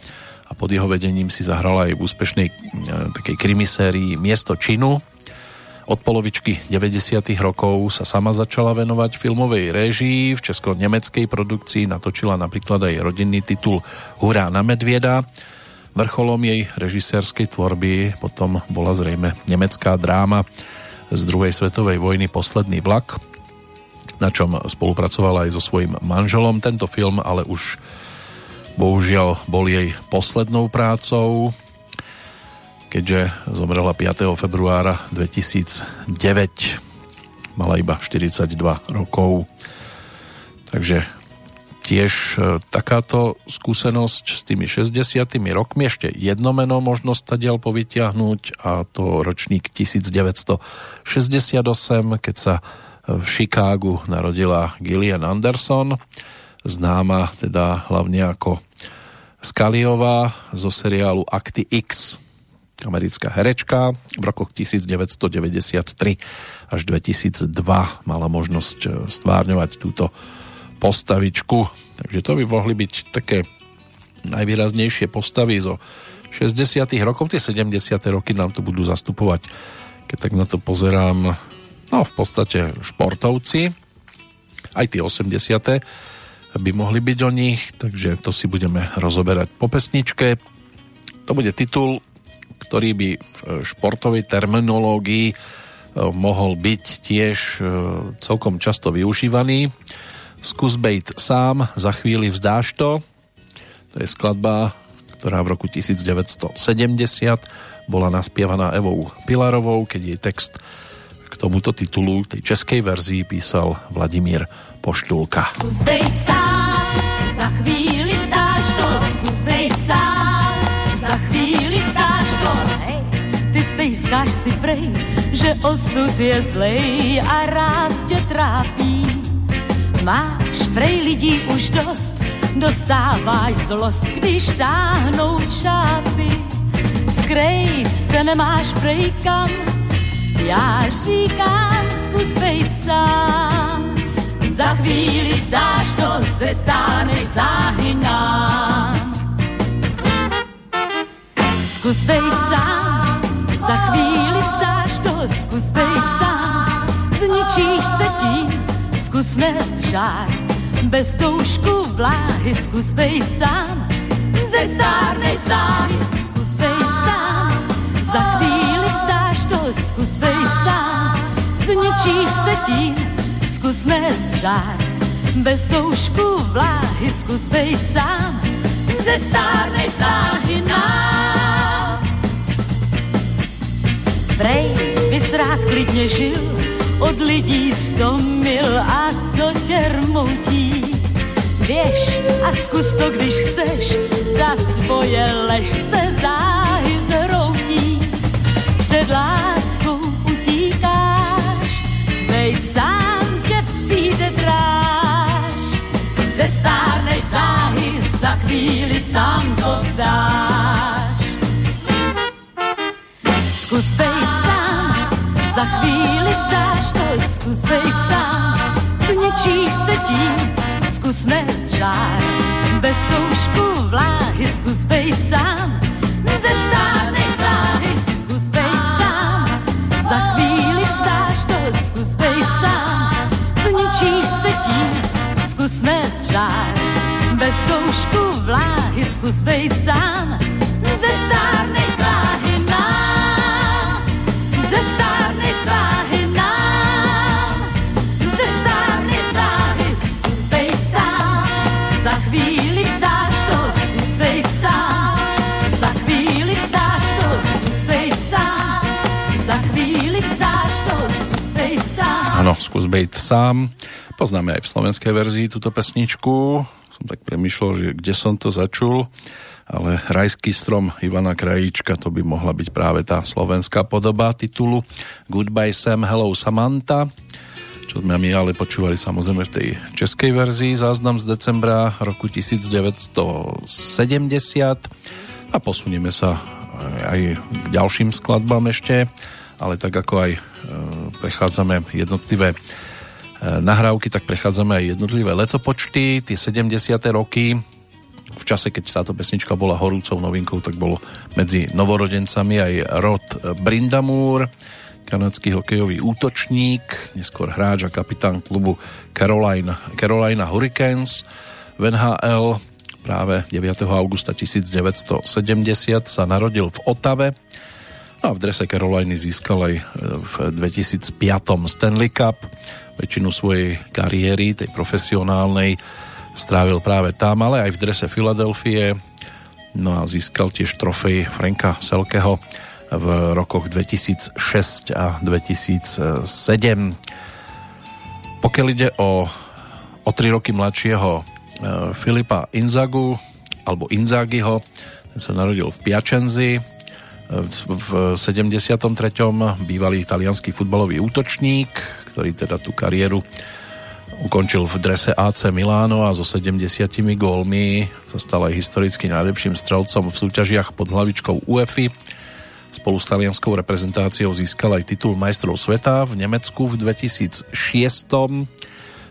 pod jeho vedením si zahrala aj v úspešnej e, takej krimisérii Miesto činu. Od polovičky 90. rokov sa sama začala venovať filmovej réžii. V česko-nemeckej produkcii natočila napríklad aj rodinný titul Hurá na medvieda Vrcholom jej režisérskej tvorby potom bola zrejme nemecká dráma z druhej svetovej vojny Posledný vlak, na čom spolupracovala aj so svojím manželom. Tento film ale už bohužiaľ bol jej poslednou prácou, keďže zomrela 5. februára 2009. Mala iba 42 rokov. Takže tiež e, takáto skúsenosť s tými 60 rokmi, ešte jedno meno možno stadiaľ povytiahnuť a to ročník 1968, keď sa v Chicagu narodila Gillian Anderson, známa teda hlavne ako Skaliová zo seriálu Akty X, americká herečka. V rokoch 1993 až 2002 mala možnosť e, stvárňovať túto postavičku. Takže to by mohli byť také najvýraznejšie postavy zo 60 rokov. Tie 70 roky nám to budú zastupovať, keď tak na to pozerám, no v podstate športovci. Aj tie 80 by mohli byť o nich, takže to si budeme rozoberať po pesničke. To bude titul, ktorý by v športovej terminológii eh, mohol byť tiež eh, celkom často využívaný Skús bejt sám, za chvíli vzdáš to. To je skladba, ktorá v roku 1970 bola naspievaná Evou Pilarovou, keď jej text k tomuto titulu, tej českej verzii písal Vladimír Poštulka. Bejt sám, za chvíli vzdáš to, bejt sám, za chvíli vzdáš to. Ty stejskáš si prej, že osud je zlej a ráz tě trápí Máš prej lidí už dost, dostáváš zlost, když táhnou čápy. Skrejt se nemáš prej kam, já říkám, zkus bejt sám. Za chvíli zdáš to, se stáneš záhy nám. Zkus bejt sám, za chvíli vzdáš to, zkus bejt sám. Zničíš se tím, zkus nést žár, bez toušku vláhy zkus bejt sám, ze stárnej sám, zkus bejt sám, za chvíli vzdáš to, zkus bejt sám, zničíš se tím, zkus nést žár, bez toušku vláhy zkus bejt sám, ze stárnej záhy nám. Prej bys rád klidně žil, od lidí sto mil a to tě rmoutí. Běž a zkus to, když chceš, ta tvoje lež se záhy zhroutí. Před láskou Ze stárnej záhy za chvíli sám to vzdáš. Zkus bejt sám, za chvíli vzdáš zkus bejt sám, zničíš se tím, zkus nést žár. Bez toušku vláhy zkus bejt sám, záhy, zkus bejt sám, ze stárnej záhyná, ze stárnej záhyná, ze stárnej záhy, zkus sám, za chvíli zdáš to, zkus sám, za chvíli zdáš to, zkus sám, za chvíli zdáš to, zkus sám. Áno, zkus bejt sám. Poznáme aj v slovenskej verzii túto pesničku, tak premyšľal, že kde som to začul, ale Rajský strom Ivana Krajíčka, to by mohla byť práve tá slovenská podoba titulu Goodbye Sam, Hello Samantha čo sme my ale počúvali samozrejme v tej českej verzii, záznam z decembra roku 1970 a posunieme sa aj k ďalším skladbám ešte, ale tak ako aj e, prechádzame jednotlivé nahrávky, tak prechádzame aj jednotlivé letopočty, tie 70. roky, v čase, keď táto pesnička bola horúcou novinkou, tak bolo medzi novorodencami aj Rod Brindamúr, kanadský hokejový útočník, neskôr hráč a kapitán klubu Carolina, Carolina Hurricanes v NHL. Práve 9. augusta 1970 sa narodil v Otave a v drese Caroliny získal aj e, v 2005. Stanley Cup. Väčšinu svojej kariéry, tej profesionálnej, strávil práve tam, ale aj v drese Filadelfie. No a získal tiež trofej Franka Selkeho v rokoch 2006 a 2007. Pokiaľ ide o, o tri roky mladšieho e, Filipa Inzagu alebo Inzagiho, ten sa narodil v Piačenzi e, v 73. bývalý italianský futbalový útočník, ktorý teda tú kariéru ukončil v drese AC Milano a so 70 gólmi sa stal aj historicky najlepším strelcom v súťažiach pod hlavičkou UEFI Spolu s talianskou reprezentáciou získal aj titul majstrov sveta v Nemecku v 2006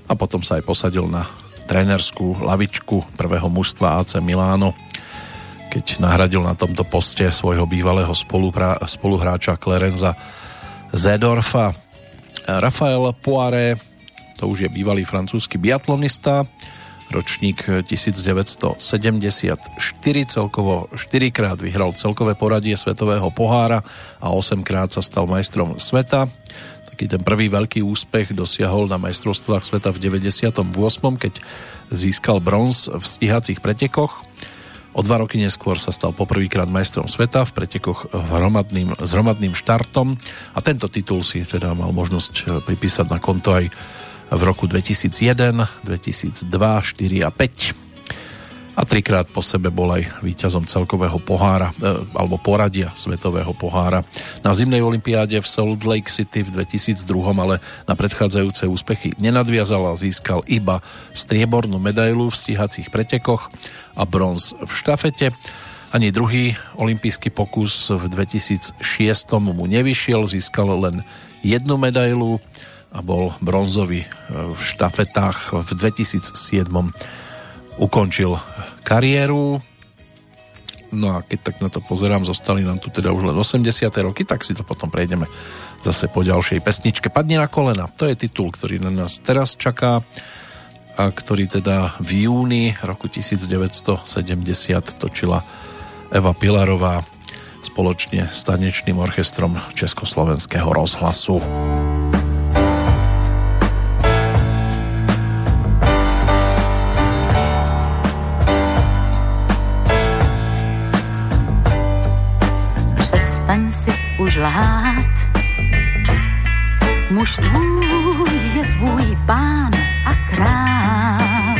a potom sa aj posadil na trénerskú lavičku prvého mužstva AC Miláno, keď nahradil na tomto poste svojho bývalého spoluhráča Klerenza Zedorfa. Rafael Poiré, to už je bývalý francúzsky biatlonista, ročník 1974, celkovo 4 krát vyhral celkové poradie Svetového pohára a 8 krát sa stal majstrom sveta. Taký ten prvý veľký úspech dosiahol na majstrovstvách sveta v 98., keď získal bronz v stíhacích pretekoch. O dva roky neskôr sa stal poprvýkrát majstrom sveta v pretekoch hromadným, s hromadným štartom. A tento titul si teda mal možnosť pripísať na konto aj v roku 2001, 2002, 4 a 5 a trikrát po sebe bol aj víťazom celkového pohára e, alebo poradia svetového pohára. Na zimnej olympiáde v Salt Lake City v 2002, ale na predchádzajúce úspechy nenadviazal a získal iba striebornú medailu v stíhacích pretekoch a bronz v štafete. Ani druhý olimpijský pokus v 2006 mu nevyšiel, získal len jednu medailu a bol bronzový e, v štafetách v 2007 ukončil kariéru no a keď tak na to pozerám zostali nám tu teda už len 80. roky tak si to potom prejdeme zase po ďalšej pesničke Padne na kolena, to je titul, ktorý na nás teraz čaká a ktorý teda v júni roku 1970 točila Eva Pilarová spoločne s tanečným orchestrom Československého rozhlasu. Už lhát. Muž tvůj je tvůj pán a král.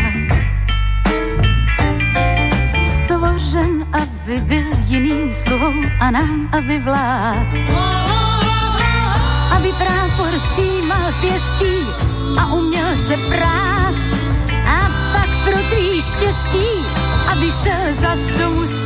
Stvořen, aby byl jiným sluhou a nám, aby vlád. Aby prápor třímal pěstí a uměl se prát. A pak pro tvý štěstí, aby šel za domů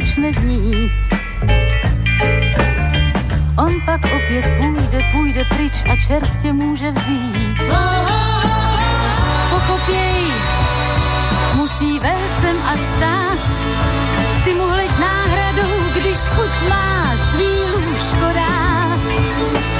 začne hnít. On pak opět půjde, půjde pryč a čert tě může vzít. Pochopěj, musí vést sem a stát. Ty mu hleď náhradu, když chuť má svý lůžko dát.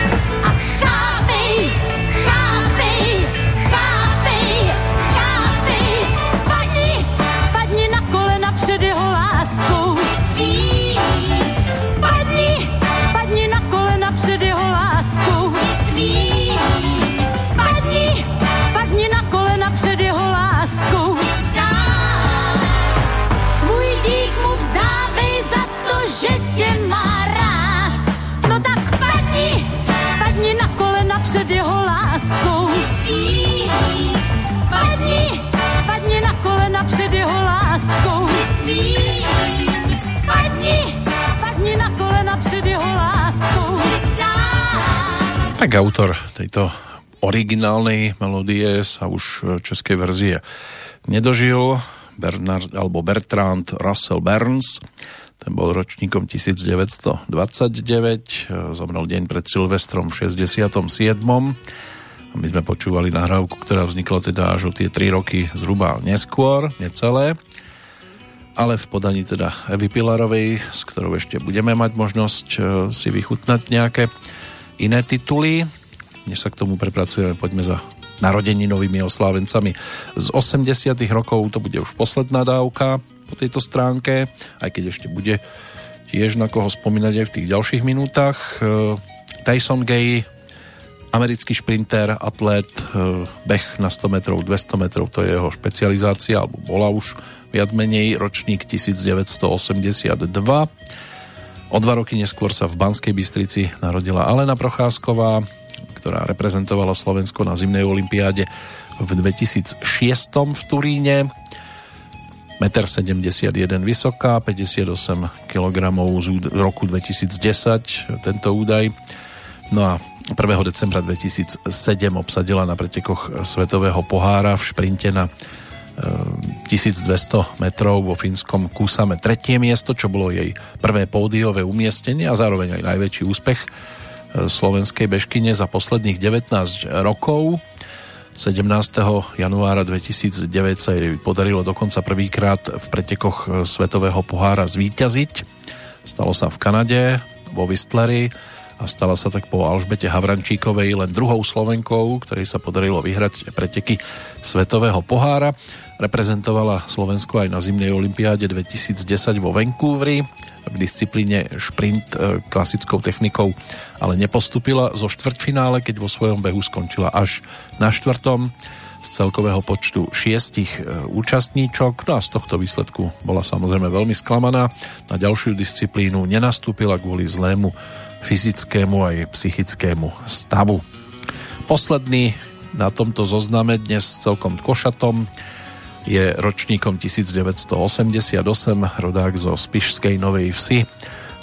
Tak autor tejto originálnej melódie sa už českej verzie nedožil. Bernard, alebo Bertrand Russell Burns. Ten bol ročníkom 1929, zomrel deň pred Silvestrom v 67. A my sme počúvali nahrávku, ktorá vznikla teda až o tie 3 roky zhruba neskôr, necelé. Ale v podaní teda Evy Pilarovej, s ktorou ešte budeme mať možnosť e, si vychutnať nejaké iné tituly. Než sa k tomu prepracujeme, poďme za narodeninovými oslávencami. Z 80 rokov to bude už posledná dávka po tejto stránke, aj keď ešte bude tiež na koho spomínať aj v tých ďalších minútach. E, Tyson Gay, americký šprinter, atlet, e, beh na 100 metrov, 200 metrov, to je jeho špecializácia, alebo bola už viac menej ročník 1982 O dva roky neskôr sa v Banskej Bystrici narodila Alena Procházková, ktorá reprezentovala Slovensko na zimnej olympiáde v 2006 v Turíne. 1,71 m vysoká, 58 kg z roku 2010 tento údaj. No a 1. decembra 2007 obsadila na pretekoch Svetového pohára v šprinte na 1200 metrov vo fínskom Kusame tretie miesto, čo bolo jej prvé pódiové umiestnenie a zároveň aj najväčší úspech e, slovenskej bežkyne za posledných 19 rokov. 17. januára 2009 sa jej podarilo dokonca prvýkrát v pretekoch e, Svetového pohára zvíťaziť. Stalo sa v Kanade, vo Whistleri a stala sa tak po Alžbete Havrančíkovej len druhou Slovenkou, ktorej sa podarilo vyhrať preteky Svetového pohára. Reprezentovala Slovensko aj na zimnej olympiáde 2010 vo Vancouveri v disciplíne šprint e, klasickou technikou, ale nepostupila zo štvrťfinále, keď vo svojom behu skončila až na štvrtom z celkového počtu šiestich e, účastníčok. No a z tohto výsledku bola samozrejme veľmi sklamaná. Na ďalšiu disciplínu nenastúpila kvôli zlému fyzickému aj psychickému stavu. Posledný na tomto zozname dnes celkom košatom je ročníkom 1988, rodák zo Spišskej Novej Vsi,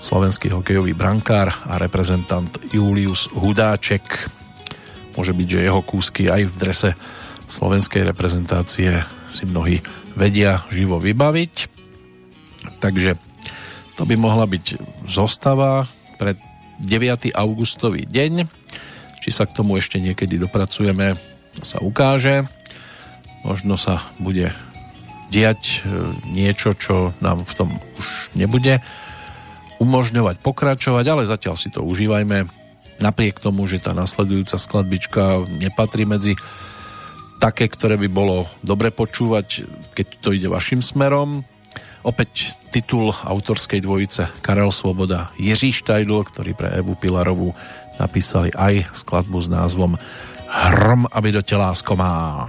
slovenský hokejový brankár a reprezentant Julius Hudáček. Môže byť, že jeho kúsky aj v drese slovenskej reprezentácie si mnohí vedia živo vybaviť. Takže to by mohla byť zostava pre 9. augustový deň. Či sa k tomu ešte niekedy dopracujeme, to sa ukáže možno sa bude diať e, niečo, čo nám v tom už nebude umožňovať pokračovať, ale zatiaľ si to užívajme. Napriek tomu, že tá nasledujúca skladbička nepatrí medzi také, ktoré by bolo dobre počúvať, keď to ide vašim smerom. Opäť titul autorskej dvojice Karel Svoboda, Jiří Štajdl, ktorý pre Evu Pilarovú napísali aj skladbu s názvom Hrom, aby do telásko má.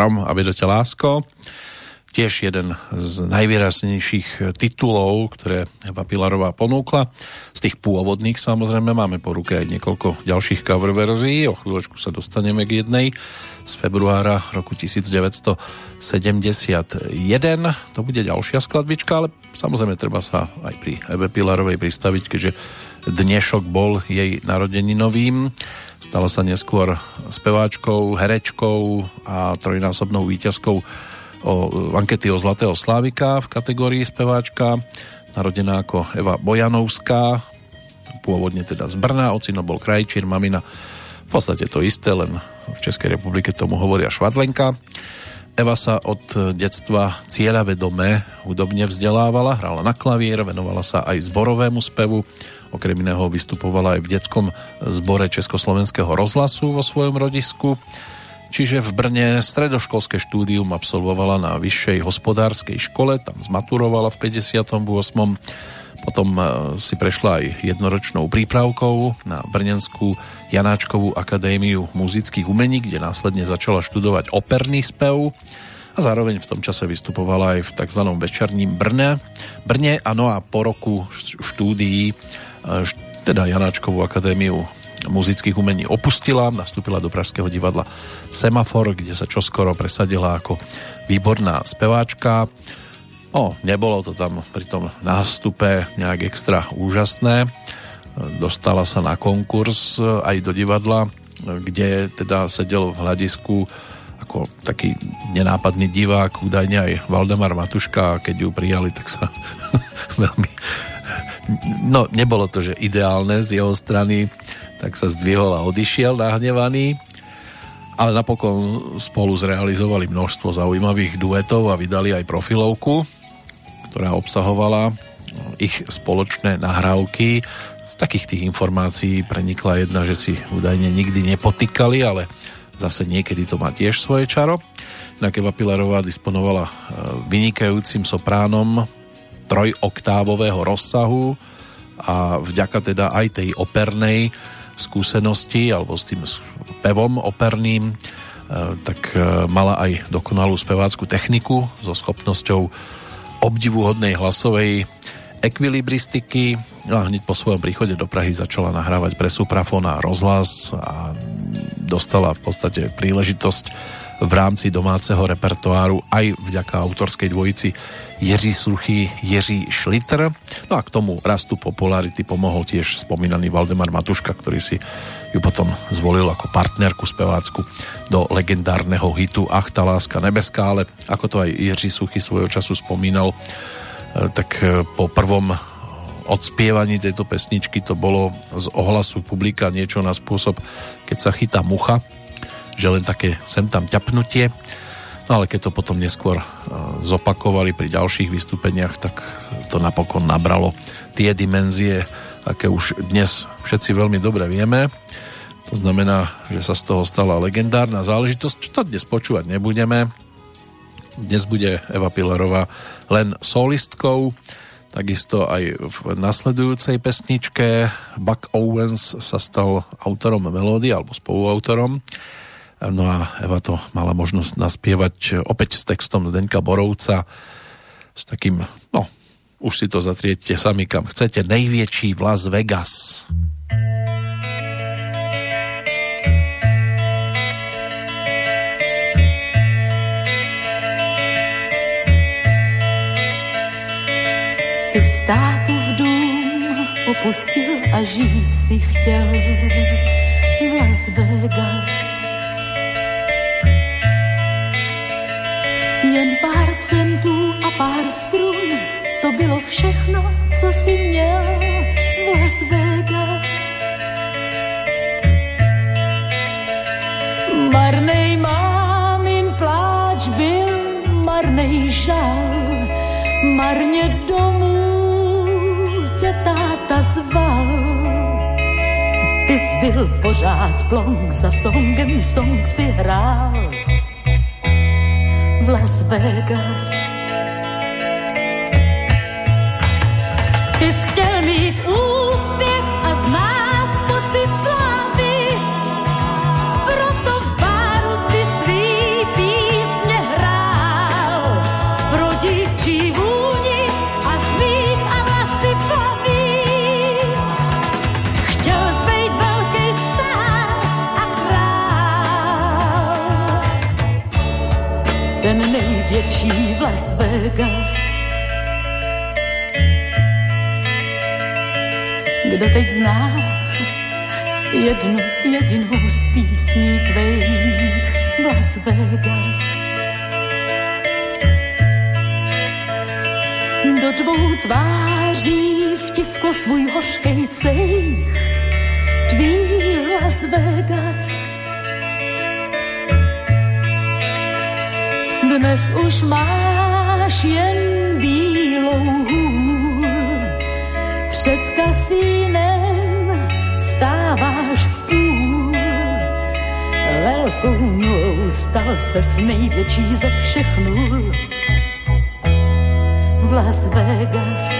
Hrom a vedete lásko. Tiež jeden z najvýraznejších titulov, ktoré Eva Pilarová ponúkla. Z tých pôvodných samozrejme máme po ruke aj niekoľko ďalších cover verzií. O chvíľočku sa dostaneme k jednej z februára roku 1971. To bude ďalšia skladbička, ale samozrejme treba sa aj pri Eve Pilarovej pristaviť, keďže dnešok bol jej narodeninovým. Stala sa neskôr speváčkou, herečkou a trojnásobnou výťazkou o ankety o Zlatého Slávika v kategórii speváčka, narodená ako Eva Bojanovská, pôvodne teda z Brna, ocino bol krajčír, mamina v podstate to isté, len v Českej republike tomu hovoria Švadlenka. Eva sa od detstva cieľavedome hudobne vzdelávala, hrala na klavír, venovala sa aj zborovému spevu, okrem iného vystupovala aj v detskom zbore Československého rozhlasu vo svojom rodisku Čiže v Brne stredoškolské štúdium absolvovala na vyššej hospodárskej škole, tam zmaturovala v 58. Potom e, si prešla aj jednoročnou prípravkou na Brnenskú Janáčkovú akadémiu muzických umení, kde následne začala študovať operný spev a zároveň v tom čase vystupovala aj v tzv. večerním Brne. Brne, ano a po roku štúdií teda Janáčkovú akadémiu muzických umení opustila, nastúpila do Pražského divadla Semafor, kde sa čoskoro presadila ako výborná speváčka. No, nebolo to tam pri tom nástupe nejak extra úžasné. Dostala sa na konkurs aj do divadla, kde teda sedel v hľadisku ako taký nenápadný divák, údajne aj Valdemar Matuška keď ju prijali, tak sa veľmi no nebolo to, že ideálne z jeho strany tak sa zdvihol a odišiel nahnevaný. Ale napokon spolu zrealizovali množstvo zaujímavých duetov a vydali aj profilovku, ktorá obsahovala ich spoločné nahrávky. Z takých tých informácií prenikla jedna, že si údajne nikdy nepotýkali, ale zase niekedy to má tiež svoje čaro. Inak Eva Pilarová disponovala e, vynikajúcim sopránom trojoktávového rozsahu a vďaka teda aj tej opernej skúsenosti alebo s tým pevom operným, e, tak e, mala aj dokonalú spevácku techniku so schopnosťou obdivuhodnej hlasovej ekvilibristiky. No a hneď po svojom príchode do Prahy začala nahrávať pre suprafón a rozhlas a dostala v podstate príležitosť v rámci domáceho repertoáru aj vďaka autorskej dvojici Jiří Suchy, Jiří Šlitr. No a k tomu rastu popularity pomohol tiež spomínaný Valdemar Matuška, ktorý si ju potom zvolil ako partnerku spevácku do legendárneho hitu Ach, tá láska nebeská, ale ako to aj Jiří Suchy svojho času spomínal, e, tak e, po prvom odspievaní tejto pesničky to bolo z ohlasu publika niečo na spôsob, keď sa chytá mucha, že len také sem tam ťapnutie. Ale keď to potom neskôr e, zopakovali pri ďalších vystúpeniach, tak to napokon nabralo tie dimenzie, aké už dnes všetci veľmi dobre vieme. To znamená, že sa z toho stala legendárna záležitosť. To dnes počúvať nebudeme. Dnes bude Eva Pilarová len solistkou. Takisto aj v nasledujúcej pesničke Buck Owens sa stal autorom melódy alebo spoluautorom. No a Eva to mala možnosť naspievať opäť s textom Zdeňka Borovca s takým, no, už si to zatriete sami kam chcete, nejväčší v Las Vegas. Ty státův dům opustil a žít si chtěl v Las Vegas. Centů a pár strun, to bylo všechno, co si měl v Las Vegas. Marnej mámin pláč byl, marnej žal, marně domů tě táta zval. Ty jsi byl pořád plong, za songem song si hrál Las Vegas. Vegas. Kdo teď zná jednu jedinou z písní tvých v Las Vegas? Do dvou tváří vtisklo svůj hořkej cejch tvý Las Vegas. Dnes už máš jen bílou hůl, před kasínem stáváš v půl. Velkou nulou stal se s největší ze všech nul v Las Vegas.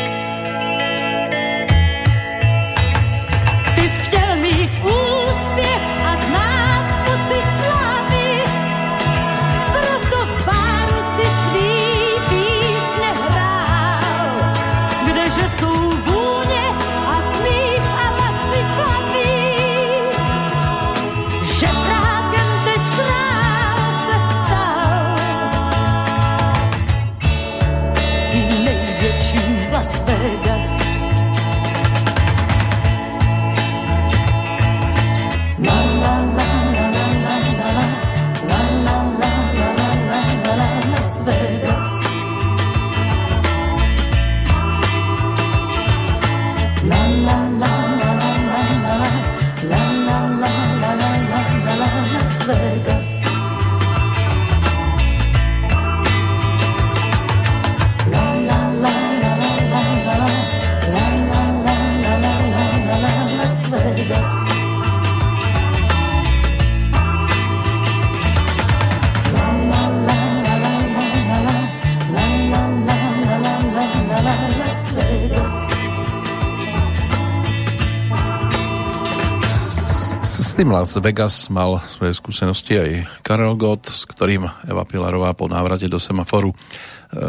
Las Vegas mal svoje skúsenosti aj Karel Gott, s ktorým Eva Pilarová po návrate do semaforu e,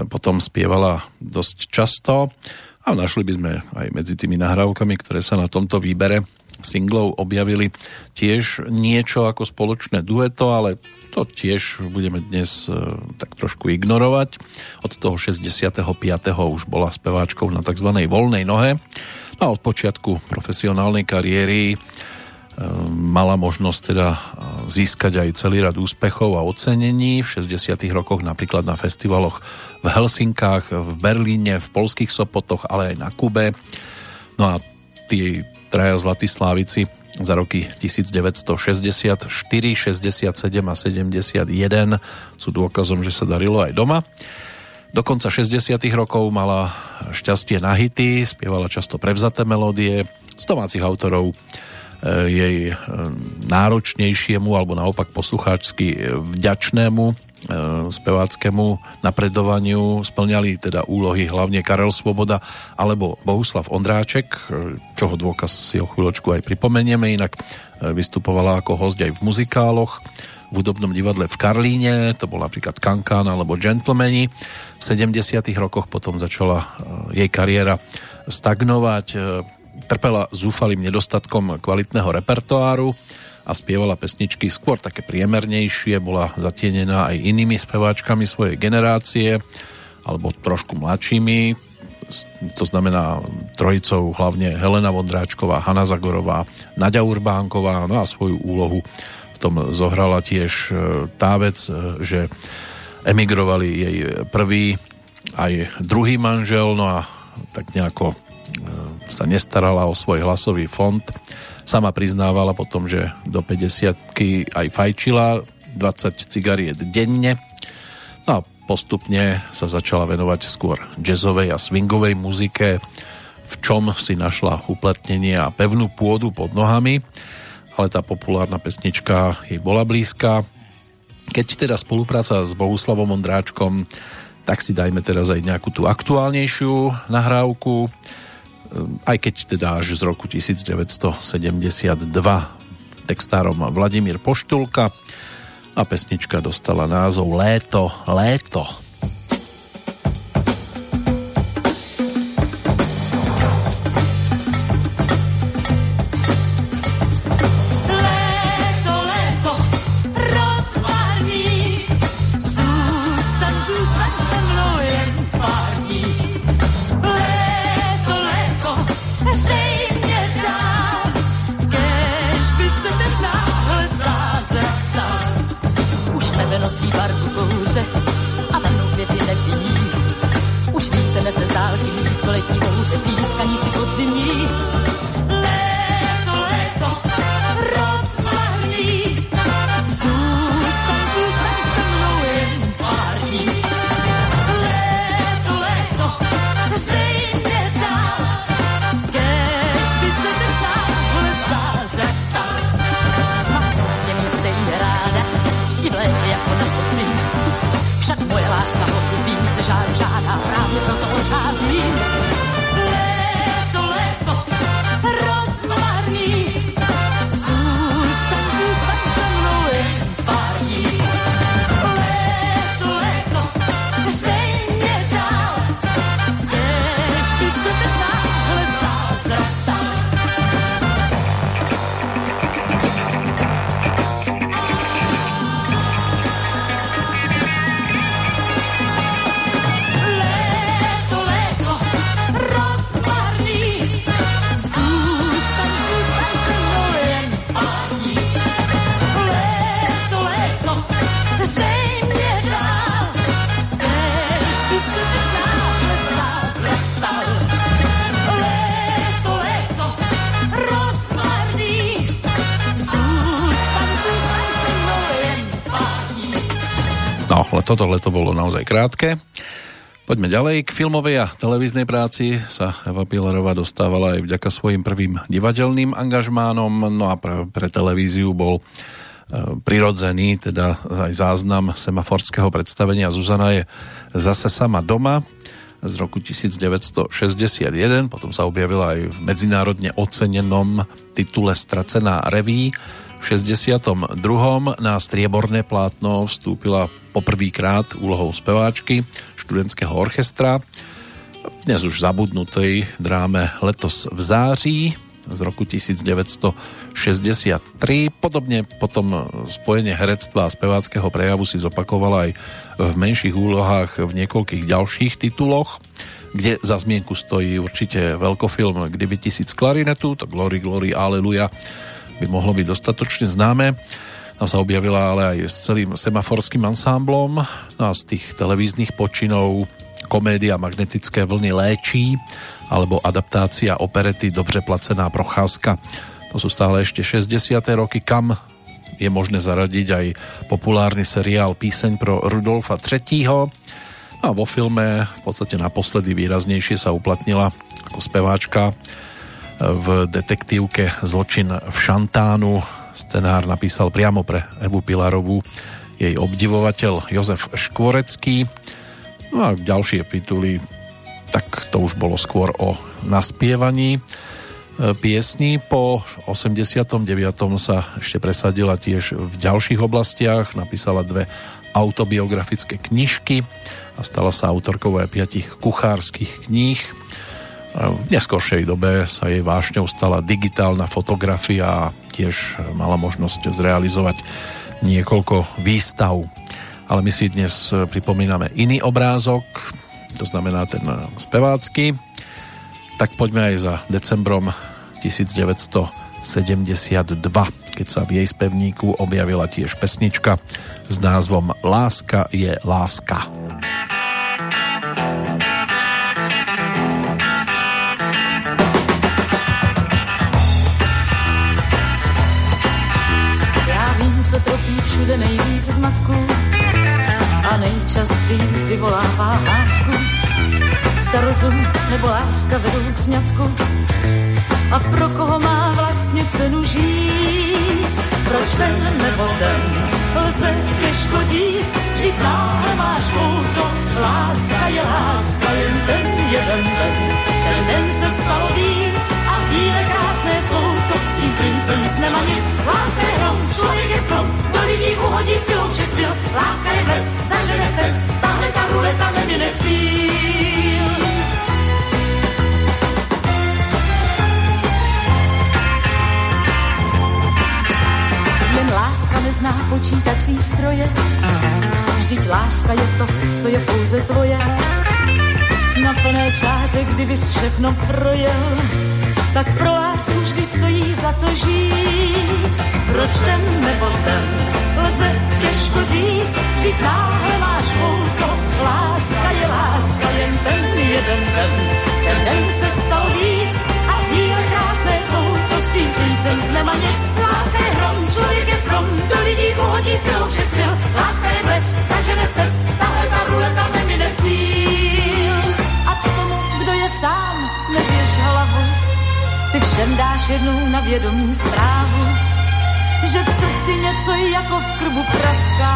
potom spievala dosť často a našli by sme aj medzi tými nahrávkami, ktoré sa na tomto výbere singlov objavili tiež niečo ako spoločné dueto, ale to tiež budeme dnes e, tak trošku ignorovať. Od toho 65. už bola speváčkou na tzv. voľnej nohe. No a od počiatku profesionálnej kariéry mala možnosť teda získať aj celý rad úspechov a ocenení v 60. rokoch napríklad na festivaloch v Helsinkách, v Berlíne, v polských Sopotoch, ale aj na Kube. No a tí traja zlatí slávici za roky 1964, 67 a 71 sú dôkazom, že sa darilo aj doma. Do konca 60. rokov mala šťastie na hity, spievala často prevzaté melódie z domácich autorov Eh, jej eh, náročnejšiemu alebo naopak poslucháčsky eh, vďačnému speváckému napredovaniu splňali teda úlohy hlavne Karel Svoboda alebo Bohuslav Ondráček, čoho dôkaz si o chvíľočku aj pripomenieme, inak vystupovala ako host aj v muzikáloch, v hudobnom divadle v Karlíne, to bol napríklad Kankán alebo Gentlemani. V 70. rokoch potom začala jej kariéra stagnovať, trpela zúfalým nedostatkom kvalitného repertoáru a spievala pesničky skôr také priemernejšie, bola zatienená aj inými speváčkami svojej generácie alebo trošku mladšími, to znamená trojicou hlavne Helena Vondráčková, Hanna Zagorová, Nadia Urbánková, no a svoju úlohu v tom zohrala tiež e, tá vec, e, že emigrovali jej prvý aj druhý manžel, no a tak nejako sa nestarala o svoj hlasový fond. Sama priznávala potom, že do 50 aj fajčila 20 cigariet denne. No a postupne sa začala venovať skôr jazzovej a swingovej muzike, v čom si našla uplatnenie a pevnú pôdu pod nohami, ale tá populárna pesnička jej bola blízka. Keď teda spolupráca s Bohuslavom Ondráčkom, tak si dajme teraz aj nejakú tú aktuálnejšiu nahrávku aj keď teda až z roku 1972 textárom Vladimír Poštulka a pesnička dostala názov Léto, léto. Bolo naozaj krátke. Poďme ďalej. K filmovej a televíznej práci sa Eva Pilarová dostávala aj vďaka svojim prvým divadelným angažmánom, no a pre, pre televíziu bol e, prirodzený, teda aj záznam semaforského predstavenia Zuzana je zase sama doma z roku 1961, potom sa objavila aj v medzinárodne ocenenom titule Stracená reví v 62. na strieborné plátno vstúpila poprvýkrát úlohou speváčky študentského orchestra. Dnes už zabudnutej dráme Letos v září z roku 1963. Podobne potom spojenie herectva a speváckého prejavu si zopakovala aj v menších úlohách v niekoľkých ďalších tituloch kde za zmienku stojí určite veľkofilm Kdyby tisíc klarinetu, to Glory, Glory, Aleluja by mohlo byť dostatočne známe. Tam sa objavila ale aj s celým semaforským ansámblom no a z tých televíznych počinov komédia Magnetické vlny léčí alebo adaptácia operety Dobře placená procházka. To sú stále ešte 60. roky, kam je možné zaradiť aj populárny seriál Píseň pro Rudolfa III. A vo filme v podstate naposledy výraznejšie sa uplatnila ako speváčka v detektívke Zločin v Šantánu. Scenár napísal priamo pre Evu Pilarovú jej obdivovateľ Jozef Škvorecký. No a ďalšie tituly, tak to už bolo skôr o naspievaní e, piesní. Po 89. sa ešte presadila tiež v ďalších oblastiach. Napísala dve autobiografické knižky a stala sa autorkou aj piatich kuchárskych kníh v neskoršej dobe sa jej vášňou stala digitálna fotografia a tiež mala možnosť zrealizovať niekoľko výstav. Ale my si dnes pripomíname iný obrázok, to znamená ten spevácky. Tak poďme aj za decembrom 1972, keď sa v jej spevníku objavila tiež pesnička s názvom Láska je láska. Všude nejvíc zmatku a nejčastěji vyvolává hádku. Starozum nebo láska vedou k zňatku a pro koho má vlastně cenu žít? Proč ten nebo ten lze těžko říct, vždyť náhle máš pouto, láska je láska, jen ten jeden den, ten den tím princem z nema nic. Láska je hrom, člověk je strom, do lidí uhodí silou všech sil. Láska je bez, zažene se, tahle ta ruleta nemine cíl. Jen láska nezná počítací stroje, vždyť láska je to, co je pouze tvoje. Na plné čáře, kdyby všechno projel, tak pro lásku vždy stojí za to žít. Proč ten nebo ten lze těžko říct, náhle máš pouto, láska je láska, jen ten jeden den. Ten den se stal víc a chvíle krásné jsou, to s tím princem z nema nic. Láska je hrom, člověk je strom, do lidí uhodí silou všech sil. Láska je bles, všem dáš jednou na vědomí zprávu, že v srdci něco jako v krbu praská,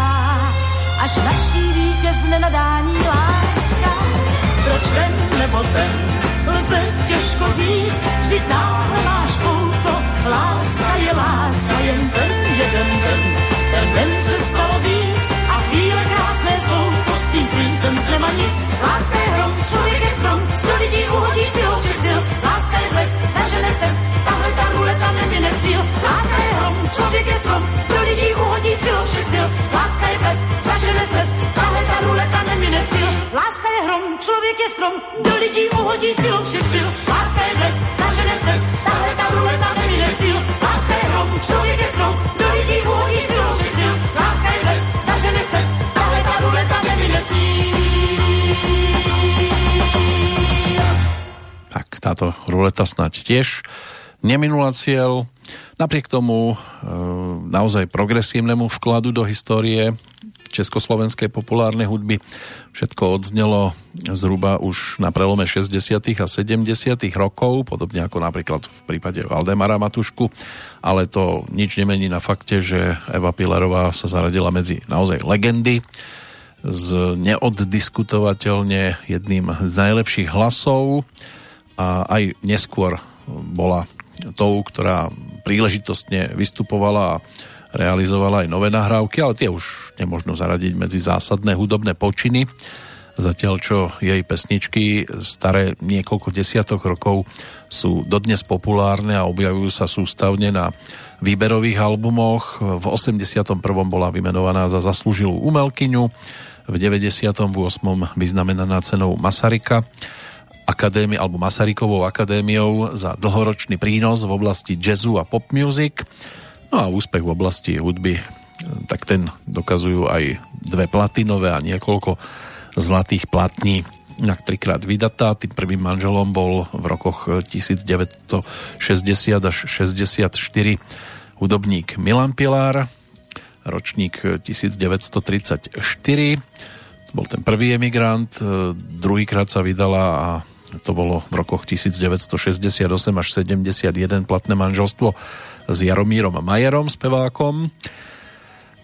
až naštíví tě z nenadání láska. Proč ten nebo ten lze těžko říct, vždyť náhle máš pouto, láska je láska, jen ten jeden den. Ten den se stalo víc a chvíle krásné jsou, pod tím princem nemá nic. Láska je hrom, člověk je strom, do lidí uhodí si všech sil. Láska je blesk, zažene stres, tahle ta ruleta nemine cíl. Láska je hrom, člověk je strom, do lidí uhodí si všech sil. Láska je blesk, zažene stres, tahle ta ruleta nemine cíl. Láska je hrom, člověk je strom, do lidí uhodí si všech sil. Láska je blesk, zažene stres, tahle ta ruleta nemine cíl. Láska je hrom, člověk je strom, do lidí uhodí táto ruleta snať tiež neminula cieľ. Napriek tomu e, naozaj progresívnemu vkladu do histórie československej populárnej hudby. Všetko odznelo zhruba už na prelome 60. a 70. rokov, podobne ako napríklad v prípade Valdemara Matušku, ale to nič nemení na fakte, že Eva Pilarová sa zaradila medzi naozaj legendy s neoddiskutovateľne jedným z najlepších hlasov a aj neskôr bola tou, ktorá príležitostne vystupovala a realizovala aj nové nahrávky, ale tie už nemožno zaradiť medzi zásadné hudobné počiny. Zatiaľ, čo jej pesničky staré niekoľko desiatok rokov sú dodnes populárne a objavujú sa sústavne na výberových albumoch. V 81. bola vymenovaná za zaslúžilú umelkyňu, v 98. vyznamenaná cenou Masaryka akadémi, alebo Masarykovou akadémiou za dlhoročný prínos v oblasti jazzu a pop music. No a úspech v oblasti hudby, tak ten dokazujú aj dve platinové a niekoľko zlatých platní inak trikrát vydatá. Tým prvým manželom bol v rokoch 1960 až 64 hudobník Milan Pilár, ročník 1934. To bol ten prvý emigrant, druhýkrát sa vydala a to bolo v rokoch 1968 až 71 platné manželstvo s Jaromírom Majerom, spevákom.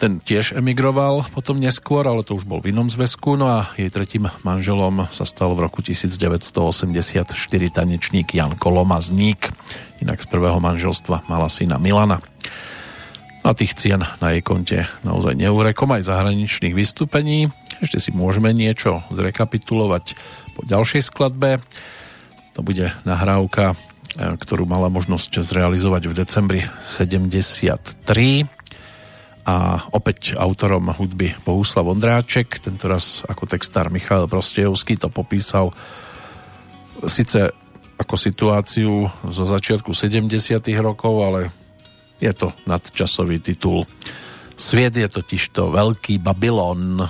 Ten tiež emigroval potom neskôr, ale to už bol v inom zväzku. No a jej tretím manželom sa stal v roku 1984 tanečník Jan Kolomazník. Inak z prvého manželstva mala syna Milana. A tých cien na jej konte naozaj neurekom aj zahraničných vystúpení. Ešte si môžeme niečo zrekapitulovať po ďalšej skladbe. To bude nahrávka, e, ktorú mala možnosť zrealizovať v decembri 73 a opäť autorom hudby Bohuslav Ondráček, tentoraz ako textár Michal Prostejovský to popísal síce ako situáciu zo začiatku 70 rokov, ale je to nadčasový titul. Sviet je totižto Veľký Babylon.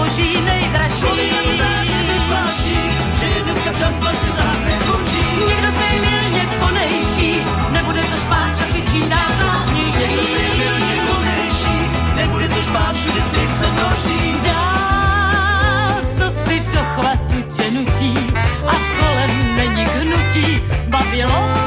zboží nejdražší. Člověk pořádně vypláší, že je dneska čas vlastně zaháznej zboží. Někdo se je milně konejší, nebude to špát, čas vyčíná krásnější. Někdo se je milně konejší, nebude to špát, všude spěch se množí. Dál, co si do chvatu tě nutí, a kolem není hnutí, Babylon.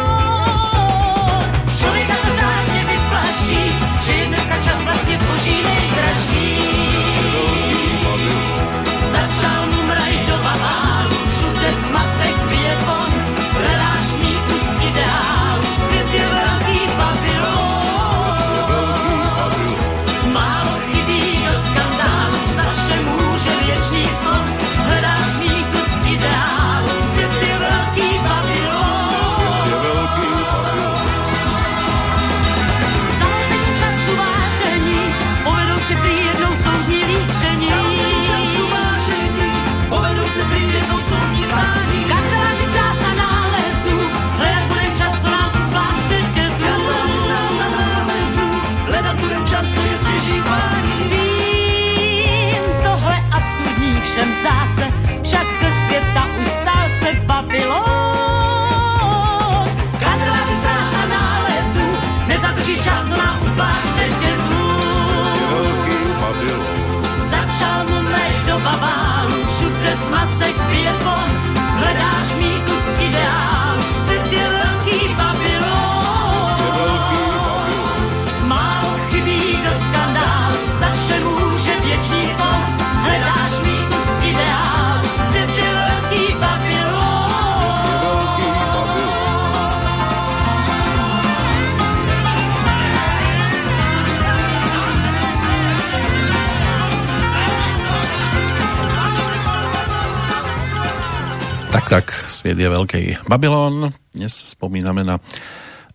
Sviet je veľký Babylon. Dnes spomíname na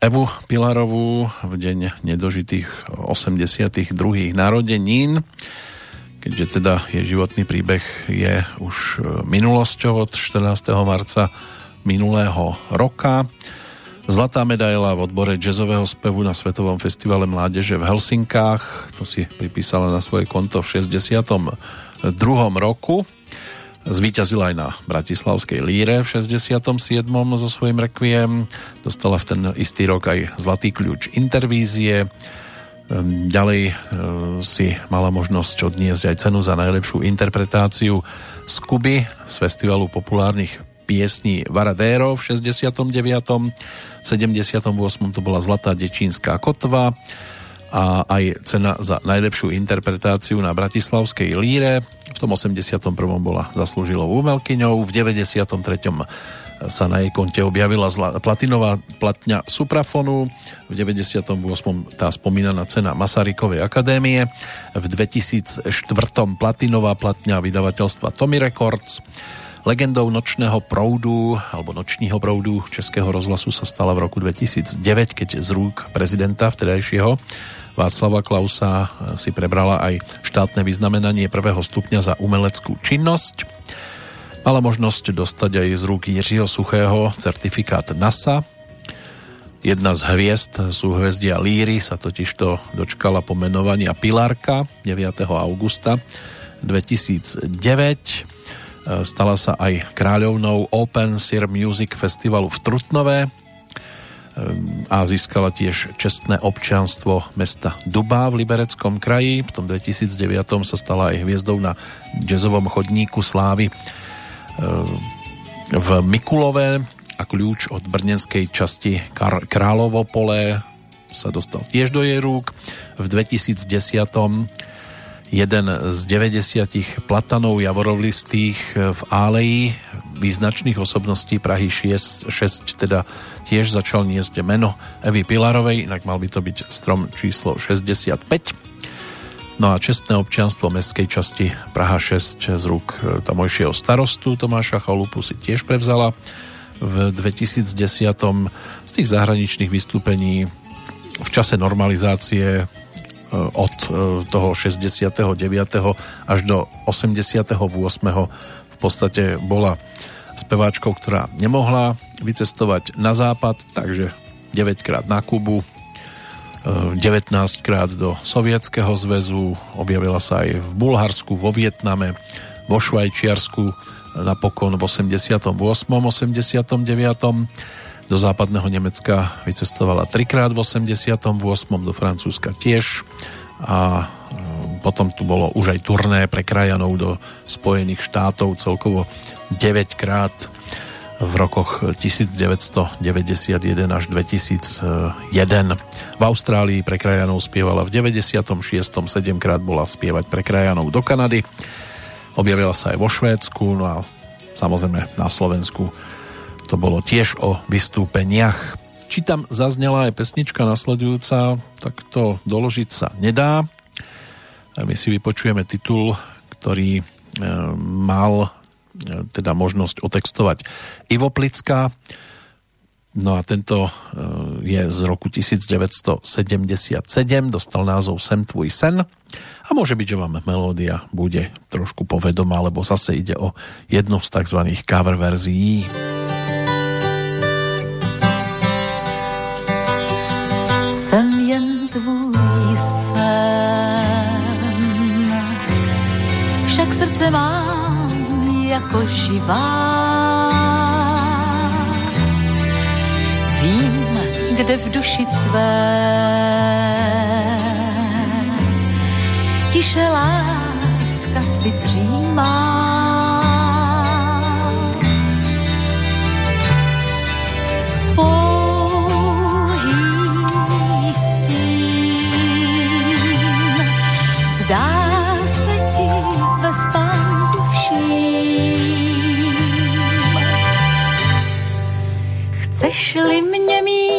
Evu Pilarovú v deň nedožitých 82. narodenín. keďže teda je životný príbeh je už e, minulosťou od 14. marca minulého roka. Zlatá medaila v odbore jazzového spevu na Svetovom festivale mládeže v Helsinkách. To si pripísala na svoje konto v 62. roku. Zvíťazila aj na Bratislavskej líre v 67. so svojím rekviem. Dostala v ten istý rok aj Zlatý kľúč intervízie Ehm, ďalej ehm, si mala možnosť odniesť aj cenu za najlepšiu interpretáciu z Kuby z Festivalu populárnych piesní Varadero v 69. V 78. to bola Zlatá dečínska kotva a aj cena za najlepšiu interpretáciu na Bratislavskej líre. V tom 81. bola zaslúžilou umelkyňou, v 93 sa na jej konte objavila zla, platinová platňa Suprafonu, v 98. tá spomínaná cena Masarykovej akadémie, v 2004. platinová platňa vydavateľstva Tommy Records, Legendou nočného proudu alebo nočního proudu Českého rozhlasu sa stala v roku 2009, keď z rúk prezidenta vtedajšieho Václava Klausa si prebrala aj štátne vyznamenanie prvého stupňa za umeleckú činnosť. Mala možnosť dostať aj z rúk Jiřího Suchého certifikát NASA. Jedna z hviezd súhvezdia Líry sa totižto dočkala pomenovania Pilárka 9. augusta 2009. Stala sa aj kráľovnou Open Sir Music Festivalu v Trutnové a získala tiež čestné občianstvo mesta Dubá v Libereckom kraji. V tom 2009 sa stala aj hviezdou na jazzovom chodníku slávy v Mikulové a kľúč od brnenskej časti Královo pole sa dostal tiež do jej rúk. V 2010 jeden z 90 platanov javorovlistých v Áleji význačných osobností Prahy 6, 6 teda tiež začal niesť meno Evy Pilarovej, inak mal by to byť strom číslo 65 No a čestné občianstvo mestskej časti Praha 6 z rúk e, tamojšieho starostu Tomáša Chalupu si tiež prevzala. V 2010 z tých zahraničných vystúpení v čase normalizácie od e, toho 69. až do 88. v podstate bola speváčkou, ktorá nemohla vycestovať na západ, takže 9 krát na Kubu, 19 krát do Sovietskeho zväzu, objavila sa aj v Bulharsku, vo Vietname, vo Švajčiarsku, napokon v 88. 89. Do západného Nemecka vycestovala trikrát v 88. do Francúzska tiež a e, potom tu bolo už aj turné pre krajanov do Spojených štátov celkovo 9 krát v rokoch 1991 až 2001. V Austrálii pre krajanov spievala v 96. 7 krát bola spievať pre krajanov do Kanady. Objavila sa aj vo Švédsku, no a samozrejme na Slovensku to bolo tiež o vystúpeniach. Či tam zaznela aj pesnička nasledujúca, tak to doložiť sa nedá. My si vypočujeme titul, ktorý e, mal teda možnosť otextovať Ivo Plická. No a tento e, je z roku 1977, dostal názov Sem tvůj sen a môže byť, že vám melódia bude trošku povedomá, lebo zase ide o jednu z tzv. cover verzií. Jako živá. Vím, kde v duši tvé tiše láska si dřímá. Chceš-li mě mít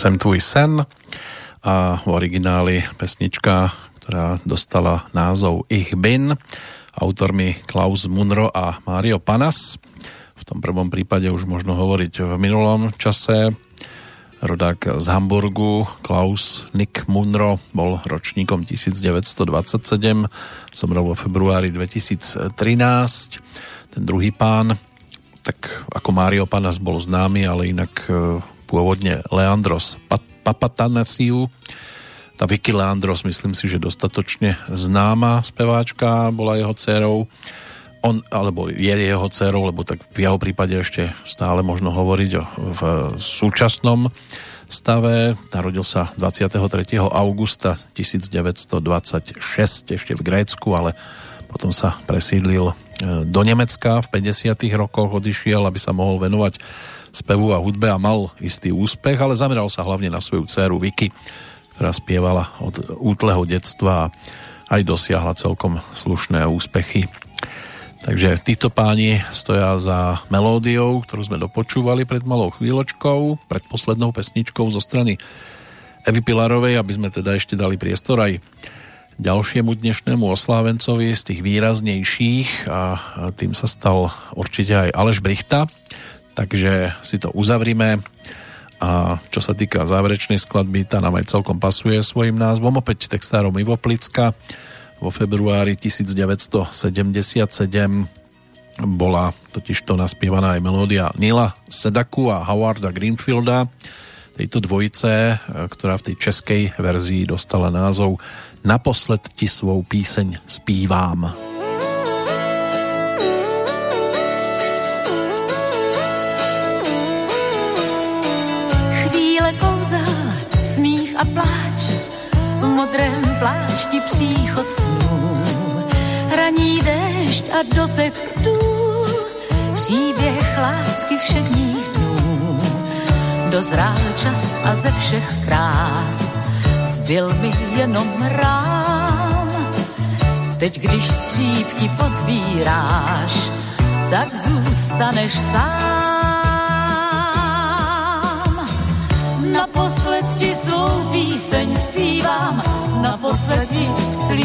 sem tvůj sen a v origináli pesnička, ktorá dostala názov Ich bin, autormi Klaus Munro a Mario Panas. V tom prvom prípade už možno hovoriť v minulom čase. Rodák z Hamburgu, Klaus Nick Munro, bol ročníkom 1927, zomrel vo februári 2013. Ten druhý pán, tak ako Mario Panas bol známy, ale inak e, pôvodne Leandros Papatanasiu. Tá Vicky Leandros, myslím si, že dostatočne známa speváčka, bola jeho dcerou. On, alebo je jeho dcerou, lebo tak v jeho prípade ešte stále možno hovoriť o, v súčasnom stave. Narodil sa 23. augusta 1926 ešte v Grécku, ale potom sa presídlil e, do Nemecka v 50. rokoch, odišiel, aby sa mohol venovať spevu a hudbe a mal istý úspech, ale zameral sa hlavne na svoju dceru Vicky, ktorá spievala od útleho detstva a aj dosiahla celkom slušné úspechy. Takže títo páni stoja za melódiou, ktorú sme dopočúvali pred malou chvíľočkou, pred poslednou pesničkou zo strany Evy Pilarovej, aby sme teda ešte dali priestor aj ďalšiemu dnešnému oslávencovi z tých výraznejších a tým sa stal určite aj Aleš Brichta, takže si to uzavrime. A čo sa týka záverečnej skladby, tá nám aj celkom pasuje svojim názvom, opäť textárom Ivo Plicka. Vo februári 1977 bola totižto naspievaná aj melódia Nila Sedaku a Howarda Greenfielda. Tejto dvojice, ktorá v tej českej verzii dostala názov Naposled ti svou píseň zpívám. A pláč, v modrém plášti příchod snů. Hraní déšť a dotek rtů, příběh lásky všedních dnů. Dozrál čas a ze všech krás zbyl mi jenom rám. Teď, když střípky pozbíráš, tak zůstaneš sám.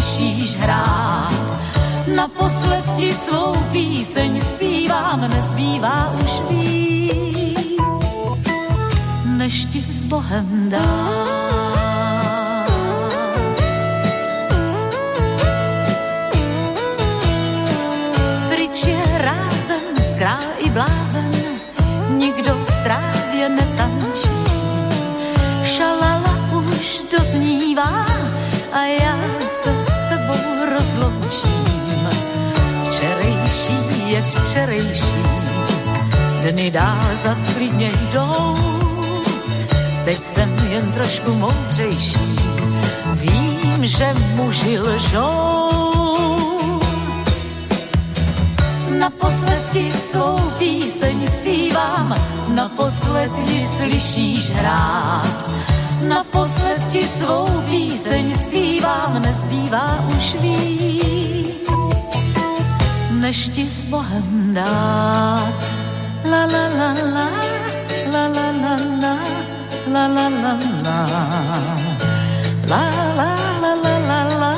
Slyšíš hrát. Naposled ti svou píseň zpívám, nezbývá už víc, než ti s Bohem dát. Včerejší, dny dál zasklidně jdou. Teď jsem jen trošku moudřejší, vím, že muži lžou. Naposled ti svou píseň zpívám, naposled ji slyšíš hrát. Naposled ti svou píseň zpívám, nezbývá už víc, než ti s Bohem dát. La la la la, la la la la, la la la la. La la la la la la,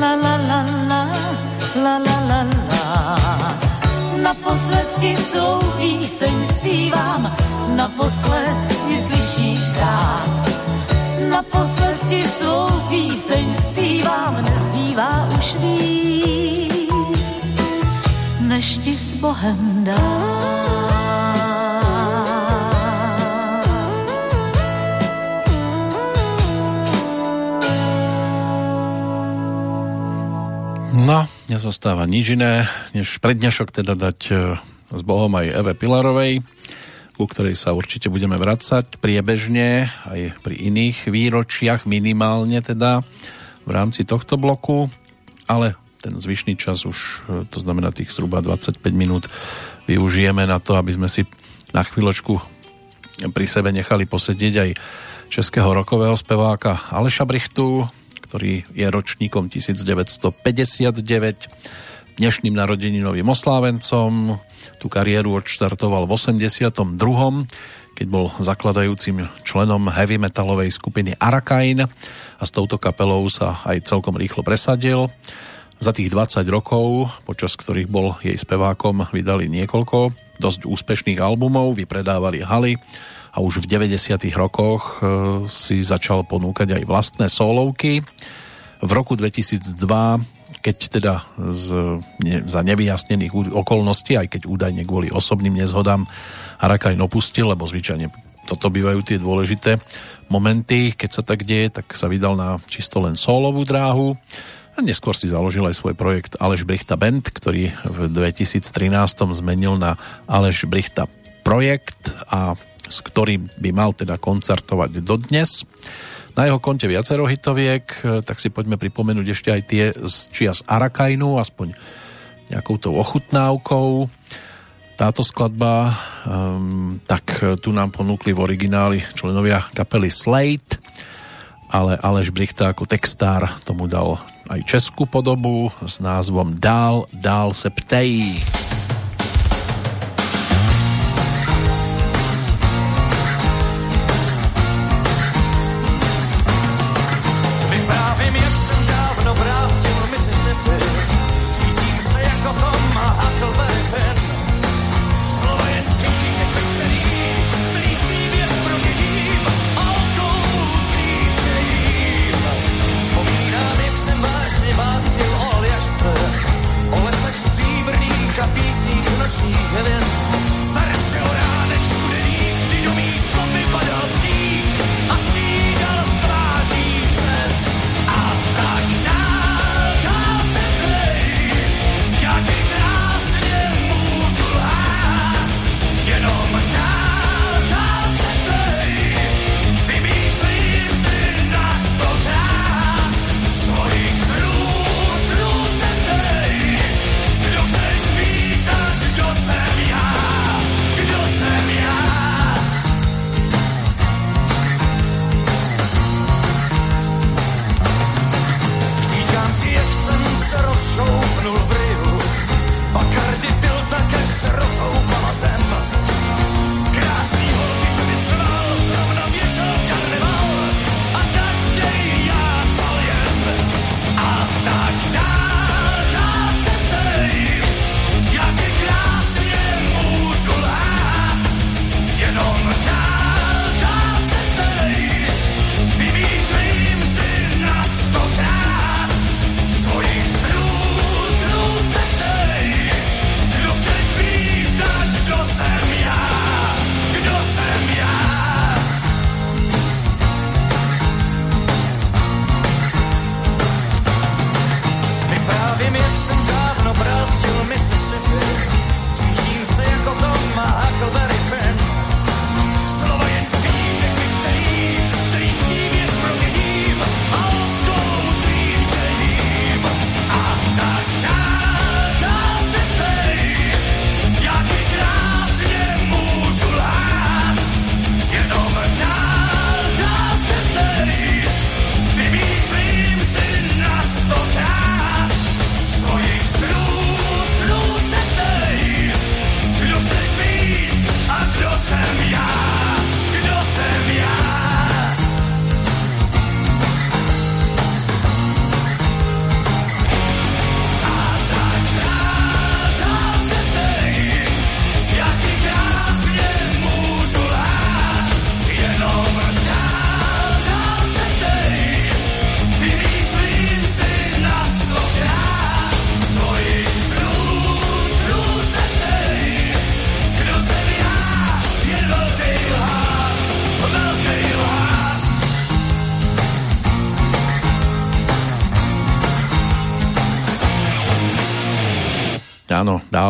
la la la la, la la la la. Naposled ti svou píseň zpívám, naposled ji slyšíš hrát. Naposled ti svou píseň zpívám, nezbývá už víc, než ti s Bohem dát. No, nezostáva nič iné, než prednešok teda dať e, s Bohom aj Eve Pilarovej, ku ktorej sa určite budeme vracať priebežne, aj pri iných výročiach minimálne teda v rámci tohto bloku, ale ten zvyšný čas už, e, to znamená tých zhruba 25 minút, využijeme na to, aby sme si na chvíľočku pri sebe nechali posedieť aj českého rokového speváka Aleša Brichtu, ktorý je ročníkom 1959, dnešným narodeninovým oslávencom. Tú kariéru odštartoval v 82., keď bol zakladajúcim členom heavy metalovej skupiny Arakain a s touto kapelou sa aj celkom rýchlo presadil. Za tých 20 rokov, počas ktorých bol jej spevákom, vydali niekoľko dosť úspešných albumov, vypredávali haly a už v 90. rokoch e, si začal ponúkať aj vlastné solovky. V roku 2002 keď teda z, ne, za nevyjasnených okolností, aj keď údajne kvôli osobným nezhodám Harakajn opustil, lebo zvyčajne toto bývajú tie dôležité momenty, keď sa tak deje, tak sa vydal na čisto len solovú dráhu neskôr si založil aj svoj projekt Aleš Brichta Band, ktorý v 2013 zmenil na Aleš Brichta projekt a s ktorým by mal teda koncertovať dodnes. Na jeho konte viacero hitoviek, tak si poďme pripomenúť ešte aj tie z čia z Arakajnu, aspoň nejakou tou ochutnávkou. Táto skladba, um, tak tu nám ponúkli v origináli členovia kapely Slate, ale Aleš Brichta ako textár tomu dal aj českú podobu s názvom Dál, dál se ptej.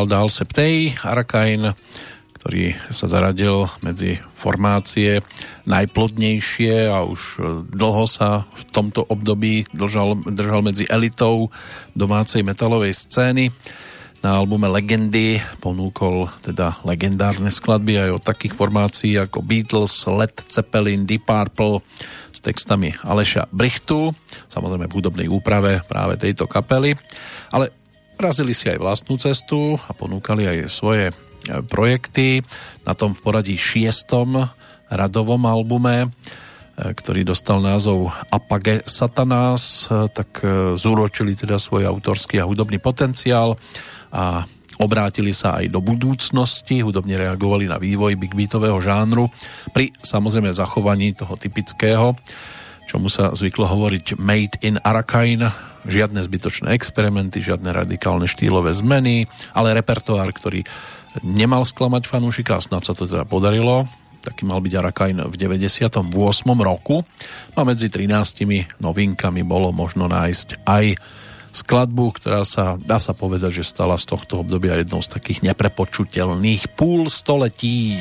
Dál Septej, Arakain, ktorý sa zaradil medzi formácie najplodnejšie a už dlho sa v tomto období držal, držal medzi elitou domácej metalovej scény. Na albume Legendy ponúkol teda legendárne skladby aj od takých formácií ako Beatles, Led Zeppelin, Deep Purple s textami Aleša Brichtu, samozrejme v hudobnej úprave práve tejto kapely, ale razili si aj vlastnú cestu a ponúkali aj svoje e, projekty na tom v poradí šiestom radovom albume, e, ktorý dostal názov Apage Satanas, e, tak zúročili teda svoj autorský a hudobný potenciál a obrátili sa aj do budúcnosti, hudobne reagovali na vývoj big beatového žánru pri samozrejme zachovaní toho typického, čomu sa zvyklo hovoriť Made in Arakain, žiadne zbytočné experimenty, žiadne radikálne štýlové zmeny, ale repertoár, ktorý nemal sklamať fanúšika a snad sa to teda podarilo. Taký mal byť Arakain v 98. roku. A medzi 13 novinkami bolo možno nájsť aj skladbu, ktorá sa, dá sa povedať, že stala z tohto obdobia jednou z takých neprepočutelných púl století.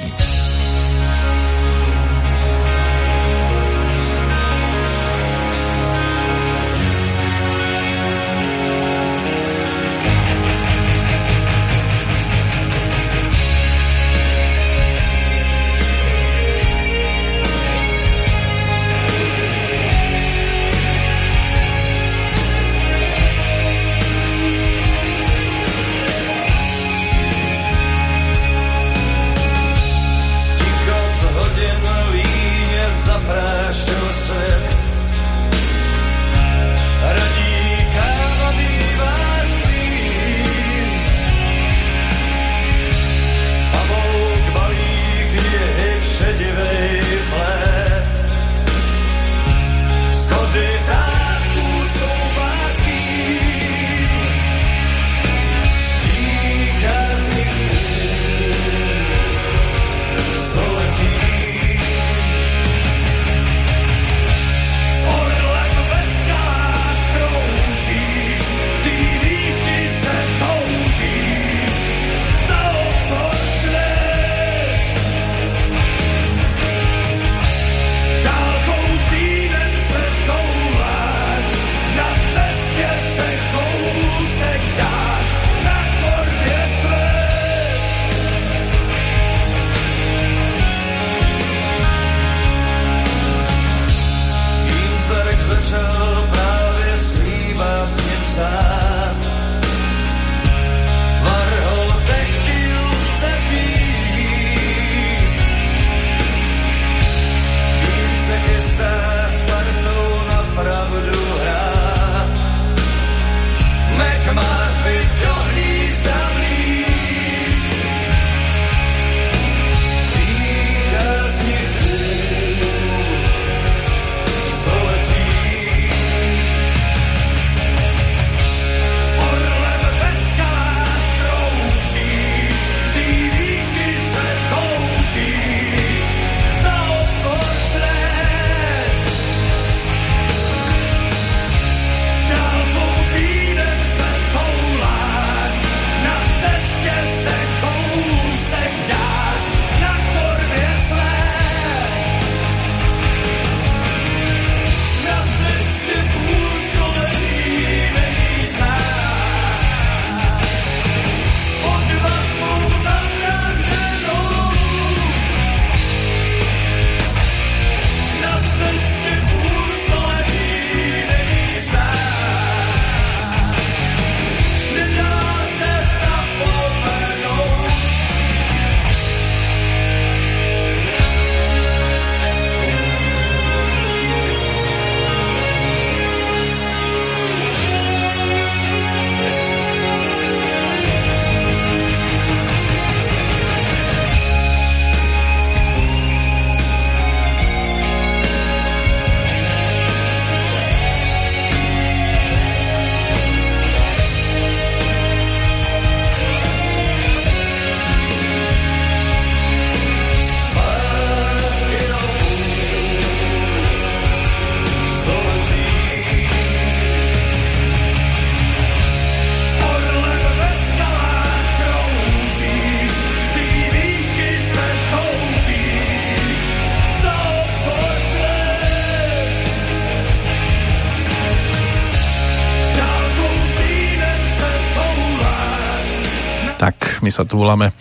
Sa túlame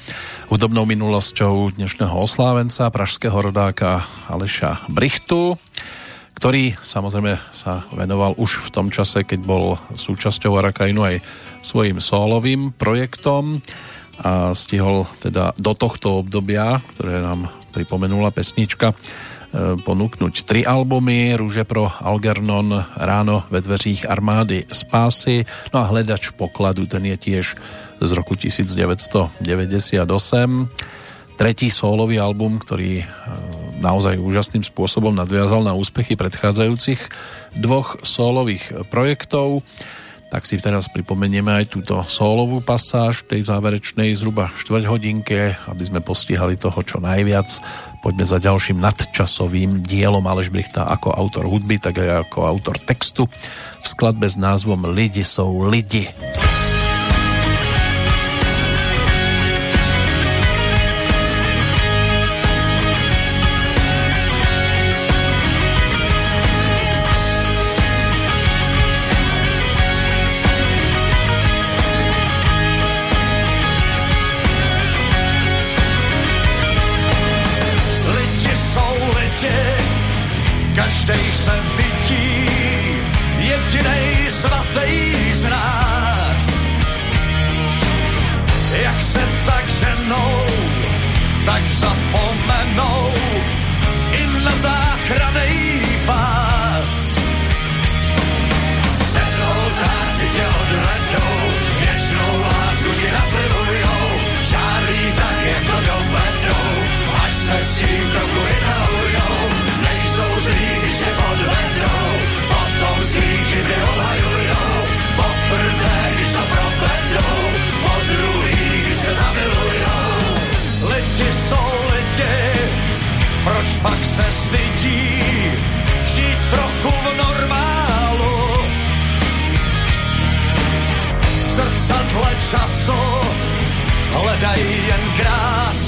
hudobnou minulosťou dnešného oslávenca, pražského rodáka Aleša Brichtu, ktorý samozrejme sa venoval už v tom čase, keď bol súčasťou Arakajnu aj svojim solovým projektom a stihol teda do tohto obdobia, ktoré nám pripomenula pesnička, E, ponúknuť tri albumy, Rúže pro Algernon, Ráno ve dveřích armády Spásy, no a Hledač pokladu, ten je tiež z roku 1998. Tretí sólový album, ktorý e, naozaj úžasným spôsobom nadviazal na úspechy predchádzajúcich dvoch sólových projektov tak si teraz pripomenieme aj túto sólovú pasáž tej záverečnej zhruba štvrť hodinke, aby sme postihali toho čo najviac Poďme za ďalším nadčasovým dielom Aleš Brichta ako autor hudby, tak aj ako autor textu v skladbe s názvom Lidi sú lidi. hľadají jen krásu.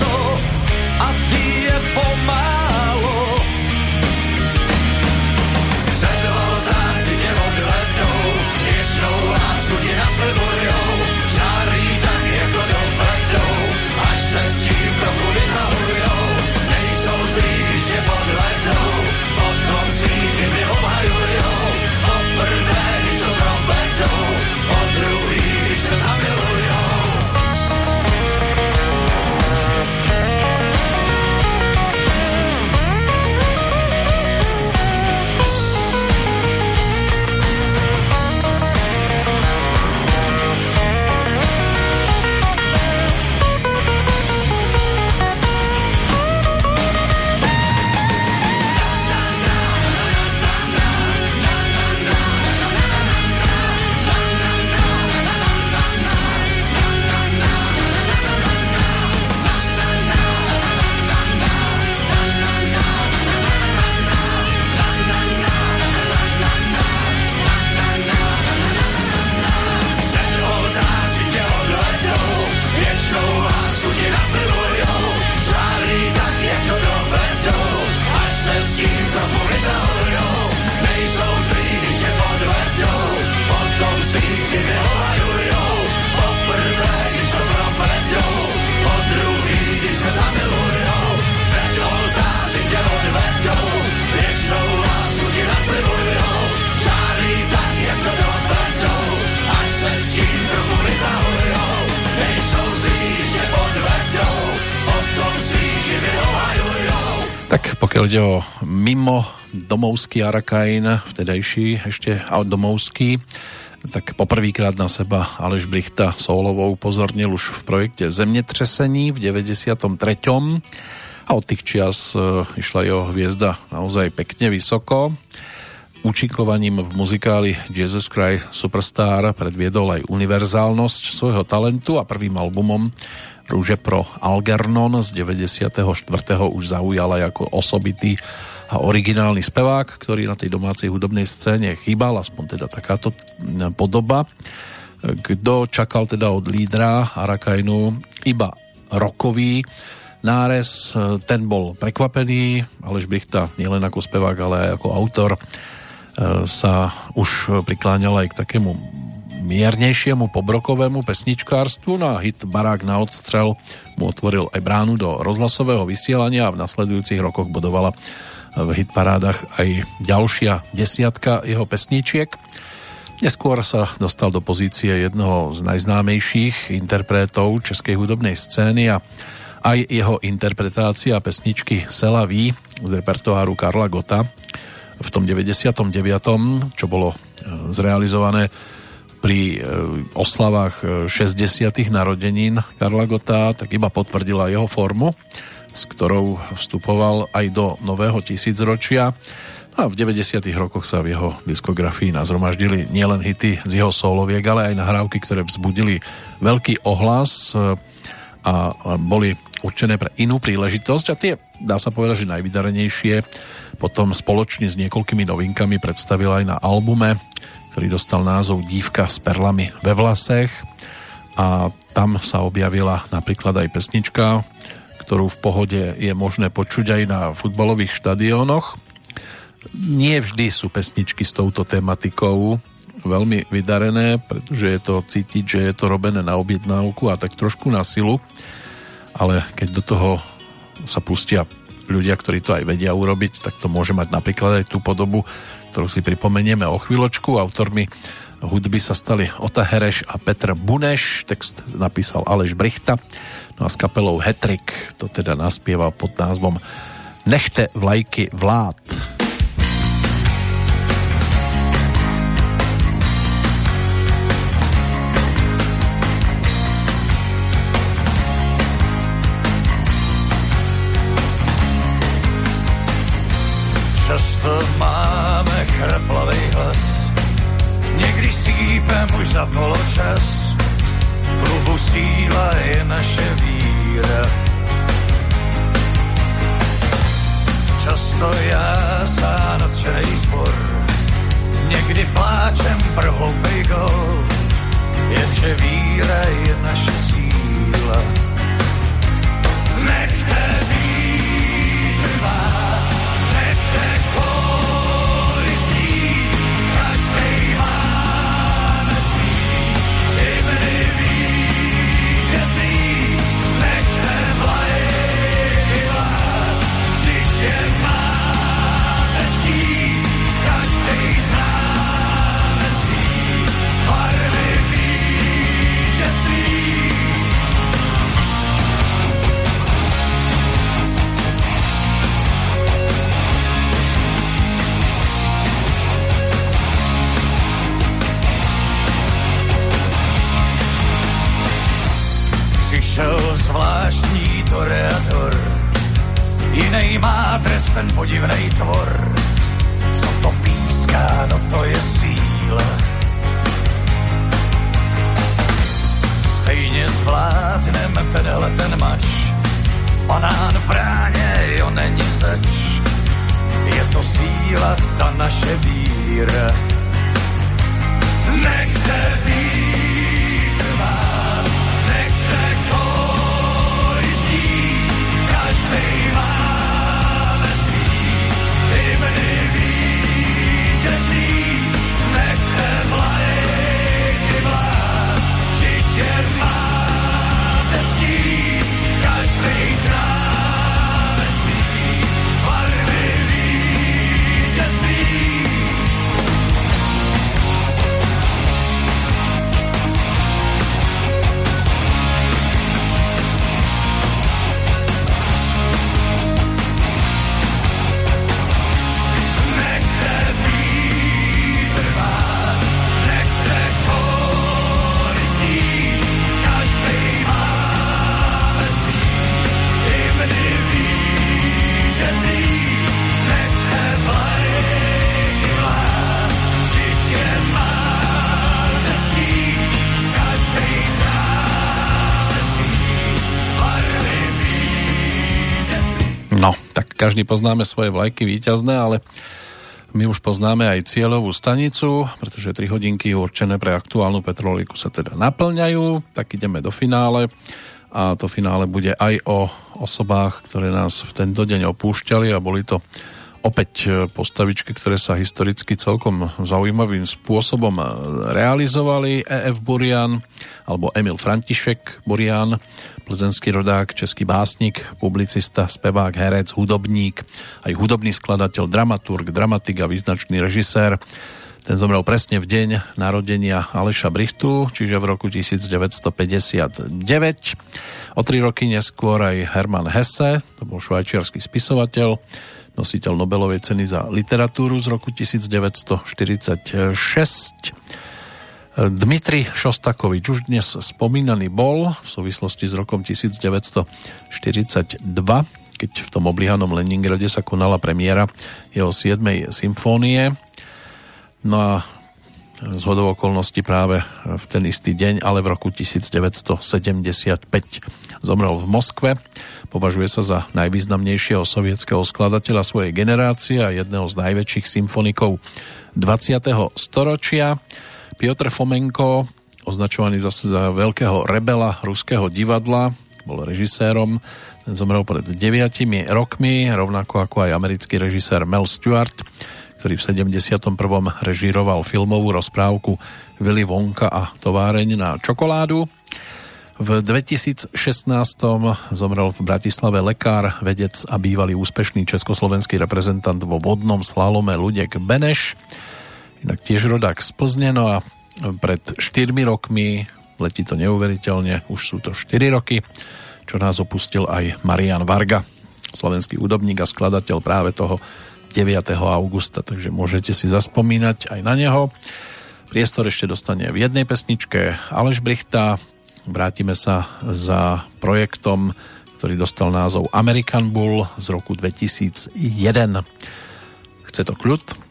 Ide o mimo domovský Arakajn, vtedajší ešte domovský, tak poprvýkrát na seba Aleš Brichta Soulovou upozornil už v projekte Zemětřesení v 93. A od tých čias e, išla jeho hviezda naozaj pekne vysoko. Účinkovaním v muzikáli Jesus Christ Superstar predviedol aj univerzálnosť svojho talentu a prvým albumom Rúže pro Algernon z 94. už zaujala ako osobitý a originálny spevák, ktorý na tej domácej hudobnej scéne chýbal, aspoň teda takáto podoba. Kto čakal teda od lídra Arakajnu iba rokový nárez, ten bol prekvapený, Aleš Brichta nielen ako spevák, ale aj ako autor sa už prikláňal aj k takému miernejšiemu pobrokovému pesničkárstvu. No a hit Barák na odstrel mu otvoril aj bránu do rozhlasového vysielania a v nasledujúcich rokoch bodovala v hitparádach aj ďalšia desiatka jeho pesničiek. Neskôr sa dostal do pozície jednoho z najznámejších interpretov českej hudobnej scény a aj jeho interpretácia pesničky Sela Ví z repertoáru Karla Gota v tom 99., čo bolo e, zrealizované pri e, oslavách 60. E, narodenín Karla Gota, tak iba potvrdila jeho formu, s ktorou vstupoval aj do nového tisícročia. A v 90. rokoch sa v jeho diskografii nazromaždili nielen hity z jeho soloviek, ale aj nahrávky, ktoré vzbudili veľký ohlas a boli určené pre inú príležitosť a tie, dá sa povedať, že najvydarenejšie potom spoločne s niekoľkými novinkami predstavil aj na albume, ktorý dostal názov Dívka s perlami ve vlasech a tam sa objavila napríklad aj pesnička, ktorú v pohode je možné počuť aj na futbalových štadiónoch. Nie vždy sú pesničky s touto tematikou veľmi vydarené, pretože je to cítiť, že je to robené na objednávku a tak trošku na silu, ale keď do toho sa pustia ľudia, ktorí to aj vedia urobiť, tak to môže mať napríklad aj tú podobu, ktorú si pripomenieme o chvíľočku. Autormi hudby sa stali Ota Hereš a Petr Buneš, text napísal Aleš Brichta, no a s kapelou Hetrik to teda naspieva pod názvom Nechte vlajky vlád. Často máme chraplavý hlas, někdy sípem už za poločas. V klubu síla je naše víra. Často já sám nadšenej zbor, někdy pláčem pro hloupej gol, jenže víra je naše síla. Zvláštní toreador, jiný má trest ten podivnej tvor. Co to píská, no to je síla. Stejně zvládnem tenhle ten mač, banán v bráně, jo není zač. Je to síla, ta naše víra. Nechte vítr každý poznáme svoje vlajky víťazné, ale my už poznáme aj cieľovú stanicu, pretože 3 hodinky určené pre aktuálnu petroliku sa teda naplňajú, tak ideme do finále a to finále bude aj o osobách, ktoré nás v tento deň opúšťali a boli to opäť e, postavičky, ktoré sa historicky celkom zaujímavým spôsobom e, realizovali. E.F. Burian alebo Emil František Burian, plzenský rodák, český básnik, publicista, spevák, herec, hudobník, aj hudobný skladateľ, dramaturg, dramatik a význačný režisér. Ten zomrel presne v deň narodenia Aleša Brichtu, čiže v roku 1959. O tri roky neskôr aj Hermann Hesse, to bol švajčiarsky spisovateľ, nositeľ Nobelovej ceny za literatúru z roku 1946. Dmitri Šostakovič už dnes spomínaný bol v súvislosti s rokom 1942, keď v tom oblihanom Leningrade sa konala premiéra jeho 7. symfónie. No a z hodov okolností práve v ten istý deň, ale v roku 1975 zomrel v Moskve. Považuje sa za najvýznamnejšieho sovietského skladateľa svojej generácie a jedného z najväčších symfonikov 20. storočia. Piotr Fomenko, označovaný zase za veľkého rebela ruského divadla, bol režisérom, ten zomrel pred 9 rokmi, rovnako ako aj americký režisér Mel Stewart, ktorý v 71. režíroval filmovú rozprávku Willy Wonka a továreň na čokoládu. V 2016. zomrel v Bratislave lekár, vedec a bývalý úspešný československý reprezentant vo vodnom slalome Ludek Beneš. Inak tiež rodák z Plzne, no a pred 4 rokmi, letí to neuveriteľne, už sú to 4 roky, čo nás opustil aj Marian Varga, slovenský údobník a skladateľ práve toho 9. augusta, takže môžete si zaspomínať aj na neho. Priestor ešte dostane v jednej pesničke Aleš Brichta. Vrátime sa za projektom, ktorý dostal názov American Bull z roku 2001. Chce to kľud.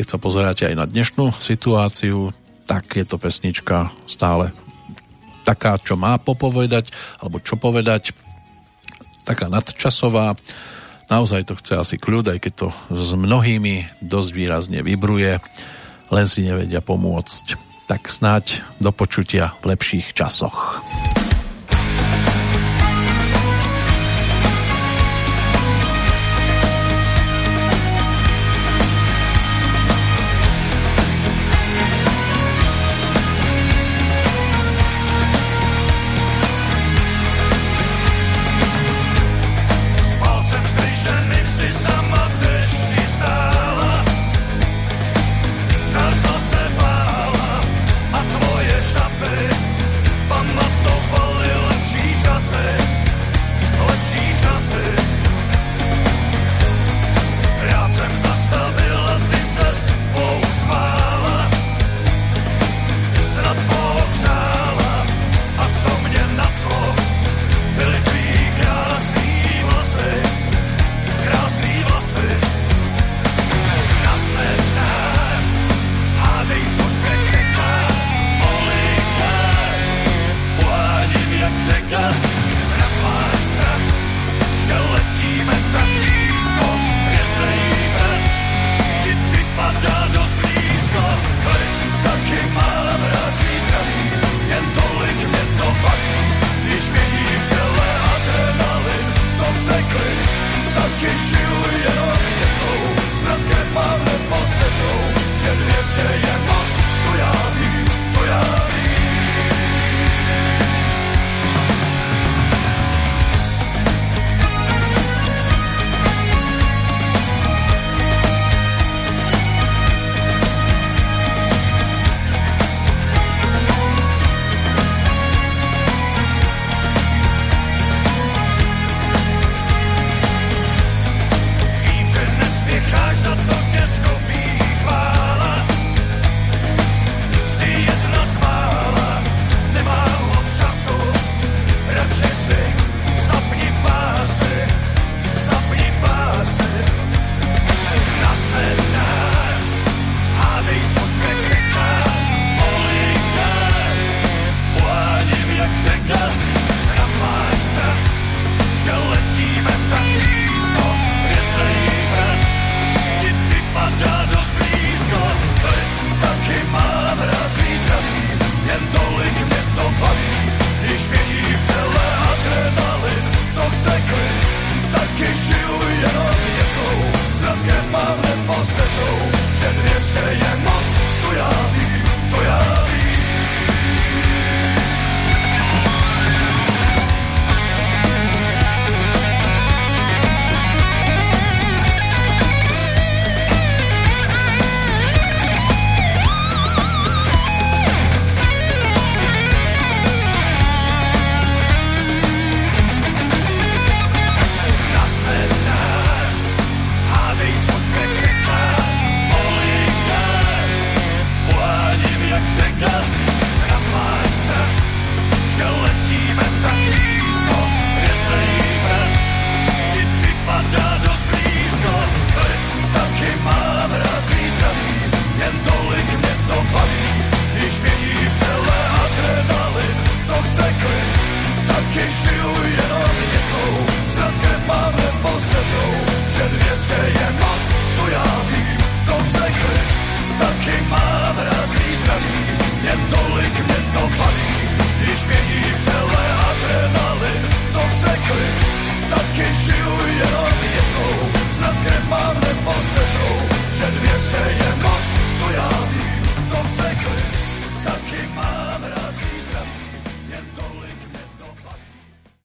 Keď sa pozeráte aj na dnešnú situáciu, tak je to pesnička stále taká, čo má popovedať, alebo čo povedať, taká nadčasová Naozaj to chce asi kľud, aj keď to s mnohými dosť výrazne vybruje, len si nevedia pomôcť. Tak snáď do počutia v lepších časoch.